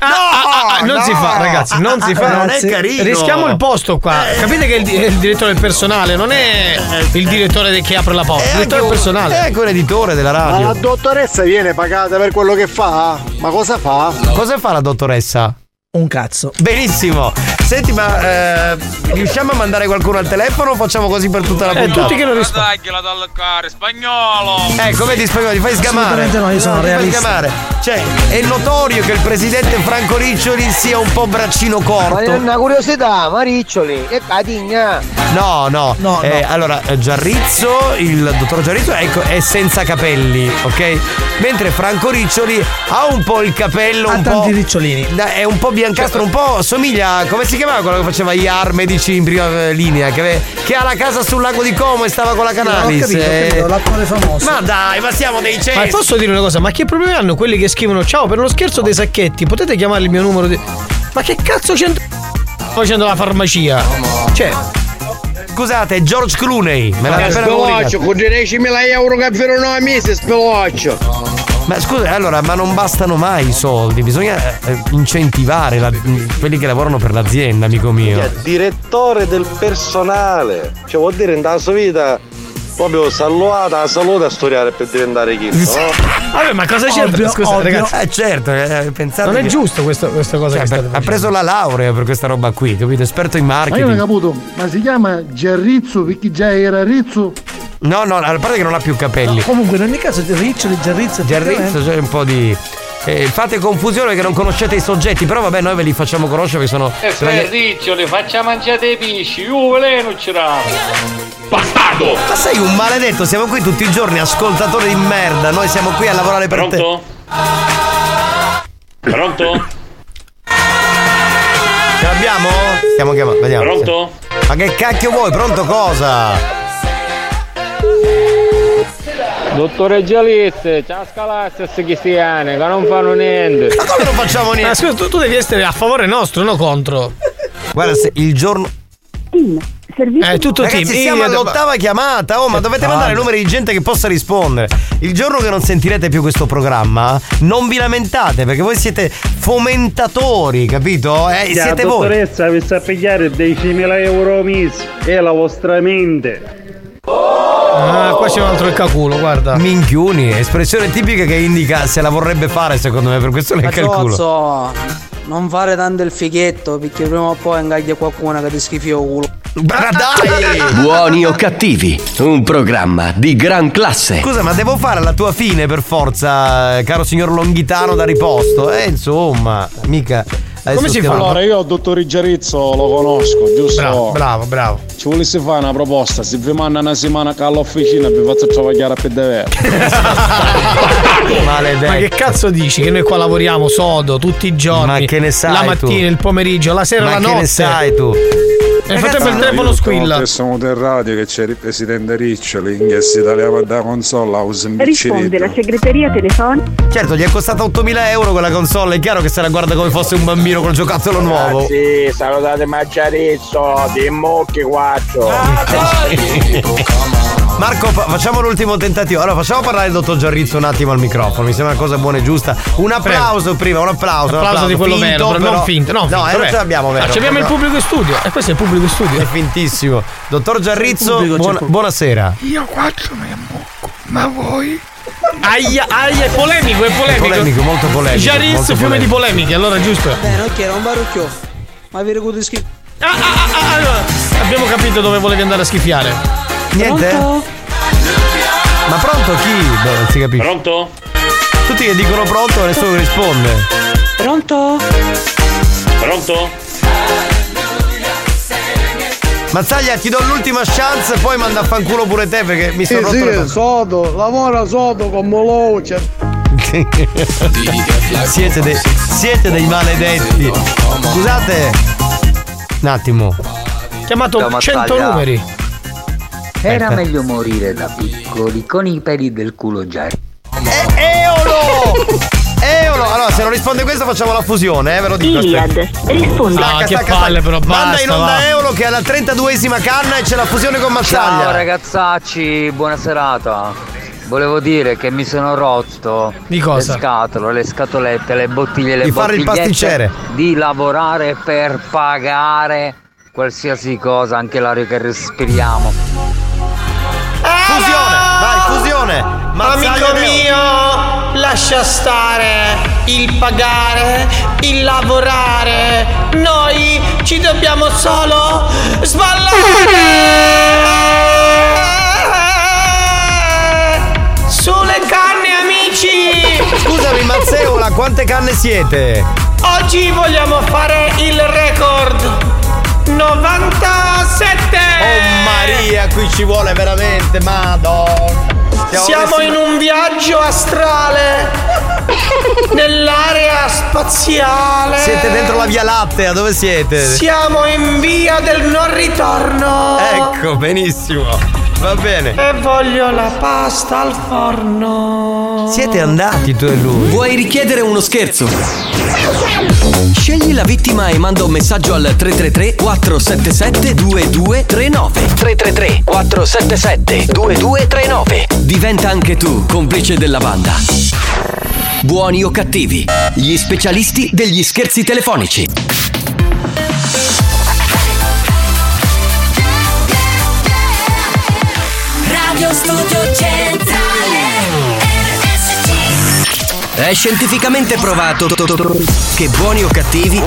Speaker 14: Ah, ah, non
Speaker 2: no!
Speaker 14: si fa, ragazzi, non si
Speaker 2: Ah,
Speaker 14: fa.
Speaker 2: non è carino.
Speaker 14: Rischiamo il posto qua. Capite che il, di- il direttore del personale non è il direttore che apre la porta, il direttore del
Speaker 2: È
Speaker 14: personale.
Speaker 2: anche un editore della
Speaker 5: Ma
Speaker 2: radio.
Speaker 5: la dottoressa viene pagata per quello che fa? Ma cosa fa?
Speaker 2: Cosa fa la dottoressa?
Speaker 16: Un cazzo.
Speaker 2: Benissimo. Senti, ma eh, riusciamo a mandare qualcuno al telefono o facciamo così per tutta la
Speaker 14: Eh,
Speaker 2: puntata?
Speaker 14: tutti che non rispondono.
Speaker 54: Dagliela dal care, spagnolo.
Speaker 2: Eh, come ti spagnolo, ti fai sgamare.
Speaker 16: No, io sono
Speaker 2: ti fai
Speaker 16: realista.
Speaker 2: sgamare. Cioè, è notorio che il presidente Franco Riccioli sia un po' braccino corto.
Speaker 44: una curiosità, Mariccioli, che cadigna.
Speaker 2: No, no.
Speaker 16: No,
Speaker 2: Eh,
Speaker 16: no.
Speaker 2: Allora, eh, Giarrizzo, il dottor Giarrizzo ecco, è senza capelli, ok? Mentre Franco Riccioli ha un po' il capello
Speaker 16: Ha
Speaker 2: un po'.
Speaker 16: tanti ricciolini.
Speaker 2: Da- È un po' biancastro, un po' somiglia. Come si chiamava quello che faceva gli AR medici in prima eh, linea? Che, ave- che ha la casa sul lago di Como e stava con la
Speaker 16: Ho
Speaker 2: Canalis.
Speaker 16: capito, ho
Speaker 2: eh.
Speaker 16: capito, l'attore famoso.
Speaker 2: Ma dai, ma siamo dei
Speaker 14: Ma
Speaker 2: cessi.
Speaker 14: posso dire una cosa? Ma che problemi hanno quelli che scrivono ciao per lo scherzo dei sacchetti? Potete chiamare il mio numero di. Ma che cazzo c'entra? facendo la farmacia? Cioè,
Speaker 2: Scusate, George Clooney. Me l'ha appena
Speaker 44: speloccio, con 10.000 euro che avevano a mese, speloccio.
Speaker 2: Ma scusa, allora, ma non bastano mai i soldi, bisogna eh, incentivare la- quelli che lavorano per l'azienda, amico mio.
Speaker 52: Direttore del personale. Cioè vuol dire in sua vita proprio salutata la salute a studiare per diventare chi. No?
Speaker 14: vabbè, ma cosa c'entra?
Speaker 16: Ovvio,
Speaker 14: Scusa,
Speaker 16: ovvio.
Speaker 14: ragazzi.
Speaker 2: Eh certo, eh, pensate
Speaker 14: Non è giusto questo, questa cosa
Speaker 2: cioè,
Speaker 14: che state
Speaker 2: ha preso la laurea per questa roba qui, capito? Esperto in
Speaker 5: Ma io non ho
Speaker 2: marketing.
Speaker 5: caputo, ma si chiama Gerrizzo perché già era Rizzo?
Speaker 2: No, no, a parte che non ha più capelli.
Speaker 16: Comunque, in ogni caso, Riccioli, Gerrizzo,
Speaker 2: Gerrizzo c'è un po' di. eh, fate confusione perché non conoscete i soggetti, però vabbè, noi ve li facciamo conoscere perché sono.
Speaker 54: E
Speaker 2: tra gli-
Speaker 54: Ferriccioli, faccia mangiare i pisci, io veleno c'era. Bastardo!
Speaker 2: Ma sei un maledetto, siamo qui tutti i giorni, ascoltatori di merda. Noi siamo qui a lavorare per te.
Speaker 54: Pronto? Pronto?
Speaker 2: Ce l'abbiamo? Stiamo chiamando, vediamo.
Speaker 54: Pronto?
Speaker 2: Ma che cacchio vuoi? Pronto cosa?
Speaker 54: Dottore Gialisse, ciao scalazzi a cristiane, che non fanno niente.
Speaker 2: Ma come non facciamo
Speaker 14: Ma
Speaker 2: niente?
Speaker 14: scusa, tu, tu devi essere a favore nostro, non contro.
Speaker 2: Guarda, se il giorno.
Speaker 14: È tutto
Speaker 2: Ragazzi,
Speaker 14: team.
Speaker 2: siamo all'ottava chiamata. Oh, ma dovete mandare numeri di gente che possa rispondere. Il giorno che non sentirete più questo programma, non vi lamentate perché voi siete fomentatori, capito? Eh, siete voi.
Speaker 49: dottoressa vi sta a pigliare 10.000 euro mesi. È la vostra mente.
Speaker 14: Ah, qua c'è un altro leccaculo, guarda.
Speaker 2: Minchiuni, espressione tipica che indica se la vorrebbe fare, secondo me, per questo lecca il culo.
Speaker 55: Cazzo, non fare tanto il fighetto perché prima o poi ingaglia qualcuno che ti schifi il culo.
Speaker 2: Dai!
Speaker 1: Buoni o cattivi, un programma di gran classe.
Speaker 2: Scusa, ma devo fare la tua fine per forza, caro signor Longhitano da riposto? Eh, insomma, mica. Adesso
Speaker 14: Come si fa?
Speaker 49: Allora, io il dottor Giarizzo lo conosco, giusto?
Speaker 14: Bravo, bravo, bravo.
Speaker 49: Ci volessi fare una proposta, se vi manda una settimana qua all'officina vi faccio per davvero. *laughs*
Speaker 2: Maledetto.
Speaker 14: Ma che cazzo dici? Che noi qua lavoriamo sodo tutti i giorni.
Speaker 2: Ma che ne sai
Speaker 14: La
Speaker 2: tu?
Speaker 14: mattina, il pomeriggio, la sera,
Speaker 2: Ma
Speaker 14: la
Speaker 2: che
Speaker 14: notte.
Speaker 2: ne sai tu?
Speaker 14: Nel frattempo il telefono squilla.
Speaker 56: Siamo del radio che c'è il presidente Riccioli che si tagliava da console a un
Speaker 53: Risponde la segreteria telefonica.
Speaker 2: Certo, gli è costata 8000 euro quella console. È chiaro che se la guarda come fosse un bambino col giocattolo nuovo.
Speaker 45: Sì, salutate Maggiarizzo, di Mocchi 4. *laughs*
Speaker 2: Marco, fa- facciamo l'ultimo tentativo. Allora, facciamo parlare il dottor Giarrizzo un attimo al microfono. Mi sembra una cosa buona e giusta. Un applauso prima, un applauso.
Speaker 14: Un applauso di quello
Speaker 2: finto,
Speaker 14: vero, però non finto. No,
Speaker 2: No,
Speaker 14: finto,
Speaker 2: eh, non
Speaker 14: vero.
Speaker 2: ce l'abbiamo vero.
Speaker 14: Ah, ci abbiamo il pubblico in studio. E questo è il pubblico in studio.
Speaker 2: È fintissimo. Dottor Giarrizzo,
Speaker 16: pubblico,
Speaker 2: buona- buonasera.
Speaker 56: Io quattro mi ammocco, ma voi?
Speaker 14: Aia, aia, è polemico, è polemico.
Speaker 2: polemico, molto polemico,
Speaker 14: Giarizzo,
Speaker 2: molto
Speaker 14: fiume
Speaker 2: polemico.
Speaker 14: di polemiche, allora giusto.
Speaker 55: Ok, non barucchio. Ma vi ricordo di schifo.
Speaker 14: Ah, ah, ah, allora, abbiamo capito dove volevi andare a schiffiare.
Speaker 2: Niente? Ma pronto chi? Beh, non si capisce.
Speaker 54: Pronto?
Speaker 2: Tutti che dicono pronto nessuno risponde.
Speaker 55: Pronto?
Speaker 54: Pronto?
Speaker 2: Mazzaglia, ti do l'ultima chance, poi manda a fanculo pure te perché mi
Speaker 6: Sì,
Speaker 2: sono rotto le
Speaker 6: sì,
Speaker 2: palle.
Speaker 6: sodo, lavora sodo con Moloce. *laughs*
Speaker 2: siete, dei, siete dei maledetti. Scusate. Un attimo.
Speaker 14: Chiamato
Speaker 57: Ciao,
Speaker 14: 100
Speaker 57: Mazzaglia. Era meglio morire da piccoli con i peli del culo già.
Speaker 2: Eolo! Eolo! Allora, se non risponde questo facciamo la fusione, eh, ve lo dico.
Speaker 53: Iliad, rispondi.
Speaker 14: Ah, che palle, però,
Speaker 2: Manda
Speaker 14: basta,
Speaker 2: in onda
Speaker 14: va.
Speaker 2: Eolo che è alla 32esima canna e c'è la fusione con Mazzaglia.
Speaker 57: Ciao ragazzacci, buona serata. Volevo dire che mi sono rotto
Speaker 14: Di cosa?
Speaker 57: le scatole, le scatolette, le bottiglie, le
Speaker 2: Di fare il pasticcere.
Speaker 57: Di lavorare per pagare qualsiasi cosa, anche l'aria che respiriamo.
Speaker 2: Mazzaglia
Speaker 14: Amico mio, lascia stare il pagare, il lavorare. Noi ci dobbiamo solo sballare. Sulle canne, amici!
Speaker 2: Scusami, Mazzeola, quante canne siete?
Speaker 14: Oggi vogliamo fare il record. 97!
Speaker 2: Oh Maria, qui ci vuole veramente, madonna.
Speaker 14: Siamo in un viaggio astrale *laughs* nell'area spaziale.
Speaker 2: Siete dentro la Via Lattea, dove siete?
Speaker 14: Siamo in via del non ritorno.
Speaker 2: Ecco, benissimo. Va bene.
Speaker 14: E voglio la pasta al forno.
Speaker 2: Siete andati tu e lui.
Speaker 1: Vuoi richiedere uno scherzo? Scegli la vittima e manda un messaggio al 333 477 2239 333 477 2239 Diventa anche tu complice della banda. Buoni o cattivi, gli specialisti degli scherzi telefonici.
Speaker 58: Radio Studio Centrale
Speaker 1: È scientificamente provato che Buoni o cattivi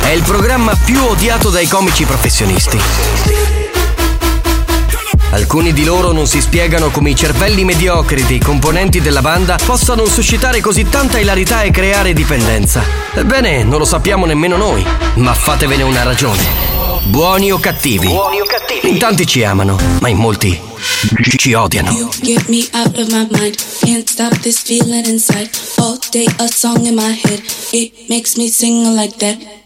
Speaker 1: è il programma più odiato dai comici professionisti. Alcuni di loro non si spiegano come i cervelli mediocri dei componenti della banda possano suscitare così tanta ilarità e creare dipendenza. Ebbene, non lo sappiamo nemmeno noi, ma fatevene una ragione. Buoni o cattivi? In tanti ci amano, ma in molti ci- ci odiano.
Speaker 58: You get me out of my mind. Can't stop this feeling inside. All day a song in my head. It makes me sing like that.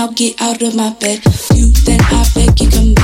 Speaker 58: Now get out of my bed. Two then I beg you come back.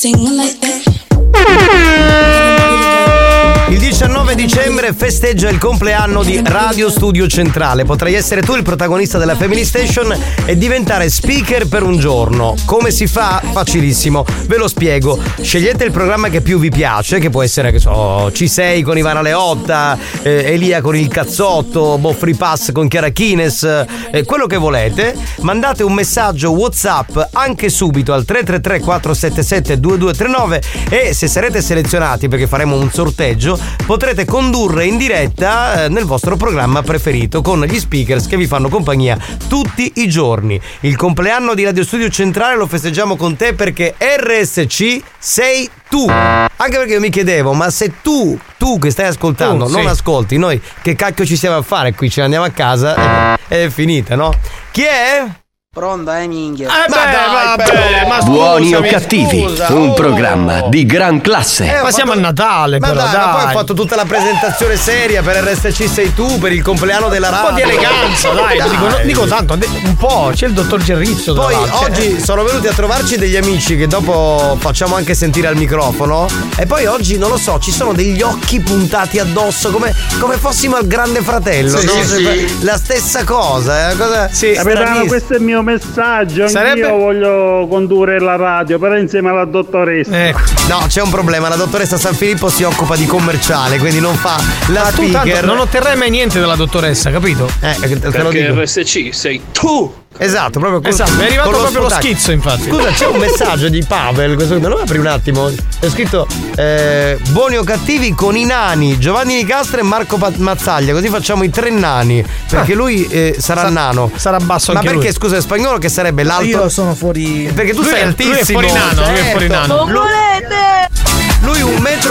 Speaker 58: Sing
Speaker 2: festeggia il compleanno di Radio Studio Centrale. Potrai essere tu il protagonista della Family Station e diventare speaker per un giorno. Come si fa? Facilissimo, ve lo spiego. Scegliete il programma che più vi piace, che può essere, che so, C6 con Ivana Leotta, eh, Elia con il cazzotto, boh, Free Pass con Chiara Kines, eh, quello che volete. Mandate un messaggio WhatsApp anche subito al 333 477 2239 e se sarete selezionati perché faremo un sorteggio potrete condurre in diretta eh, nel vostro programma preferito con gli speakers che vi fanno compagnia tutti i giorni. Il compleanno di Radio Studio Centrale lo festeggiamo con te perché RSC sei tu. Anche perché io mi chiedevo, ma se tu, tu che stai ascoltando,
Speaker 14: Tu,
Speaker 2: non
Speaker 14: sì.
Speaker 2: ascolti, noi che cacchio ci stiamo a fare qui? Ce ne andiamo a casa e è finita, no? Chi è?
Speaker 55: Pronta, eh, minchia.
Speaker 14: Eh beh, vabbè, ma
Speaker 1: Buoni o cattivi,
Speaker 14: scusa.
Speaker 1: un
Speaker 14: Oh.
Speaker 1: programma di gran classe.
Speaker 2: Eh,
Speaker 14: Ma siamo a Natale,
Speaker 2: Ma
Speaker 14: però,
Speaker 2: dai, ma
Speaker 14: dai.
Speaker 2: poi hai fatto tutta la presentazione seria per RSC sei tu, per il compleanno della
Speaker 14: Un
Speaker 2: radio.
Speaker 14: po' di eleganza, dai, dico, non dico tanto, un po', c'è il dottor Gerrizzo.
Speaker 2: Poi.
Speaker 14: Cioè,
Speaker 2: oggi sono venuti a trovarci degli amici che dopo facciamo anche sentire al microfono. E poi oggi, non lo so, ci sono degli occhi puntati addosso come, come fossimo al grande fratello.
Speaker 59: Sì,
Speaker 2: no?
Speaker 59: sì, sì.
Speaker 2: La stessa cosa, eh? cosa
Speaker 59: questo è il mio messaggio. Anch'io
Speaker 2: Sarebbe-
Speaker 59: voglio condurre la radio, però insieme alla dottoressa.
Speaker 2: No, c'è un problema. La dottoressa San Filippo si occupa di commerciale, quindi non fa la
Speaker 14: Ma
Speaker 2: speaker.
Speaker 14: non otterrai mai niente dalla dottoressa, capito?
Speaker 2: Eh, te lo dico.
Speaker 14: RSC sei tu.
Speaker 2: Esatto, proprio col-
Speaker 14: Esatto, è arrivato proprio lo
Speaker 2: sputacchio.
Speaker 14: schizzo, infatti.
Speaker 2: Scusa, c'è un messaggio di Pavel. Questo, me lo apri un attimo? È scritto eh, Buoni o cattivi con i nani, Giovanni Nicastra e Marco Pa- Mazzaglia. Così facciamo i tre nani. Perché
Speaker 16: Ah.
Speaker 2: lui eh, sarà
Speaker 16: Sa-
Speaker 2: nano.
Speaker 14: Sarà basso
Speaker 2: Ma
Speaker 14: anche
Speaker 2: perché,
Speaker 14: lui.
Speaker 2: scusa, è spagnolo che sarebbe l'alto?
Speaker 16: Io sono fuori.
Speaker 2: Perché tu
Speaker 16: Lui
Speaker 2: sei
Speaker 16: è-
Speaker 2: altissimo.
Speaker 16: lui è fuori nano, lui è fuori
Speaker 2: certo.
Speaker 16: nano.
Speaker 2: Lui-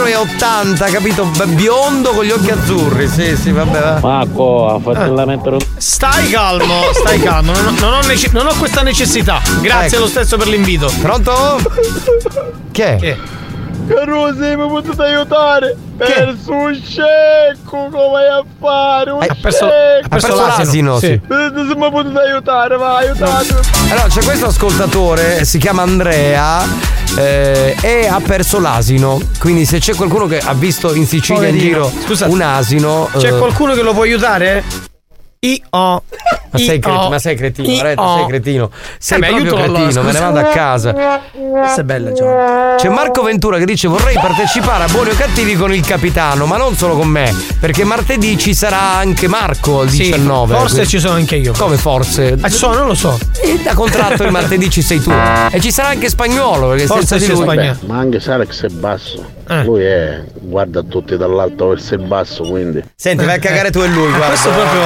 Speaker 2: Lui un metro e ottanta, capito? B- Biondo con gli occhi azzurri. Sì, sì, vabbè. va.
Speaker 54: Marco, ha fatto il lamento.
Speaker 14: Stai calmo, stai calmo, non ho, non ho nece- non ho questa necessità. Grazie
Speaker 2: Ecco.
Speaker 14: lo stesso per l'invito.
Speaker 2: Pronto? Che?
Speaker 14: Che?
Speaker 59: Carusi, mi potete aiutare? Perso un scecco, come a fare? Un
Speaker 2: Ha perso- ha perso l'asino, sì.
Speaker 59: Eh, Se mi potete aiutare, vai, aiutatemi.
Speaker 2: Allora, c'è questo ascoltatore, si chiama Andrea eh, e ha perso l'asino. Quindi se c'è qualcuno che ha visto in Sicilia in
Speaker 14: Poverino.
Speaker 2: giro
Speaker 14: Scusa,
Speaker 2: un asino...
Speaker 14: C'è
Speaker 2: eh,
Speaker 14: qualcuno che lo può aiutare? Io.
Speaker 2: Ma sei, cretino, ma sei cretino. Retta, sei cretino. Sei
Speaker 14: Eh, beh,
Speaker 2: proprio cretino, me ne vado a casa.
Speaker 16: Questa è bella, Giovanni.
Speaker 2: C'è Marco Ventura che dice vorrei partecipare a Buoni o Cattivi con il capitano, ma non solo con me, perché martedì ci sarà anche Marco al
Speaker 14: Sì,
Speaker 2: 19.
Speaker 14: forse
Speaker 2: quindi-
Speaker 14: ci sono anche io.
Speaker 2: Come forse?
Speaker 14: Ah, ci sono, non lo so.
Speaker 2: E da contratto il martedì ci sei tu. E ci sarà anche spagnolo, perché
Speaker 14: Forse
Speaker 2: senza di lui...
Speaker 14: spagnolo.
Speaker 43: Ma anche se Alex è basso.
Speaker 14: Eh.
Speaker 43: Lui è. guarda tutti dall'alto verso il basso, quindi.
Speaker 2: Senti, vai a cagare tu e lui, guarda.
Speaker 14: Questo proprio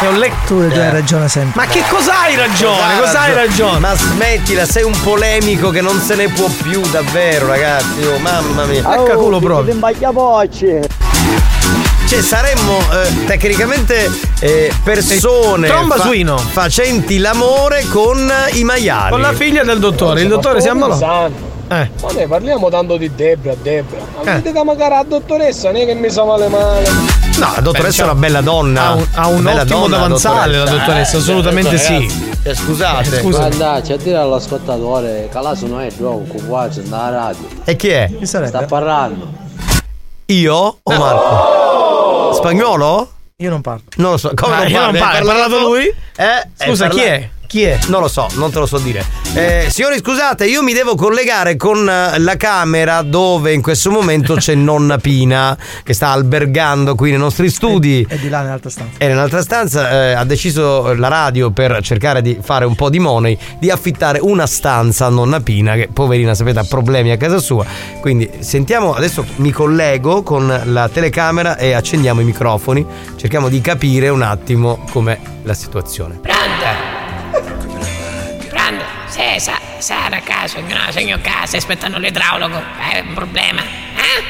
Speaker 14: è un letto.
Speaker 16: Tu hai ragione sempre.
Speaker 14: Ma che cos'hai ragione? Cos'hai ragione?
Speaker 2: Ma smettila, sei un polemico che non se ne può più, davvero, ragazzi. Oh, mamma mia.
Speaker 14: Ecca culo proprio.
Speaker 2: Cioè, saremmo eh, tecnicamente eh, persone
Speaker 14: Tromba suino.
Speaker 2: facenti l'amore con i maiali.
Speaker 14: Con la figlia del dottore. Il dottore si ammalò. Eh.
Speaker 44: Ma noi parliamo tanto di Debra, Debra. Ma
Speaker 14: Eh.
Speaker 44: vedete che magari la dottoressa non è che mi sa male male.
Speaker 2: No, la dottoressa è una bella donna.
Speaker 14: Ha un, ha un
Speaker 2: Bella
Speaker 14: ottimo
Speaker 2: donna,
Speaker 14: davanzale la dottoressa,
Speaker 2: Eh,
Speaker 14: assolutamente
Speaker 2: ragazzi,
Speaker 14: sì.
Speaker 2: eh, scusate.
Speaker 14: Scusa.
Speaker 60: Guarda, c'è a dire all'ascoltatore che là non è gioco, qua c'è nella radio.
Speaker 2: E chi è?
Speaker 16: Chi sarebbe?
Speaker 60: Sta parlando.
Speaker 2: Io o Marco? Spagnolo?
Speaker 16: Io non parlo.
Speaker 2: Non lo so. Come
Speaker 14: Ah,
Speaker 2: non
Speaker 14: io non parlo, ha parlato lui?
Speaker 2: Eh?
Speaker 14: Scusa, chi è? Chi è?
Speaker 2: Non lo so, non te lo so dire. Eh, signori, scusate, io mi devo collegare con eh, la camera dove in questo momento c'è *laughs* nonna Pina che sta albergando qui nei nostri studi.
Speaker 16: È di là nell'altra stanza.
Speaker 2: E nell'altra stanza eh, ha deciso la radio per cercare di fare un po' di money di affittare una stanza a nonna Pina che poverina sapete ha problemi a casa sua quindi sentiamo adesso mi collego con la telecamera e accendiamo i microfoni cerchiamo di capire un attimo com'è la situazione
Speaker 61: Prende, sì, sa, Sara caso, no, segno casa, aspettano l'idraulico, è un problema. Eh?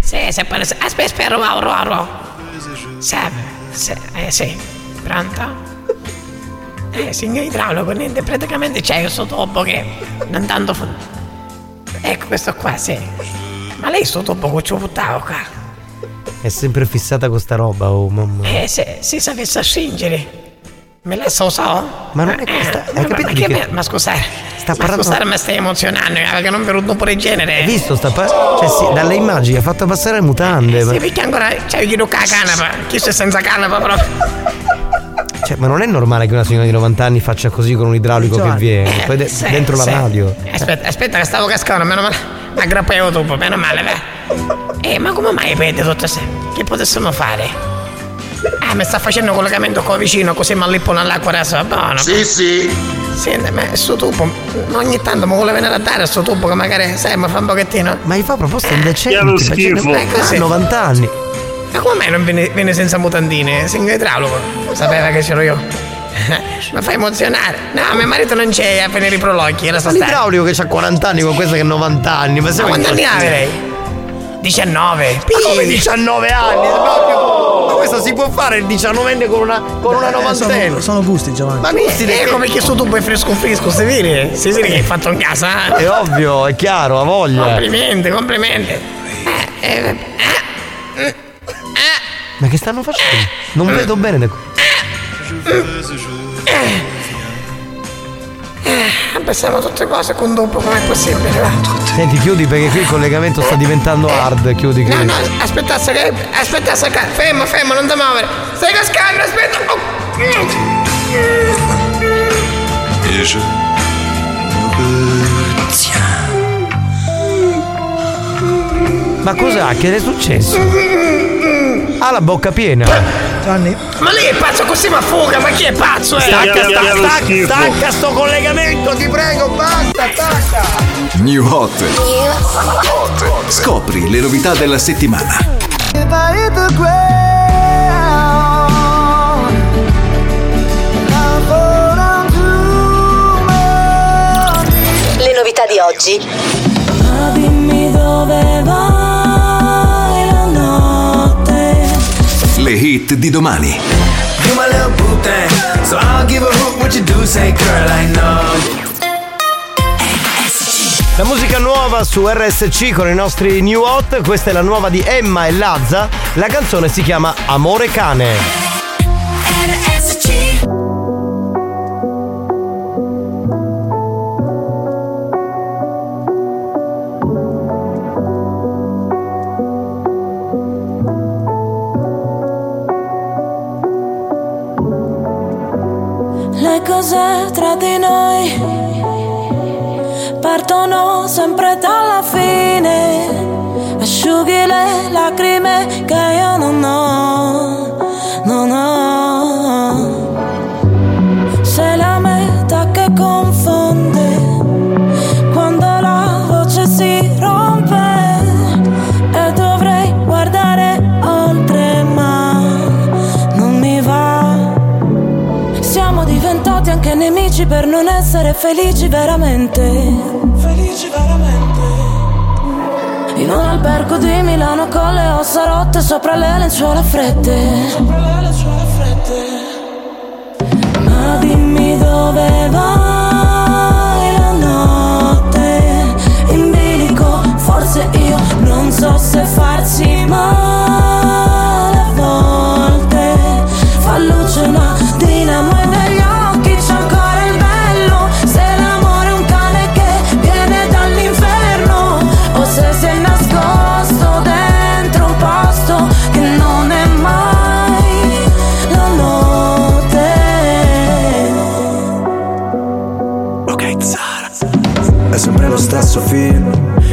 Speaker 61: Sì, se pare, aspetta, aspetta, ro, ro, ro. Sì, sì, eh sì, pronto? Eh, signor idraulico, niente, praticamente c'è questo topo che non tanto... fu- Ecco questo qua, sì. Ma lei sto topo che ci ho buttato qua?
Speaker 2: è sempre fissata con sta roba oh mamma
Speaker 61: Eh, se, si sapesse stringere. Me la so so?
Speaker 2: Ma non è questa. Hai capito
Speaker 61: ma, che
Speaker 2: che?
Speaker 61: ma scusare.
Speaker 2: Sta
Speaker 61: ma
Speaker 2: parlando-
Speaker 61: mi stai emozionando, eh, perché non venuto pure il genere.
Speaker 2: Hai visto? Sta pa- cioè, sì, dalle immagini ha fatto passare le mutande. ma-
Speaker 61: Sì, perché ancora c'è chi tocca la canapa. Chi sei senza canapa proprio?
Speaker 2: Cioè, ma non è normale che una signora di 90 anni faccia così con un idraulico che
Speaker 61: Giovanni.
Speaker 2: viene. Poi de-
Speaker 61: Sì,
Speaker 2: dentro la
Speaker 61: sì.
Speaker 2: radio.
Speaker 61: Aspetta, aspetta che stavo cascando, meno male. Mi aggrappato dopo, meno male, beh. Eh, ma come mai perde tutto se? Che potessimo fare? Ah, mi sta facendo collegamento qua vicino, così mi allippo nell'acqua adesso, va buono.
Speaker 43: Sì, sì.
Speaker 61: Senti, ma sto tubo, ogni tanto mi vuole venire a dare sto tubo che magari, sai, mi fa un pochettino.
Speaker 2: Ma gli fa proposte indecenti.
Speaker 61: Schifo. Eh,
Speaker 2: ha 90 anni.
Speaker 61: Ma come mai non viene, viene senza mutandine? Segno idraulico. Sapeva che c'ero io. *laughs* mi fa emozionare. No, mio marito non c'è a finire i prologhi, era
Speaker 2: Ma
Speaker 61: sta stare.
Speaker 2: l'idraulico che ha 40 anni con questa che ha 90 anni. Ma,
Speaker 61: Ma quanti anni ha lei? 19.
Speaker 2: Ma come 19 anni? Proprio- Ma questo si può fare il 19enne con una, con una
Speaker 62: Eh, sono,
Speaker 2: novantenne?
Speaker 62: sono gusti, Giovanni.
Speaker 2: Ma gusti
Speaker 61: Eh, come che sto tubo è fresco fresco, si vede? Si vede che hai fatto in casa? eh?
Speaker 2: È ovvio, è chiaro, ha voglia.
Speaker 61: Complimenti, complimenti. Eh, eh, eh,
Speaker 2: Ma che stanno facendo? Non vedo bene da qui.
Speaker 61: Eh, pensiamo a tutte cose con dopo, com'è possibile? va?
Speaker 2: Senti, chiudi perché qui il collegamento sta diventando hard. Chiudi,
Speaker 61: No,
Speaker 2: chiudi.
Speaker 61: no, aspetta, aspetta, aspetta, fermo, fermo, non ti muovere. Stai cascando, aspetta. Oh.
Speaker 29: Et je me retiens.
Speaker 2: Ma cos'ha? Che è successo? Ha la bocca piena.
Speaker 62: Gianni.
Speaker 61: Ma lei è pazzo così ma fuga, ma chi è pazzo? Eh?
Speaker 2: Stacca, stacca, stacca, stacca sto collegamento, ti prego, basta, stacca.
Speaker 25: New Hot. Scopri le novità della settimana.
Speaker 53: Le novità di oggi.
Speaker 29: Ma dimmi dove vai girl I know.
Speaker 2: La musica nuova su RSC con i nostri new hot, questa è la nuova di Emma e Lazza, la canzone si chiama Amore cane.
Speaker 29: Le cose tra di noi partono sempre dalla fine. Asciughi le lacrime che io non ho, per non essere felici veramente. Felici veramente. In un albergo di Milano con le ossa rotte sopra le lenzuola fredde. Sopra le lenzuola fredde. Ma dimmi dove vai la notte. In bilico, forse io non so se farsi male a volte. Fa luce una dinamo e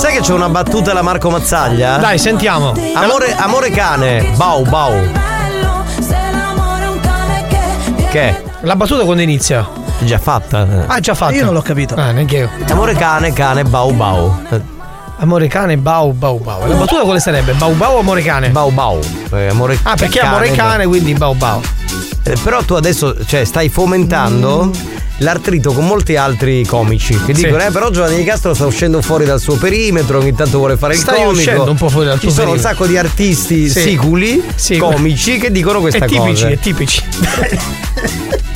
Speaker 2: sai che c'è una battuta alla Marco Mazzaglia?
Speaker 14: Dai, sentiamo.
Speaker 2: Amore, amore cane, bau bau. Che?
Speaker 14: La battuta quando inizia?
Speaker 2: È già fatta.
Speaker 14: Ah, già fatta.
Speaker 16: Io non l'ho capito.
Speaker 14: Ah, neanche io.
Speaker 2: Amore cane, cane, bau bau.
Speaker 14: Amore cane, bau bau bau. La battuta quale sarebbe? Bau bau o amore cane?
Speaker 2: Bau bau. Eh, amore
Speaker 14: Ah, perché amore cane, quindi bau bau.
Speaker 2: Eh, però tu adesso cioè, stai fomentando l'artrito con molti altri comici che.
Speaker 14: Sì.
Speaker 2: dicono eh però Giovanni Di Castro sta uscendo fuori dal suo perimetro ogni tanto vuole fare il
Speaker 14: Stai
Speaker 2: comico
Speaker 14: uscendo un po' fuori dal
Speaker 2: ci
Speaker 14: tuo
Speaker 2: sono un sacco di artisti
Speaker 14: Sì.
Speaker 2: siculi
Speaker 14: Sì.
Speaker 2: comici che dicono questa
Speaker 14: È tipici,
Speaker 2: cosa
Speaker 14: è tipici. *laughs*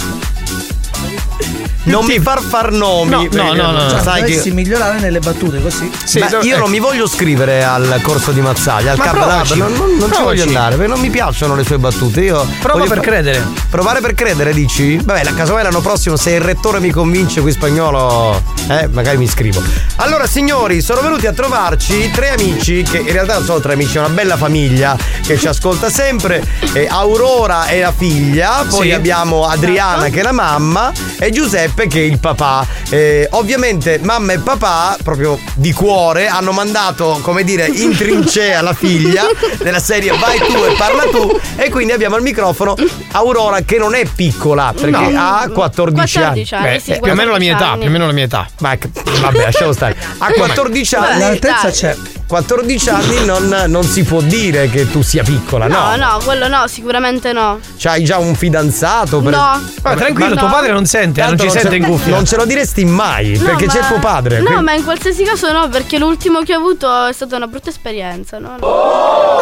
Speaker 2: non mi far far nomi
Speaker 14: No, no, no, no,
Speaker 2: cioè, sai che
Speaker 16: migliorare nelle battute così.
Speaker 2: Ma io non mi voglio iscrivere al corso di Mazzaglia, al Cabalab,
Speaker 14: provaci.
Speaker 2: non, non- non ci voglio andare perché non mi piacciono le sue battute. Io
Speaker 14: Prova
Speaker 2: voglio
Speaker 14: per
Speaker 2: fa-
Speaker 14: credere.
Speaker 2: Provare per credere, dici? Vabbè, la casomai l'anno prossimo, se il rettore mi convince qui spagnolo, eh, magari mi iscrivo. Allora, signori, sono venuti a trovarci tre amici, che in realtà non sono tre amici, è una bella famiglia che ci ascolta sempre. Eh, Aurora è la figlia, poi
Speaker 14: Sì.
Speaker 2: abbiamo Adriana che è la mamma e Giuseppe che è il papà. Eh, ovviamente mamma e papà, proprio di cuore, hanno mandato, come dire, in trincea la figlia della serie Vai tu e parla tu. E quindi abbiamo al microfono Aurora che non è piccola, perché
Speaker 14: No.
Speaker 2: ha 14,
Speaker 63: 14 anni,
Speaker 2: Beh,
Speaker 63: sì,
Speaker 2: eh,
Speaker 14: Più o meno la mia
Speaker 63: 14
Speaker 14: età,
Speaker 63: anni.
Speaker 14: più o meno la mia età.
Speaker 2: ma che- vabbè, lasciamo stare. A 14 anni.
Speaker 16: L'altezza c'è.
Speaker 2: 14 anni non, non si può dire che tu sia piccola, no?
Speaker 63: No, no, quello no, sicuramente no.
Speaker 2: C'hai già un fidanzato? per-
Speaker 63: No.
Speaker 14: Ma tranquillo,
Speaker 63: No.
Speaker 14: tuo padre non sente, eh, non
Speaker 2: Tanto
Speaker 14: ci sente
Speaker 2: ce-
Speaker 14: in cuffia.
Speaker 2: Non ce lo diresti mai,
Speaker 63: No,
Speaker 2: perché
Speaker 63: ma-
Speaker 2: c'è tuo padre.
Speaker 63: No,
Speaker 2: quindi-
Speaker 63: ma in qualsiasi caso no, perché l'ultimo che ho avuto è stata una brutta esperienza, no? no.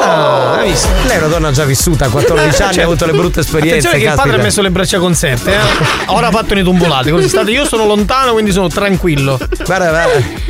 Speaker 14: Ah, hai visto?
Speaker 2: Lei è una donna già vissuta, a 14 *laughs* anni
Speaker 14: Cioè,
Speaker 2: ha avuto le brutte esperienze.
Speaker 14: Attenzione che il padre
Speaker 2: caspita.
Speaker 14: ha messo le braccia conserte, eh. Ora ha fatto i tombolate. Così state, io sono lontano, quindi sono tranquillo.
Speaker 2: Guarda, guarda,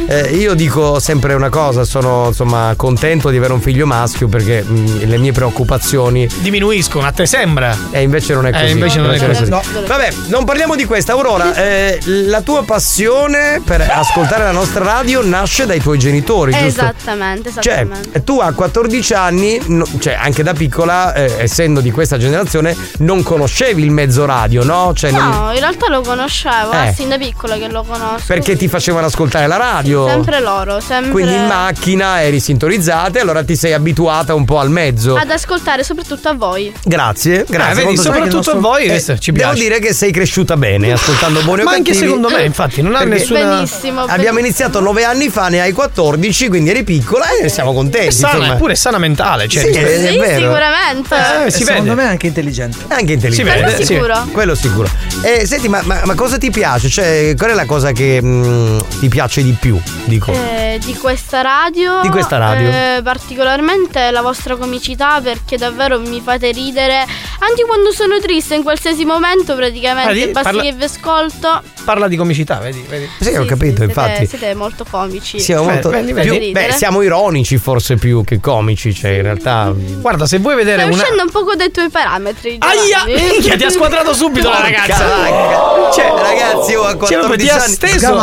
Speaker 2: eh, io dico sempre una cosa, sono insomma contento di avere un figlio maschio perché mh, le mie preoccupazioni
Speaker 14: Diminuiscono, a te sembra.
Speaker 2: E invece non è
Speaker 14: Eh,
Speaker 2: così.
Speaker 14: invece non è così.
Speaker 2: Vabbè, non parliamo di questa. Aurora, eh, la tua passione per ascoltare la nostra radio nasce dai tuoi genitori, giusto?
Speaker 63: Esattamente,
Speaker 2: Cioè,
Speaker 63: esattamente.
Speaker 2: tu a 14 anni, no- cioè anche da piccola, eh, essendo di questa generazione, non conoscevi il mezzo radio, no? Cioè, non-
Speaker 63: No, in realtà lo conoscevo,
Speaker 2: Eh.
Speaker 63: eh, sin da piccola che lo conosco.
Speaker 2: perché ti facevano ascoltare la radio?
Speaker 63: Sempre loro, sempre.
Speaker 2: Quindi in macchina eri sintonizzata e allora ti sei abituata un po' al mezzo.
Speaker 63: Ad ascoltare soprattutto a voi.
Speaker 2: Grazie, grazie.
Speaker 14: Eh, vedi, soprattutto
Speaker 2: simpatico.
Speaker 14: a voi,
Speaker 2: Eh,
Speaker 14: ci
Speaker 2: Devo
Speaker 14: piace.
Speaker 2: dire che sei cresciuta bene *laughs* ascoltando buoni o
Speaker 14: Ma anche secondo me, infatti, non ha nessuna.
Speaker 63: Benissimo.
Speaker 2: Abbiamo
Speaker 63: benissimo.
Speaker 2: iniziato nove anni fa, ne hai 14, quindi eri piccola e siamo contenti.
Speaker 14: È sana, eppure è sana mentale. Cioè,
Speaker 2: Sì, è
Speaker 63: Sì,
Speaker 2: vero.
Speaker 63: sicuramente.
Speaker 14: Eh,
Speaker 16: secondo
Speaker 14: vede.
Speaker 16: me è anche intelligente.
Speaker 2: È anche intelligente.
Speaker 14: Si vede,
Speaker 63: Quello
Speaker 14: sì.
Speaker 63: sicuro.
Speaker 2: Quello sicuro. Eh, senti, ma, ma- ma cosa ti piace? Cioè, qual è la cosa che mh, ti piace di più? Dico.
Speaker 63: Eh, di questa radio.
Speaker 2: Di questa radio.
Speaker 63: eh, particolarmente la vostra comicità perché davvero mi fate ridere anche quando sono triste in qualsiasi momento praticamente.
Speaker 14: Ah, lì
Speaker 63: Basta
Speaker 14: parla-
Speaker 63: che vi ascolto.
Speaker 14: Parla di comicità, vedi? vedi.
Speaker 2: sì, ho
Speaker 63: Sì,
Speaker 2: capito,
Speaker 63: sì,
Speaker 2: infatti.
Speaker 63: Siete, siete molto comici.
Speaker 2: Siamo
Speaker 14: Beh,
Speaker 2: molto-
Speaker 14: vedi,
Speaker 2: più-
Speaker 14: vedi.
Speaker 2: beh, siamo ironici forse più che comici, cioè in realtà.
Speaker 14: Guarda, se vuoi vedere
Speaker 63: Stai
Speaker 14: una.
Speaker 63: uscendo un poco dai tuoi parametri.
Speaker 14: Aia! *laughs* Minchia, ti ha squadrato subito la ragazza. Cioè,
Speaker 2: ragazzi, io a
Speaker 14: Cioè,
Speaker 2: 14
Speaker 14: ti ha
Speaker 2: anni.
Speaker 14: steso.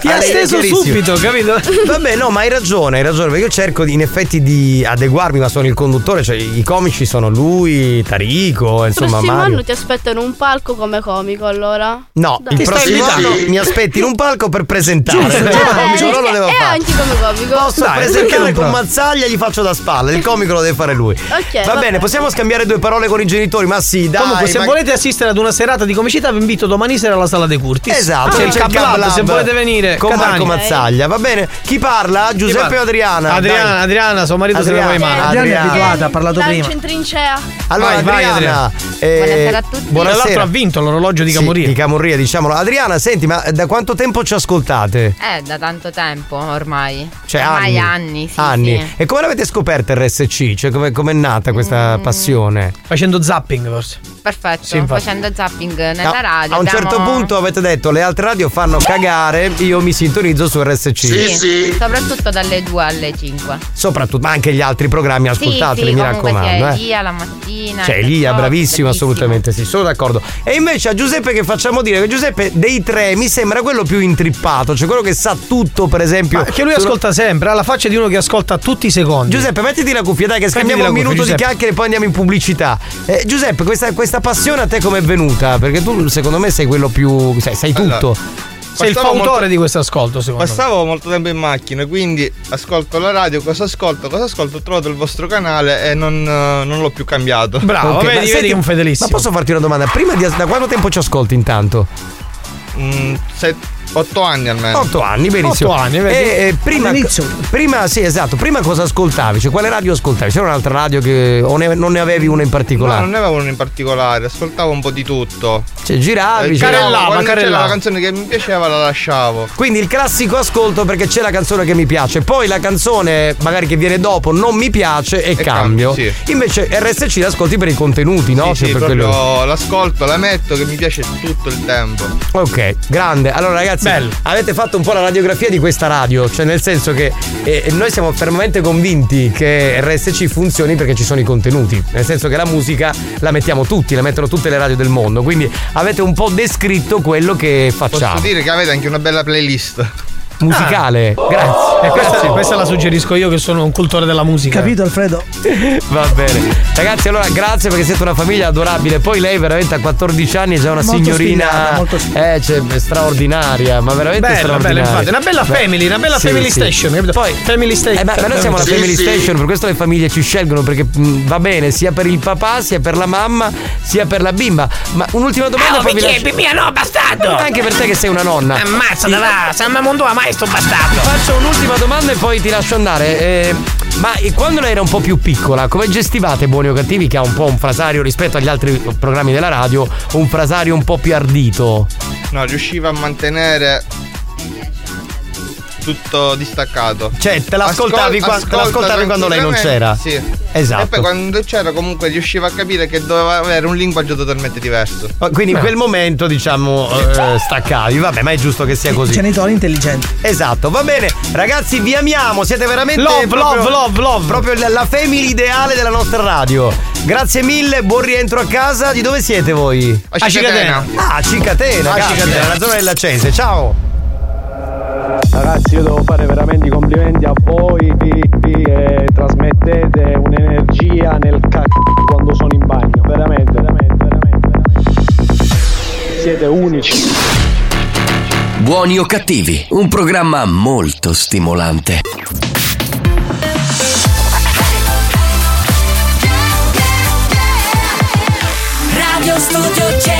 Speaker 14: Ti ha
Speaker 2: Ah,
Speaker 14: steso subito, capito?
Speaker 2: Vabbè, no, ma hai ragione, hai ragione, perché io cerco di- in effetti di adeguarmi, ma sono il conduttore, cioè i comici sono lui, Tarico,
Speaker 63: Il
Speaker 2: insomma
Speaker 63: prossimo
Speaker 2: Mario.
Speaker 63: anno ti aspettano un palco come comico allora.
Speaker 2: No,
Speaker 63: Dai.
Speaker 2: il
Speaker 14: Ti
Speaker 2: prossimo anno mi aspetti in un palco per presentare.
Speaker 14: Giusto, giusto.
Speaker 2: il comico non lo devo
Speaker 63: e
Speaker 2: fare.
Speaker 63: anche come comico.
Speaker 2: Posso
Speaker 14: Dai,
Speaker 2: presentare con Mazzaglia gli faccio da spalla. Il comico lo deve fare lui.
Speaker 63: Ok,
Speaker 2: va
Speaker 63: va
Speaker 2: bene, possiamo scambiare due parole con i genitori? Ma sì, dai.
Speaker 14: Comunque, se
Speaker 2: ma-
Speaker 14: volete assistere ad una serata di comicità, vi invito domani sera alla sala dei Curtis.
Speaker 2: Esatto,
Speaker 14: c'è il Cab Lab, se volete venire.
Speaker 2: con
Speaker 14: Catania.
Speaker 2: Marco Mazzaglia, va bene? Chi parla? Giuseppe
Speaker 14: parla?
Speaker 2: Adriana?
Speaker 14: Adriana,
Speaker 2: Dai.
Speaker 14: Adriana, suo marito se ne va in mano.
Speaker 16: Adriana è
Speaker 2: Adriana.
Speaker 16: abituata, ha parlato prima.
Speaker 63: in trincea.
Speaker 2: Allora,
Speaker 14: Vai, vai,
Speaker 2: Adriana, eh,
Speaker 63: Buonasera a tutti.
Speaker 14: Tra l'altro
Speaker 2: Buonasera.
Speaker 14: ha vinto l'orologio di
Speaker 2: Sì,
Speaker 14: Camorria.
Speaker 2: di Camorria, diciamolo. Adriana, senti, ma da quanto tempo ci ascoltate?
Speaker 64: Eh, da tanto tempo ormai.
Speaker 2: Cioè,
Speaker 64: ormai
Speaker 2: anni.
Speaker 64: anni, sì.
Speaker 2: Anni.
Speaker 64: sì.
Speaker 2: E come l'avete scoperta RSC? Cioè, come è nata questa
Speaker 64: Mm.
Speaker 2: passione?
Speaker 14: Facendo zapping, forse.
Speaker 64: Perfetto,
Speaker 14: Sì,
Speaker 64: facendo zapping nella
Speaker 2: No,
Speaker 64: radio.
Speaker 2: a un
Speaker 64: abbiamo-
Speaker 2: certo punto avete detto le altre radio fanno cagare, io mi sintonizzo su RSC.
Speaker 64: Sì, soprattutto dalle 2 alle 5.
Speaker 2: Soprattuteli, ma anche gli altri programmi ascoltateli,
Speaker 64: sì, sì,
Speaker 2: mi raccomando.
Speaker 64: C'è
Speaker 2: eh.
Speaker 64: Elia la mattina.
Speaker 2: Cioè,
Speaker 64: il
Speaker 2: Elia, bravissimo, assolutamente sì, sono d'accordo. E invece a Giuseppe che facciamo dire che Giuseppe dei tre mi sembra quello più intrippato, cioè quello che sa tutto, per esempio.
Speaker 14: Ma che lui
Speaker 2: sulla-
Speaker 14: ascolta sempre, ha la faccia di uno che ascolta tutti i secondi.
Speaker 2: Giuseppe, mettiti la cuffia, dai, che scambiamo un
Speaker 14: cuffia,
Speaker 2: minuto di
Speaker 14: Giuseppe.
Speaker 2: chiacchiere e poi andiamo in pubblicità. Eh, Giuseppe, questa, questa passione a te come è venuta? Perché tu, secondo me, sei quello più. sai, sai tutto.
Speaker 14: Sei il fautore
Speaker 59: molto,
Speaker 14: di questo ascolto, secondo
Speaker 59: passavo me. molto tempo in macchina, quindi ascolto la radio, cosa ascolto, cosa ascolto, ho trovato il vostro canale e non, eh, non l'ho più cambiato.
Speaker 2: Bravo, okay, vedi, vedi, un fedelissimo. Ma posso farti una domanda? Prima di, da quanto tempo ci ascolti intanto?
Speaker 59: Mm, sette 8 anni almeno.
Speaker 2: 8 anni, benissimo.
Speaker 59: 8 anni, vedi?
Speaker 2: E, eh, prima, prima, sì, esatto. Prima cosa ascoltavi? Cioè, quale radio ascoltavi? C'era un'altra radio che. o ne, non ne avevi una in particolare?
Speaker 59: No, non ne avevo una in particolare, ascoltavo un po' di tutto.
Speaker 2: Cioè, giravi,
Speaker 59: eh,
Speaker 2: carellavo,
Speaker 59: giravo, carellavo. la canzone che mi piaceva la lasciavo.
Speaker 2: Quindi il classico ascolto perché c'è la canzone che mi piace, poi la canzone magari che viene dopo non mi piace e, e cambio.
Speaker 59: cambio sì.
Speaker 2: Invece RSC l'ascolti per i contenuti, no?
Speaker 59: Sì,
Speaker 2: cioè,
Speaker 59: sì,
Speaker 2: per quello...
Speaker 59: l'ascolto, la metto che mi piace tutto il tempo.
Speaker 2: Ok, grande. Allora ragazzi avete fatto un po' la radiografia di questa radio, cioè nel senso che eh, noi siamo fermamente convinti che RSC funzioni perché ci sono i contenuti, nel senso che la musica la mettiamo tutti, la mettono tutte le radio del mondo, quindi avete un po' descritto quello che facciamo.
Speaker 59: Posso dire che avete anche una bella playlist.
Speaker 2: Musicale, grazie.
Speaker 14: E questa, questa la suggerisco io che sono un cultore della musica.
Speaker 16: Capito Alfredo? *laughs*
Speaker 2: Va bene. Ragazzi, allora grazie perché siete una famiglia adorabile. Poi lei veramente a 14 anni è già una
Speaker 16: Molto
Speaker 2: signorina
Speaker 16: molto
Speaker 2: eh, cioè, straordinaria, ma veramente
Speaker 14: Bella,
Speaker 2: straordinaria.
Speaker 14: bella, infatti, una bella
Speaker 2: Beh,
Speaker 14: family, una bella
Speaker 2: sì,
Speaker 14: family
Speaker 2: sì.
Speaker 14: station.
Speaker 2: Poi
Speaker 14: family station.
Speaker 2: Eh, ma, ma noi siamo la
Speaker 14: Sì,
Speaker 2: family
Speaker 14: sì.
Speaker 2: station, per questo le famiglie ci scelgono perché mh, va bene sia per il papà, sia per la mamma, sia per la bimba. Ma un'ultima domanda
Speaker 61: Oh, perché?
Speaker 2: lascio-
Speaker 61: Mia no, bastardo!
Speaker 2: Anche per te che sei una nonna.
Speaker 61: Ammazza,
Speaker 2: Sì.
Speaker 61: da là, San Mamondo a mai sto bastardo!
Speaker 2: Faccio un'ultima domanda e poi ti lascio andare. Eh, ma quando lei era un po' più piccola, come gestivate Buoni o Cattivi, che ha un po' un frasario rispetto agli altri programmi della radio, un frasario un po' più ardito?
Speaker 59: No, riusciva a mantenere tutto distaccato.
Speaker 2: Cioè, te l'ascoltavi
Speaker 59: Ascol-
Speaker 2: qua- te l'ascoltavi quando lei non c'era?
Speaker 59: Sì.
Speaker 2: Esatto.
Speaker 59: E poi quando c'era comunque riusciva a capire che doveva avere un linguaggio totalmente diverso.
Speaker 2: Quindi in quel momento, diciamo, eh, staccavi. Vabbè, ma è giusto che sia così.
Speaker 16: Genitori intelligenti.
Speaker 2: Esatto, va bene. Ragazzi, vi amiamo. Siete veramente.
Speaker 14: Love,
Speaker 2: proprio-
Speaker 14: love, love, love.
Speaker 2: Proprio la- la family ideale della nostra radio. Grazie mille, buon rientro a casa. Di dove siete voi?
Speaker 59: A Cicatena.
Speaker 2: Ah, a Cicatena,
Speaker 14: A Cicatena.
Speaker 2: nella zona dell'Acense. Ciao.
Speaker 60: Ragazzi, io devo fare veramente i complimenti a voi che trasmettete un'energia nel c***o quando sono in bagno. Veramente, veramente, veramente, veramente. Siete unici.
Speaker 1: Buoni o cattivi, un programma molto stimolante.
Speaker 50: Radio Studio Centrale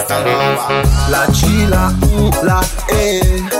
Speaker 40: Instalava. Instalava. La G, la U, la E.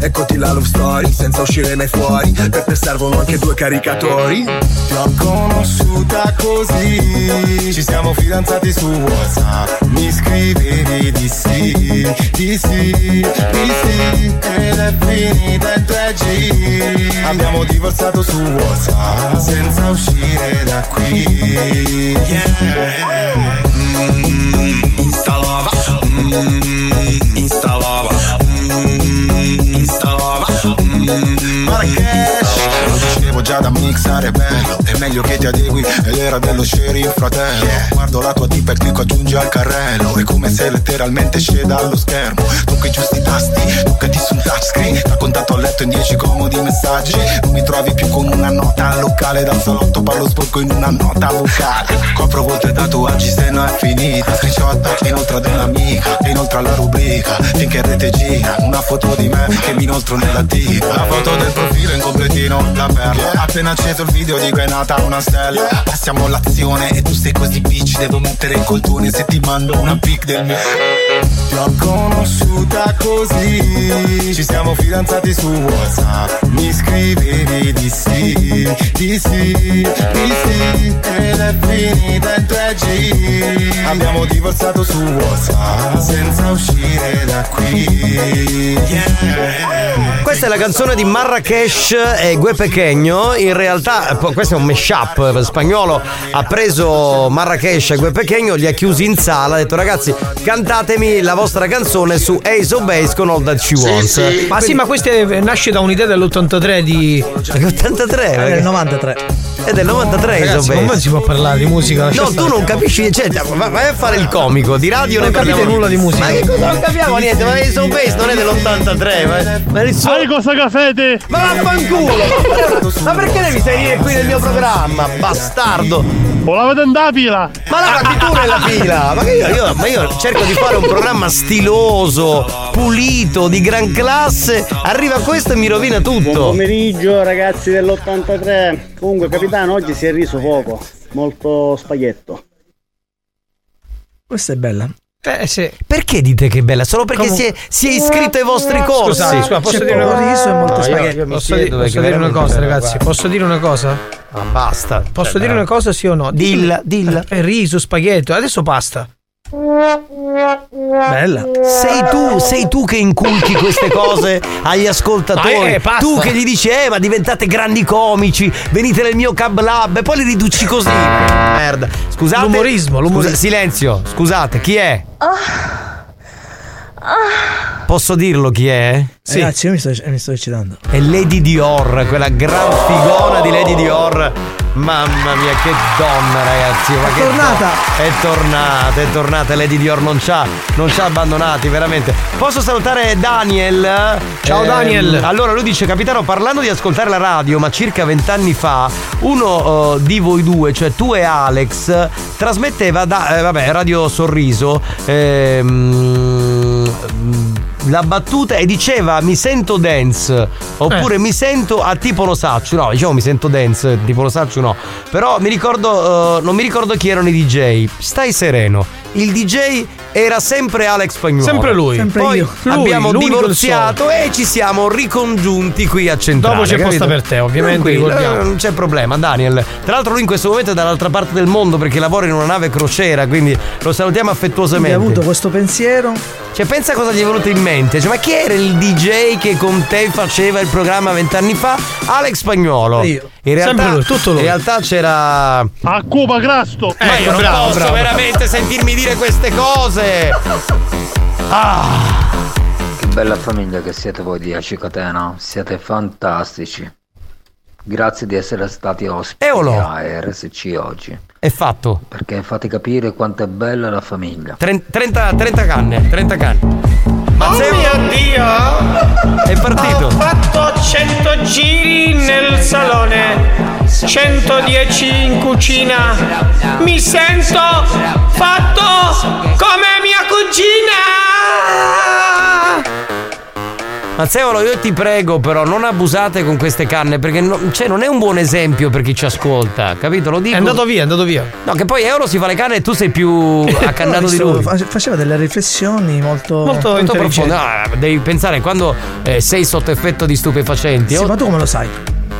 Speaker 40: Eccoti la love story senza uscire mai fuori. Per te servono anche due caricatori. Ti ho conosciuta così. Ci siamo fidanzati su WhatsApp. Mi scrivevi di sì, di sì, di sì. Ed è finita in 3G Abbiamo divorziato su WhatsApp Senza uscire da qui. Yeah. Mm, Instalava Mm, già da mixare bello È meglio che ti adegui Ed era dello sheriff fratello. Guardo la tua tipa e clicco aggiungi al carrello. È come se letteralmente esce dallo schermo. Tocca i giusti tasti Toccati sul touchscreen. Da contatto a letto in 10 comodi messaggi. Non mi trovi più con una nota al locale Dal salotto. Parlo sporco in una nota vocale. Copro volte tatuaggi se no è finita. Screenshot inoltre ad un'amica E inoltre alla rubrica. Finché rete gira Una foto di me che mi inoltro nella tica La foto del profilo in completino La perla. Appena acceso il video dico è nata una stella. Passiamo all'azione E tu sei così bitch Devo mettere il coltone Se ti mando una pic del mio Ti ho conosciuta così Ci siamo fidanzati su WhatsApp Mi scrivevi di sì, di sì, di sì Ed è finita in 3G Abbiamo divorziato su WhatsApp Senza uscire da qui Yeah.
Speaker 2: Questa è la canzone di Marrakesh e Gue Pequeño. In realtà, questo è un mashup spagnolo. Ha preso Marrakesh e Gue Pequeño, li ha chiusi in sala. Ha detto, ragazzi, cantatemi la vostra canzone su Ace of Base con All That She Wants.
Speaker 14: Ma sì, ma questo è- nasce da un'idea dell'83 di.
Speaker 2: 83?
Speaker 16: È del 93.
Speaker 2: È del 93 Ace of Base.
Speaker 14: me si può parlare di musica.
Speaker 2: No,
Speaker 14: stare.
Speaker 2: tu non capisci, cioè, va- vai a fare il comico di radio.
Speaker 14: Non
Speaker 2: ne
Speaker 14: capite
Speaker 2: parliamo-
Speaker 14: nulla di musica.
Speaker 2: Ma che cosa non capiamo niente? Ma Ace of Base non è dell'83. Ma, ma è il suo-
Speaker 65: Sai cosa capete?
Speaker 2: Ma vaffanculo! Ma perché devi salire qui nel mio programma, bastardo?
Speaker 65: O la vedo in da pila!
Speaker 2: Ma lavati tu nella fila! Ma, che io, io- ma io cerco di fare un programma *laughs* stiloso, pulito, di gran classe. Arriva questo e mi rovina
Speaker 66: Buon
Speaker 2: tutto.
Speaker 66: pomeriggio ragazzi dell'83. Comunque capitano oggi si è riso poco, molto spaghetto.
Speaker 16: Questa è bella.
Speaker 14: Eh sì.
Speaker 2: Perché dite che è bella? Solo perché
Speaker 14: Come-
Speaker 2: si, è, si è iscritto ai vostri corsi.
Speaker 14: Scusate, scusa, posso
Speaker 16: C'è
Speaker 14: dire una
Speaker 16: riso e molto
Speaker 2: No, io-
Speaker 16: spaghetti.
Speaker 14: Posso, di- posso dire una cosa, ragazzi?
Speaker 2: guarda.
Speaker 14: Posso dire una cosa?
Speaker 2: Ma basta.
Speaker 14: Posso
Speaker 2: Cioè,
Speaker 14: dire una cosa, sì o no?
Speaker 2: Dilla, dilla.
Speaker 14: Eh, riso, spaghetto, adesso pasta.
Speaker 16: Bella.
Speaker 2: Sei tu, sei tu che inculchi queste cose agli ascoltatori.
Speaker 14: Eh,
Speaker 2: tu che gli dici, eh, ma diventate grandi comici, venite nel mio cab lab e poi li riduci così. Merda. Scusate.
Speaker 14: L'umorismo, l'umorismo.
Speaker 2: Scusa- silenzio, scusate, chi è? Posso dirlo chi è?
Speaker 16: Ragazzi, io mi sto, mi sto eccitando.
Speaker 2: È Lady Dior, quella gran figona di Lady Dior. Mamma mia, che donna, ragazzi! Ma
Speaker 16: È
Speaker 2: che
Speaker 16: tornata.
Speaker 2: do- È tornata, è tornata. Lady Dior non ci ha, non ci ha abbandonati, veramente. Posso salutare Daniel?
Speaker 14: Ciao, Daniel.
Speaker 2: Allora, lui dice: Capitano, parlando di ascoltare la radio, ma circa vent'anni fa, uno eh, di voi due, cioè tu e Alex, trasmetteva da eh, vabbè, Radio Sorriso. ehm, la battuta e diceva mi sento dance oppure mi sento a tipo lo saccio no diciamo mi sento dance tipo lo saccio no. Però mi ricordo eh, non mi ricordo chi erano i DJ stai sereno. Il DJ era sempre Alex Spagnuolo
Speaker 14: Sempre lui.
Speaker 16: Sempre
Speaker 2: poi
Speaker 16: io.
Speaker 14: Lui,
Speaker 2: abbiamo divorziato e ci siamo ricongiunti qui a Centrale
Speaker 14: Dopo c'è
Speaker 2: capito?
Speaker 14: posta per te, ovviamente,
Speaker 2: eh, non c'è problema Daniel tra l'altro lui in questo momento è dall'altra parte del mondo perché lavora in una nave crociera quindi lo salutiamo
Speaker 16: Quindi
Speaker 2: affettuosamente
Speaker 16: ha avuto questo pensiero.
Speaker 2: cioè, pensa cosa gli è venuto in mente. Cioè, ma chi era il DJ che con te faceva il programma vent'anni fa? Alex Spagnolo.
Speaker 16: Io.
Speaker 2: In realtà. In realtà c'era.
Speaker 65: A Cuba Crasto!
Speaker 2: ma io non
Speaker 14: bravo,
Speaker 2: posso
Speaker 14: bravo.
Speaker 2: veramente sentirmi dire queste cose. Ah.
Speaker 57: Che bella famiglia che siete voi di Acicatena, siete fantastici. Grazie di essere stati ospiti
Speaker 2: Eolo.
Speaker 57: a RSC oggi,
Speaker 2: È fatto.
Speaker 57: perché fate capire quanto è bella la famiglia.
Speaker 2: Tren- 30, 30 canne, 30 canne. Mazzeo
Speaker 14: Oh Dio!
Speaker 2: è partito.
Speaker 14: Ho fatto 100 giri nel salone, 110 in cucina. Mi sento fatto come mia cugina!
Speaker 2: Mazzeo, io ti prego, però, non abusate con queste canne, perché no- cioè, non è un buon esempio per chi ci ascolta, capito? Lo dico.
Speaker 14: È andato via, è andato via.
Speaker 2: No, che poi Euro si fa le canne e tu sei più *laughs* accannato di lui.
Speaker 16: fa- Faceva delle riflessioni molto.
Speaker 14: Molto
Speaker 2: Molto profondo. Ah, devi pensare quando eh, sei sotto effetto di stupefacenti.
Speaker 16: Sì,
Speaker 2: oh,
Speaker 16: ma tu come lo sai?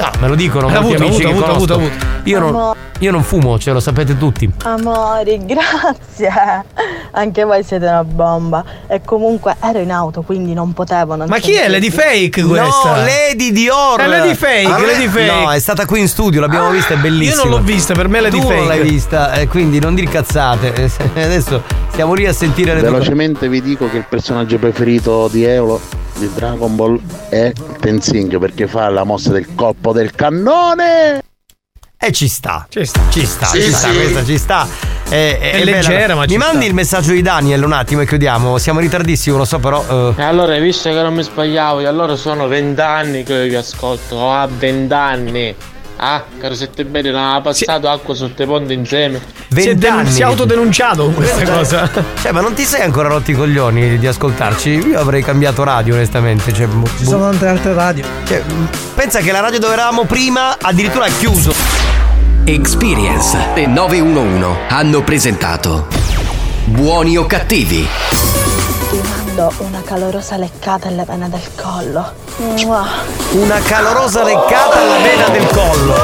Speaker 2: No, me lo dicono
Speaker 14: Ha
Speaker 2: molti
Speaker 14: avuto,
Speaker 2: amici
Speaker 14: avuto,
Speaker 2: che
Speaker 14: avuto, avuto,
Speaker 2: Io, non, io non fumo, ce lo sapete tutti.
Speaker 67: Amore, *laughs* grazie. Anche voi siete una bomba. E comunque ero in auto, quindi non potevo. Non
Speaker 14: Ma chi è Lady. Fake questa?
Speaker 2: No, Lady Dior.
Speaker 14: È Lady Fake,
Speaker 2: Ah,
Speaker 14: Lady Fake.
Speaker 2: No, è stata qui in studio, l'abbiamo vista, è bellissima.
Speaker 14: Io non l'ho vista, per me è Lady
Speaker 2: tu
Speaker 14: Fake.
Speaker 2: non l'hai vista, eh, quindi non dir cazzate. *laughs* Adesso stiamo lì a sentire le.
Speaker 43: Velocemente vi dico che il personaggio preferito di Eolo di Dragon Ball è Tenzing perché fa la mossa del colpo del cannone.
Speaker 2: E ci sta.
Speaker 14: Ci sta.
Speaker 2: Ci sta,
Speaker 43: Sì,
Speaker 2: ci sta,
Speaker 43: sì.
Speaker 2: questa ci sta. Eh,
Speaker 14: È
Speaker 2: bella.
Speaker 14: leggera, ma
Speaker 2: Mi
Speaker 14: ci
Speaker 2: mandi
Speaker 14: sta.
Speaker 2: il messaggio di Daniel un attimo e chiudiamo. Siamo in ritardissimo, lo so, però.
Speaker 54: E allora, visto che non mi sbagliavo, e allora sono vent'anni che vi ascolto, ho a vent'anni. Ah, caro sette bene, non ha passato acqua sotto i ponti insieme.
Speaker 14: Si è, denun- si è autodenunciato con questa cosa.
Speaker 2: Cioè, ma non ti sei ancora rotti i coglioni di ascoltarci? Io avrei cambiato radio, onestamente. Cioè, bu-
Speaker 16: Ci sono tante altre radio.
Speaker 2: cioè, pensa che la radio dove eravamo prima addirittura ha chiuso.
Speaker 1: Experience e 911 hanno presentato Buoni o cattivi?
Speaker 67: Do una calorosa leccata alla vena del collo. Mua.
Speaker 2: Una calorosa leccata alla vena del collo.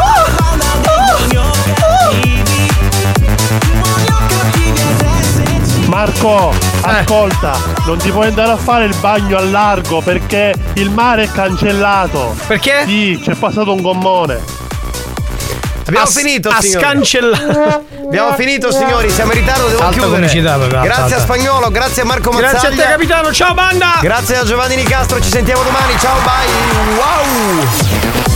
Speaker 65: Marco, ascolta, non ti puoi andare a fare il bagno al largo perché il mare è cancellato.
Speaker 14: Perché?
Speaker 65: Sì, c'è passato un gommone.
Speaker 2: Abbiamo
Speaker 14: A-
Speaker 2: finito,
Speaker 14: a
Speaker 2: signori.
Speaker 14: scancellato. *laughs*
Speaker 2: Abbiamo finito, signori. Siamo in ritardo, devo
Speaker 14: Alta
Speaker 2: chiudere.
Speaker 14: comicità, proprio, alta,
Speaker 2: Grazie a. Spagnolo, grazie a Marco Mazzaglia.
Speaker 14: Grazie a te, capitano. Ciao, banda.
Speaker 2: Grazie a Giovanni Nicastro, ci sentiamo domani. Ciao, bye. Wow.